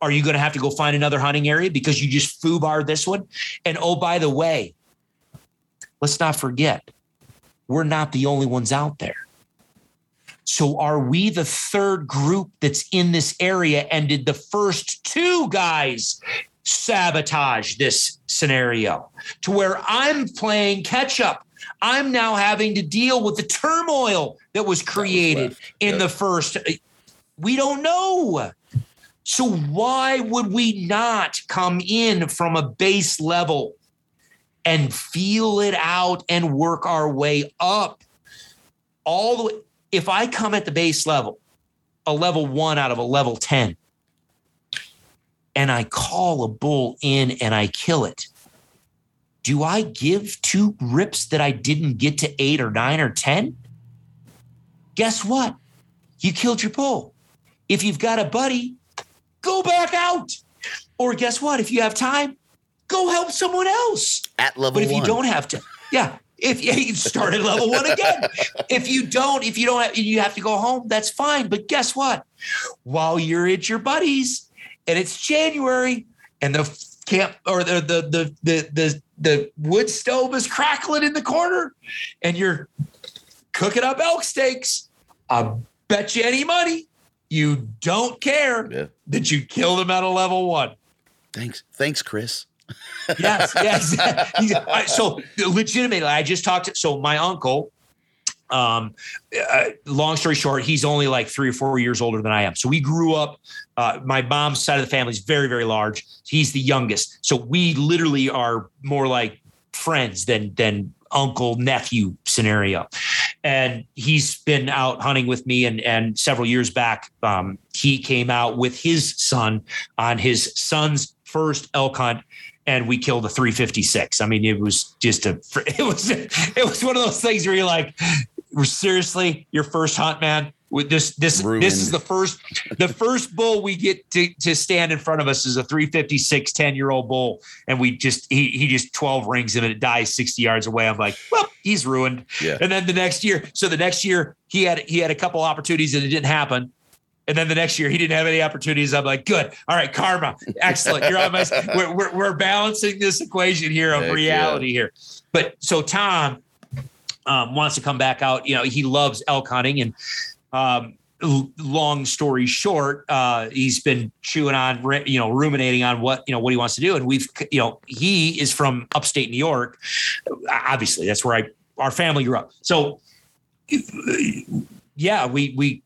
Are you going to have to go find another hunting area because you just foobar this one? And oh, by the way, let's not forget, we're not the only ones out there. So are we the third group that's in this area? And did the first two guys sabotage this scenario to where I'm playing catch up. I'm now having to deal with the turmoil that was created left. in Yep. the first. We don't know. So why would we not come in from a base level and feel it out and work our way up? All the way. If I come at the base level, a level one out of a level 10, and I call a bull in and I kill it, do I give two rips that I didn't get to eight or nine or 10? Guess what? You killed your bull. If you've got a buddy, go back out. Or guess what? If you have time, go help someone else. At level one. But if one. you don't have to, yeah. If you start at level one again. if you don't, if you don't have, you have to go home, that's fine. But guess what? While you're at your buddies and it's January and the camp or the the the the the, the wood stove is crackling in the corner and you're cooking up elk steaks, I bet you any money you don't care Yeah. that you killed them at a level one Thanks. Thanks, Chris. yes, yes. So legitimately, I just talked to so my uncle. Um, uh, long story short, he's only like three or four years older than I am. So we grew up. Uh, my mom's side of the family is very, very large. He's the youngest, so we literally are more like friends than than uncle nephew scenario. And he's been out hunting with me, and and several years back, um, he came out with his son on his son's first elk hunt and we killed a 356. I mean, it was just a, it was, it was one of those things where you're like, seriously, your first hunt, man. With this, this, Ruined. this is the first, the first bull we get to to stand in front of us is a 356 10 year old bull, and we just he he just 12 rings him and it dies 60 yards away. I'm like, well, he's ruined. Yeah. And then the next year, so the next year he had he had a couple opportunities and it didn't happen. And then the next year he didn't have any opportunities. I'm like, good. All right, karma. Excellent. You're on my we're, we're, we're balancing this equation here of Heck yeah. reality here. But so Tom um, wants to come back out. You know, he loves elk hunting and um, long story short, uh, he's been chewing on, you know, ruminating on what, you know, what he wants to do. And we've, you know, he is from upstate New York. Obviously that's where I, our family grew up. So yeah, we, we,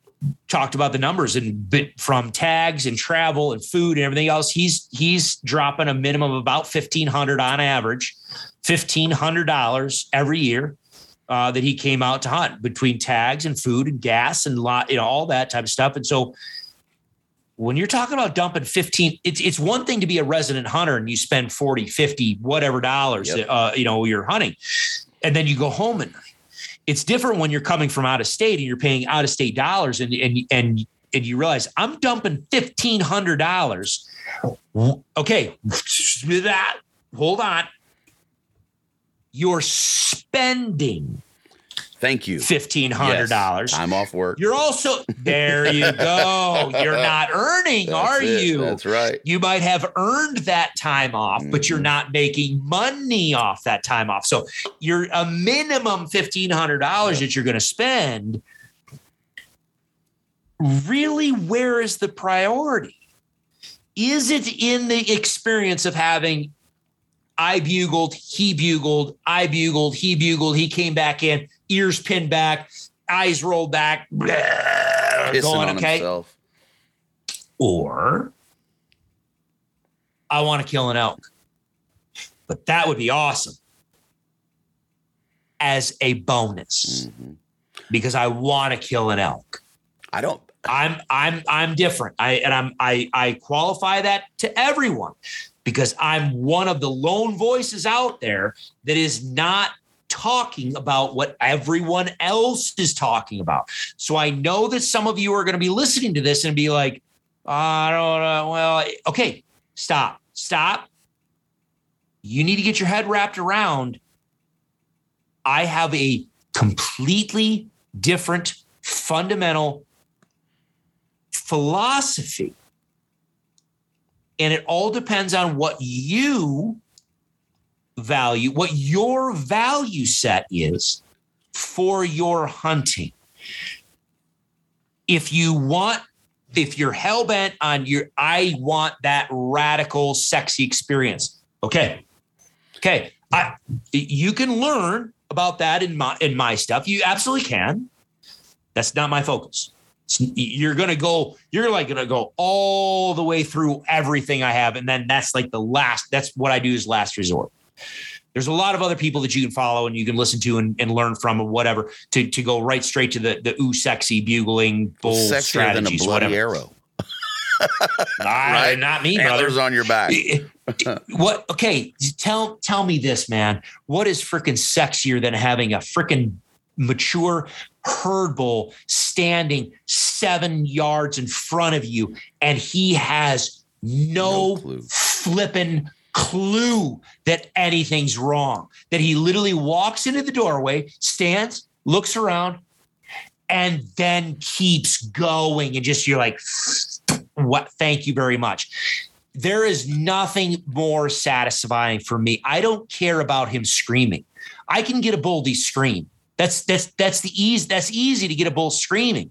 talked about the numbers and from tags and travel and food and everything else. He's he's dropping a minimum of about fifteen hundred on average, fifteen hundred dollars every year uh, that he came out to hunt between tags and food and gas and lot, you know, all that type of stuff. And so when you're talking about dumping 15, it's it's one thing to be a resident hunter and you spend 40, 50, whatever dollars, Yep. uh, you know, you're hunting. And then you go home at night. It's different when you're coming from out of state and you're paying out of state dollars and and and and you realize I'm dumping fifteen hundred dollars. Okay, that hold on. You're spending Thank you. fifteen hundred dollars. Yes. Time off work. You're also there. You go. You're not earning, That's are it. you? That's right. you might have earned that time off, but you're Mhm. not making money off that time off. So you're a minimum fifteen hundred dollars that you're going to spend. Really, where is the priority? Is it in the experience of having I bugled, he bugled, I bugled, he bugled, he came back in, ears pinned back, eyes rolled back, Pissing going on okay? himself. or I want to kill an elk. But that would be awesome as a bonus Mhm. because I want to kill an elk. I don't. I'm I'm I'm different. I and I'm I I qualify that to everyone because I'm one of the lone voices out there that is not talking about what everyone else is talking about. So I know that some of you are going to be listening to this and be like, I don't know. Well, okay, stop, stop. You need to get your head wrapped around. I have a completely different fundamental philosophy. And it all depends on what you value, what your value set is for your hunting. If you want if you're hell bent on your, I want that radical, sexy experience. Okay, okay, I you can learn about that in my in my stuff. You absolutely can. That's not my focus. You're gonna go. You're like gonna go all the way through everything I have, and then that's like the last. That's what I do is last resort. There's a lot of other people that you can follow and you can listen to and, and learn from or whatever to, to go right straight to the the ooh sexy bugling bull Sexier strategies. Than a bloody whatever. arrow. right? Not me, brother. Antlers on your back. what? Okay, tell tell me this, man. What is freaking sexier than having a freaking mature herd bull standing seven yards in front of you, and he has no, no flipping clue that anything's wrong. That he literally walks into the doorway, stands, looks around, and then keeps going. And just you're like, what? Thank you very much. There is nothing more satisfying for me. I don't care about him screaming. I can get a bull scream. That's that's that's the easy that's easy to get a bull screaming.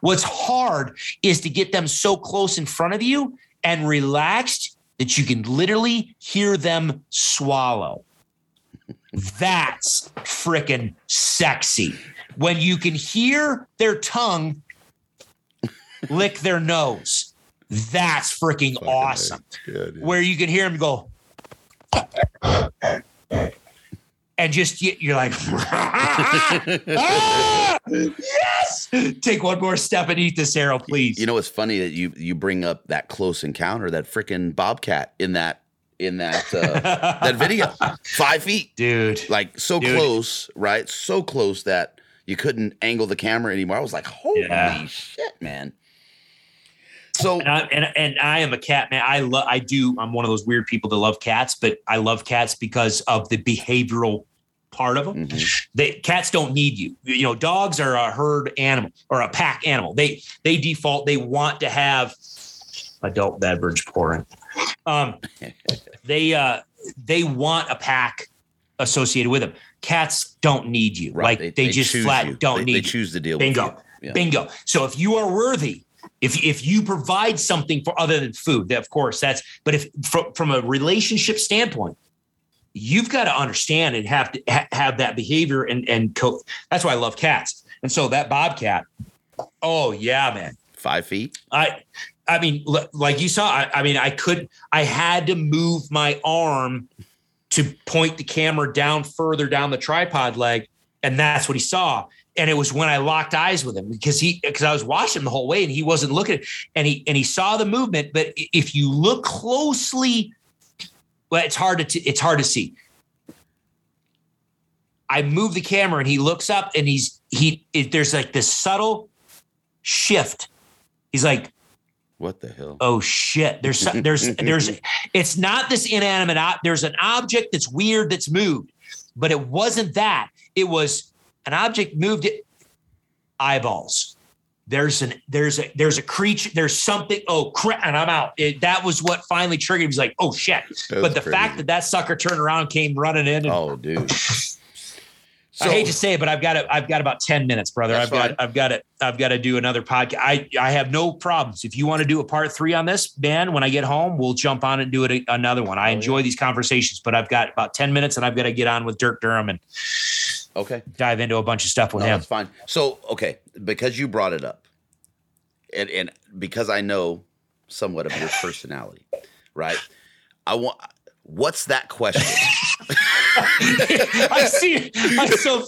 What's hard is to get them so close in front of you and relaxed that you can literally hear them swallow. That's freaking sexy. When you can hear their tongue lick their nose. That's freaking awesome. Where you can hear them go and just you're like, ah, yes, take one more step and eat this arrow, please. You know, it's funny that you you bring up that close encounter, that freaking bobcat in that in that uh, that video, five feet, dude, like so dude. close, right? So close that you couldn't angle the camera anymore. I was like, holy yeah. shit, man. So and I, and, and I am a cat man. I love I do. I'm one of those weird people that love cats, but I love cats because of the behavioral part of them. Mm-hmm. They cats don't need you. You know, dogs are a herd animal or a pack animal. They they default. They want to have adult beverage pouring. Um, they uh, they want a pack associated with them. Cats don't need you. Right. Like they, they, they just flat you. don't they, need. They choose to deal. Bingo. Yeah. Bingo. So if you are worthy, if if you provide something for other than food, of course that's. But if from, from a relationship standpoint, you've got to understand and have to ha- have that behavior and and co- that's why I love cats. And so that bobcat, oh yeah, man, five feet. I, I mean, like you saw, I, I mean, I could, I had to move my arm to point the camera down further down the tripod leg, and that's what he saw. And it was when I locked eyes with him because he because I was watching the whole way and he wasn't looking and he and he saw the movement. But if you look closely well, it's hard to t- it's hard to see. I move the camera and he looks up and he's he it, there's like this subtle shift. He's like, "What the hell? Oh shit!" There's some, there's there's it's not this inanimate. Ob- there's an object that's weird that's moved, but it wasn't that. It was an object moved. It eyeballs there's an there's a there's a creature there's something oh crap and i'm out it, that was what finally triggered He's like oh shit but the crazy. fact that that sucker turned around came running in and, oh dude So, I hate to say it, but I've got it. I've got about ten minutes, brother. I've got. Fine. I've got it. I've got to do another podcast. I I have no problems. If you want to do a part three on this, man, when I get home, we'll jump on and do it another one. I oh, enjoy yeah. these conversations, but I've got about ten minutes, and I've got to get on with Dirk Durham and Okay. Dive into a bunch of stuff with no, him. That's fine. So, okay, because you brought it up, and, and because I know somewhat of your personality, right? I want what's that question? I see. I'm so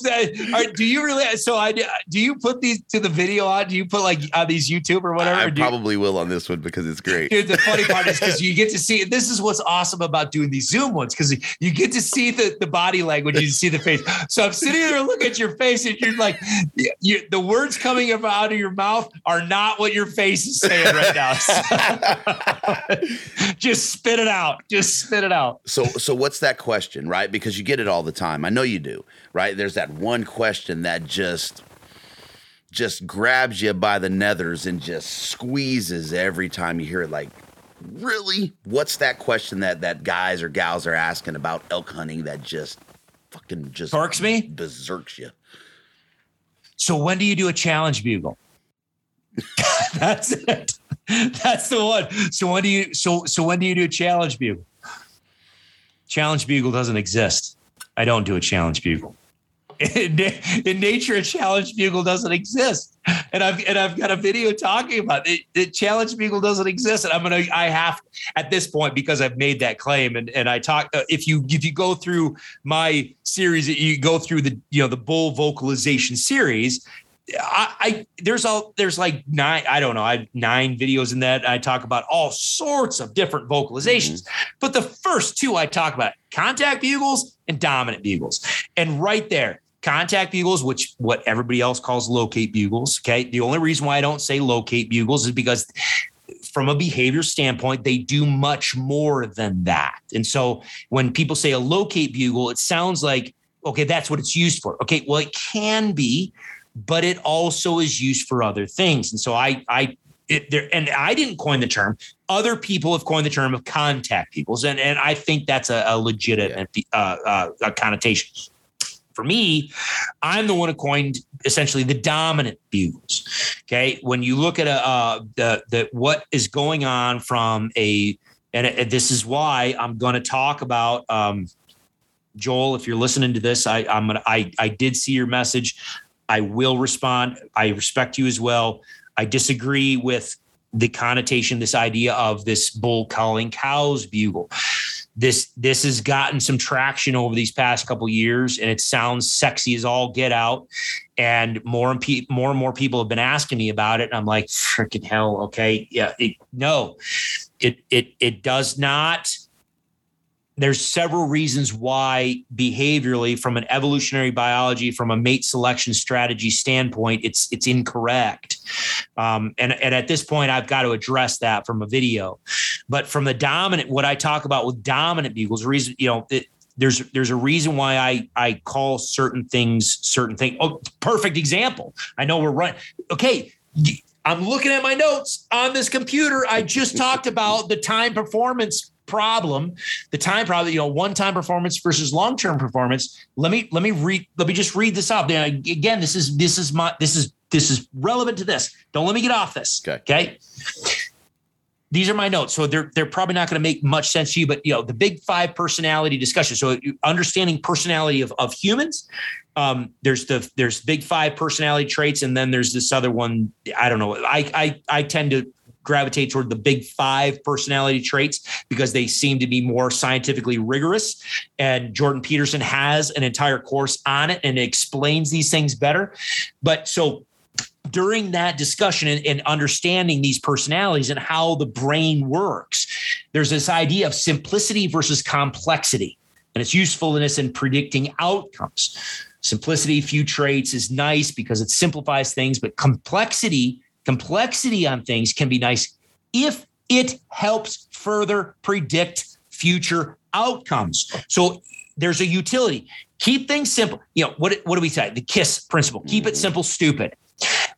do you really? So I do you put these to the video on? Do you put like on these YouTube or whatever? I probably you, will on this one because it's great. Dude, the funny part is because you get to see. This is what's awesome about doing these Zoom ones because you get to see the, the body language. You see the face. So I'm sitting there, looking at your face, and you're like, you, the words coming out of your mouth are not what your face is saying right now. Just spit it out. Just spit it out. So so what's that question, right? Because you get it all the time. I know you do, right? There's that one question that just just grabs you by the nethers and just squeezes every time you hear it like really what's that question that that guys or gals are asking about elk hunting that just fucking just barks me berserks you so when do you do a challenge bugle that's it That's the one. So when do you so so when do you do a challenge bugle? Challenge bugle doesn't exist. I don't do a challenge bugle. In, in, nature, a challenge bugle doesn't exist, and I've and I've got a video talking about it. The challenge bugle doesn't exist, and I'm gonna I have at this point because I've made that claim, and and I talk uh, if you if you go through my series, you go through the you know the bull vocalization series, I, I, there's all there's like nine I don't know I nine videos in that I talk about all sorts of different vocalizations, mm-hmm. but the first two I talk about contact bugles and dominant bugles, and right there contact bugles, which what everybody else calls locate bugles. Okay, the only reason why I don't say locate bugles is because from a behavior standpoint, they do much more than that. And so when people say a locate bugle, it sounds like okay, that's what it's used for. Okay, well it can be but it also is used for other things. And so I, I, it, there, and I didn't coin the term. Other people have coined the term of contact bugles, and and I think that's a, a legitimate uh, uh, a connotation. For me, I'm the one who coined essentially the dominant bugles. Okay, when you look at a uh, the the what is going on from a and, and this is why I'm going to talk about um, Joel. If you're listening to this, I I'm gonna I I did see your message. I will respond. I respect you as well. I disagree with the connotation, this idea of this bull calling cows bugle. This this has gotten some traction over these past couple years, and it sounds sexy as all get out. And more and pe- more and more people have been asking me about it, and I'm like, freaking hell, okay, yeah, it, no, it it it does not there's several reasons why behaviorally from an evolutionary biology from a mate selection strategy standpoint it's it's incorrect um, and, and at this point i've got to address that from a video but from the dominant what i talk about with dominant bugles reason you know it, there's there's a reason why I I call certain things certain things. Oh, perfect example. I know we're running. Okay, I'm looking at my notes on this computer. I just talked about the time performance problem, the time problem, you know, one-time performance versus long-term performance. Let me let me read let me just read this out. Now, again, this is this is my this is this is relevant to this. Don't let me get off this. Okay. Okay. These are my notes, so they're they're probably not going to make much sense to you. But you know, the big five personality discussion. So understanding personality of of humans. Um, there's the there's big five personality traits, and then there's this other one. I don't know. I I I tend to gravitate toward the big five personality traits because they seem to be more scientifically rigorous. And Jordan Peterson has an entire course on it and it explains these things better. But so during that discussion and, and, understanding these personalities and how the brain works, there's this idea of simplicity versus complexity and its usefulness in predicting outcomes. Simplicity, few traits is nice because it simplifies things, but complexity Complexity on things can be nice if it helps further predict future outcomes. So there's a utility. Keep things simple. You know, what, what do we say? The KISS principle. Keep it mm-hmm. simple, stupid.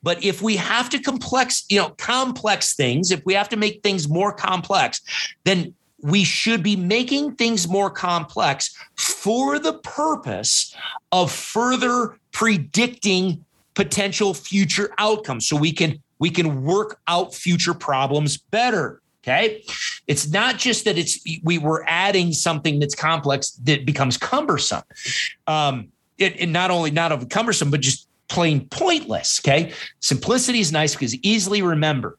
But if we have to complex, you know, complex things, if we have to make things more complex, then we should be making things more complex for the purpose of further predicting potential future outcomes so we can we can work out future problems better. Okay. It's not just that it's we were adding something that's complex that becomes cumbersome. Um, it, not only not of cumbersome, but just plain pointless. Okay. Simplicity is nice because easily remember,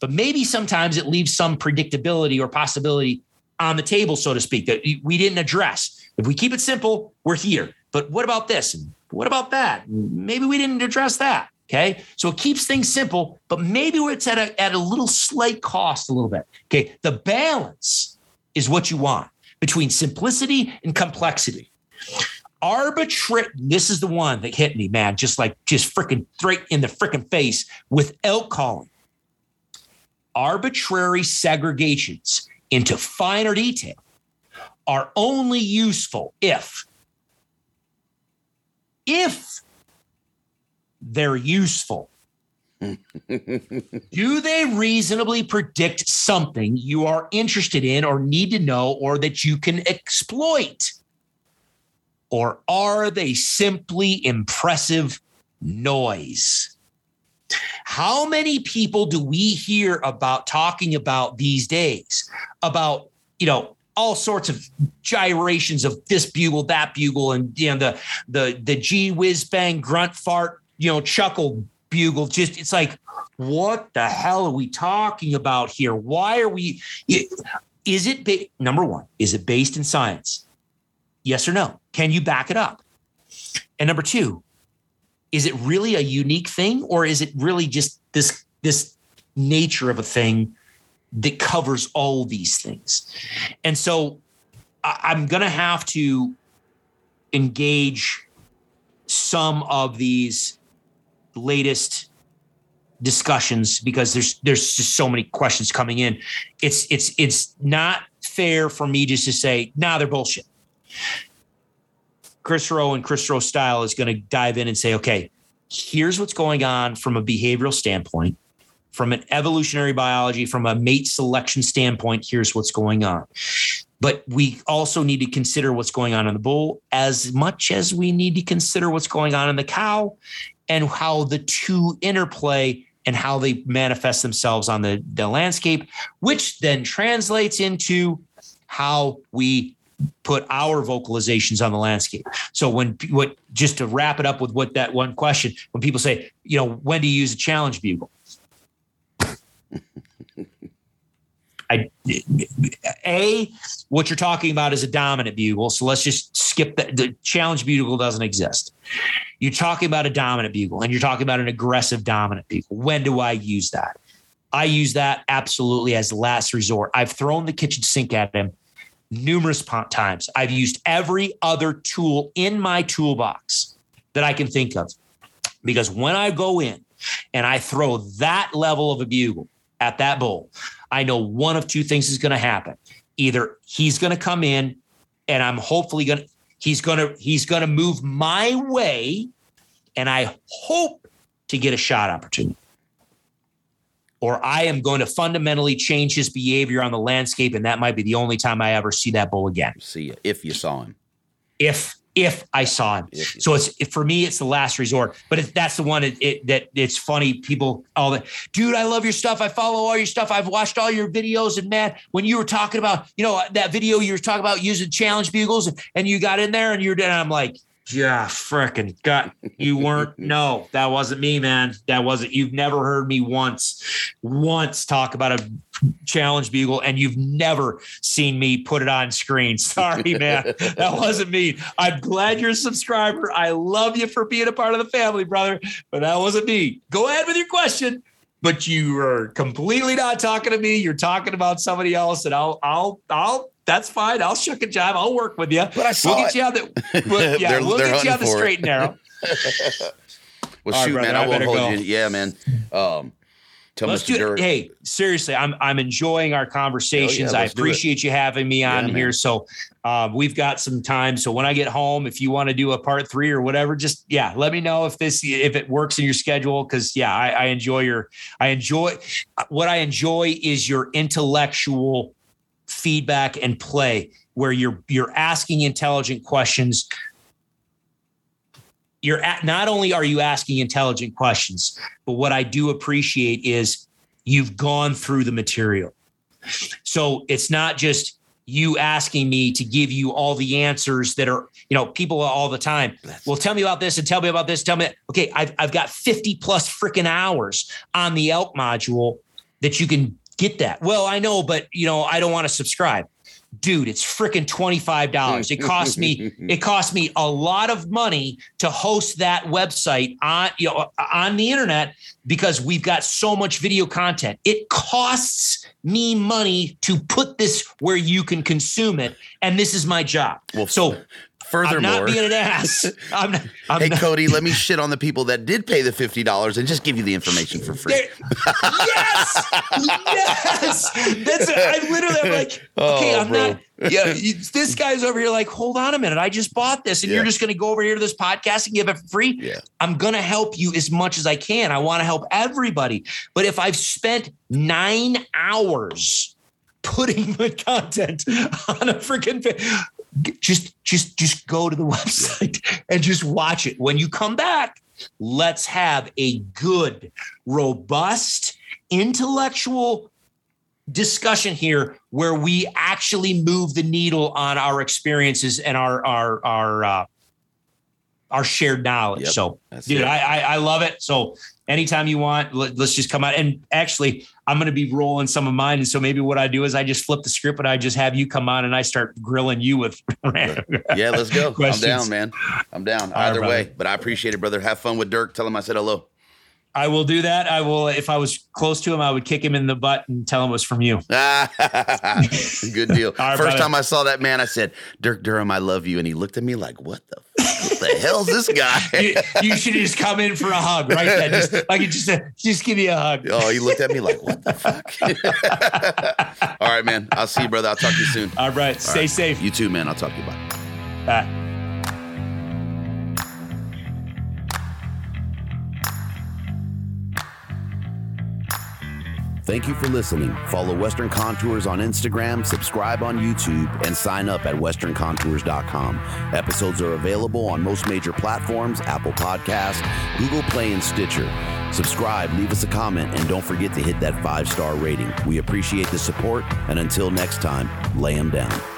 but maybe sometimes it leaves some predictability or possibility on the table, so to speak, that we didn't address. If we keep it simple, we're here. But what about this? What about that? Maybe we didn't address that. Okay. So it keeps things simple, but maybe it's at a, at a little slight cost a little bit. Okay. The balance is what you want between simplicity and complexity. Arbitrary, this is the one that hit me, man, just like just freaking straight in the freaking face with calling. Arbitrary segregations into finer detail are only useful if if they're useful. Do they reasonably predict something you are interested in or need to know or that you can exploit? Or are they simply impressive noise? How many people do we hear about talking about these days about, you know, all sorts of gyrations of this bugle, that bugle, and you know, the the the G whiz bang grunt fart, you know, chuckle bugle. Just it's like, what the hell are we talking about here? Why are we? Is it ba- number one? Is it based in science? Yes or no? Can you back it up? And number two, is it really a unique thing, or is it really just this this nature of a thing that covers all these things. And so I, am going to have to engage some of these latest discussions because there's there's just so many questions coming in. It's it's it's not fair for me just to say, nah, they're bullshit. Chris Roe and Chris Roe style is going to dive in and say, okay, here's what's going on from a behavioral standpoint from an evolutionary biology, from a mate selection standpoint, here's what's going on. But we also need to consider what's going on in the bull as much as we need to consider what's going on in the cow and how the two interplay and how they manifest themselves on the, the landscape, which then translates into how we put our vocalizations on the landscape. So when what just to wrap it up with what that one question, when people say, you know, when do you use a challenge bugle? I a what you're talking about is a dominant bugle. So let's just skip that. The challenge bugle doesn't exist. You're talking about a dominant bugle, and you're talking about an aggressive dominant bugle. When do I use that? I use that absolutely as last resort. I've thrown the kitchen sink at him numerous times. I've used every other tool in my toolbox that I can think of, because when I go in and I throw that level of a bugle at that bull, I know one of two things is going to happen. Either he's going to come in and I'm hopefully going to he's going to he's going to move my way and I hope to get a shot opportunity. Or I am going to fundamentally change his behavior on the landscape and that might be the only time I ever see that bull again. See if you saw him. If if I saw him. So it's for me, it's the last resort. But it, that's the one it, it, that it's funny. People, all the dude, I love your stuff. I follow all your stuff. I've watched all your videos. And man, when you were talking about, you know, that video you were talking about using challenge bugles, and you got in there, and you're, and I'm like, yeah, freaking God, you weren't. no, that wasn't me, man. That wasn't. You've never heard me once, once talk about a challenge bugle, and you've never seen me put it on screen. Sorry, man, that wasn't me. I'm glad you're a subscriber. I love you for being a part of the family, brother, but that wasn't me. Go ahead with your question but you are completely not talking to me. You're talking about somebody else, and I'll, I'll, I'll that's fine. I'll shuck a jive. I'll work with you. But I saw we'll get it. you on the we'll, yeah, They're- we'll they're get you on the hunting for straight it. and narrow. Well, All right, shoot, brother, man, I I, won't better hold go. you. Yeah, man. Um, tell Let's Mr. do it. Dirt. Hey, seriously, I'm I'm enjoying our conversations. I let's do it. appreciate you having me on Yeah, here. man. So uh, we've got some time. So when I get home, if you want to do a part three or whatever, just yeah, let me know if this if it works in your schedule. Because yeah, I, I enjoy your I enjoy what I enjoy is your intellectual feedback and play where you're you're asking intelligent questions. You're at not only are you asking intelligent questions but what i do appreciate is you've gone through the material. So it's not just you asking me to give you all the answers that are you know people all the time. Well tell me about this and tell me about this. Tell me okay i've, I've got 50 plus freaking hours on the elk module that you can get that. Well i know but you know i don't want to subscribe. Dude it's freaking $25 it cost me it cost me a lot of money to host that website on you know on the internet because we've got so much video content. It costs me money to put this where you can consume it and this is my job. Well, so I'm Furthermore, not being an ass. I'm not. I'm hey not, Cody, let me shit on the people that did pay the fifty dollars and just give you the information for free. Yes, yes. That's it. I literally I'm like, oh, okay, Oh, I'm bro. not. Yeah, this guy's over here like, hold on a minute, I just bought this, and Yeah. you're just going to go over here to this podcast and give it for free. Yeah. I'm going to help you as much as I can. I want to help everybody, but if I've spent nine hours putting the content on a freaking just just just go to the website and just watch it when you come back let's have a good, robust, intellectual discussion here where we actually move the needle on our experiences and our our our uh, our shared knowledge. Yep, so, dude, it. I, I I love it. So, anytime you want, let, us just come out. And actually, I'm going to be rolling some of mine. And so maybe what I do is I just flip the script and I just have you come on and I start grilling you with. Yeah, let's go. I'm down, man. I'm down. right, Either way, but I appreciate it, brother. Have fun with Dirk. Tell him I said hello. I will do that. I will. If I was close to him, I would kick him in the butt and tell him it was from you. Good deal. All right, First brother. time I saw that man, I said, Dirk Durham, I love you. And he looked at me like, what the, what the hell's this guy? you, you should just come in for a hug right then. Just like just uh, just give me a hug. oh, he looked at me like, what the fuck? All right, man. I'll see you, brother. I'll talk to you soon. All right. Stay right. safe. You too, man. I'll talk to you. Bye. Bye. Thank you for listening. Follow Western Contours on Instagram, subscribe on YouTube, and sign up at westerncontours.com. Episodes are available on most major platforms Apple Podcasts, Google Play, and Stitcher. Subscribe, leave us a comment, and don't forget to hit that five star rating. We appreciate the support, and until next time, lay 'em down.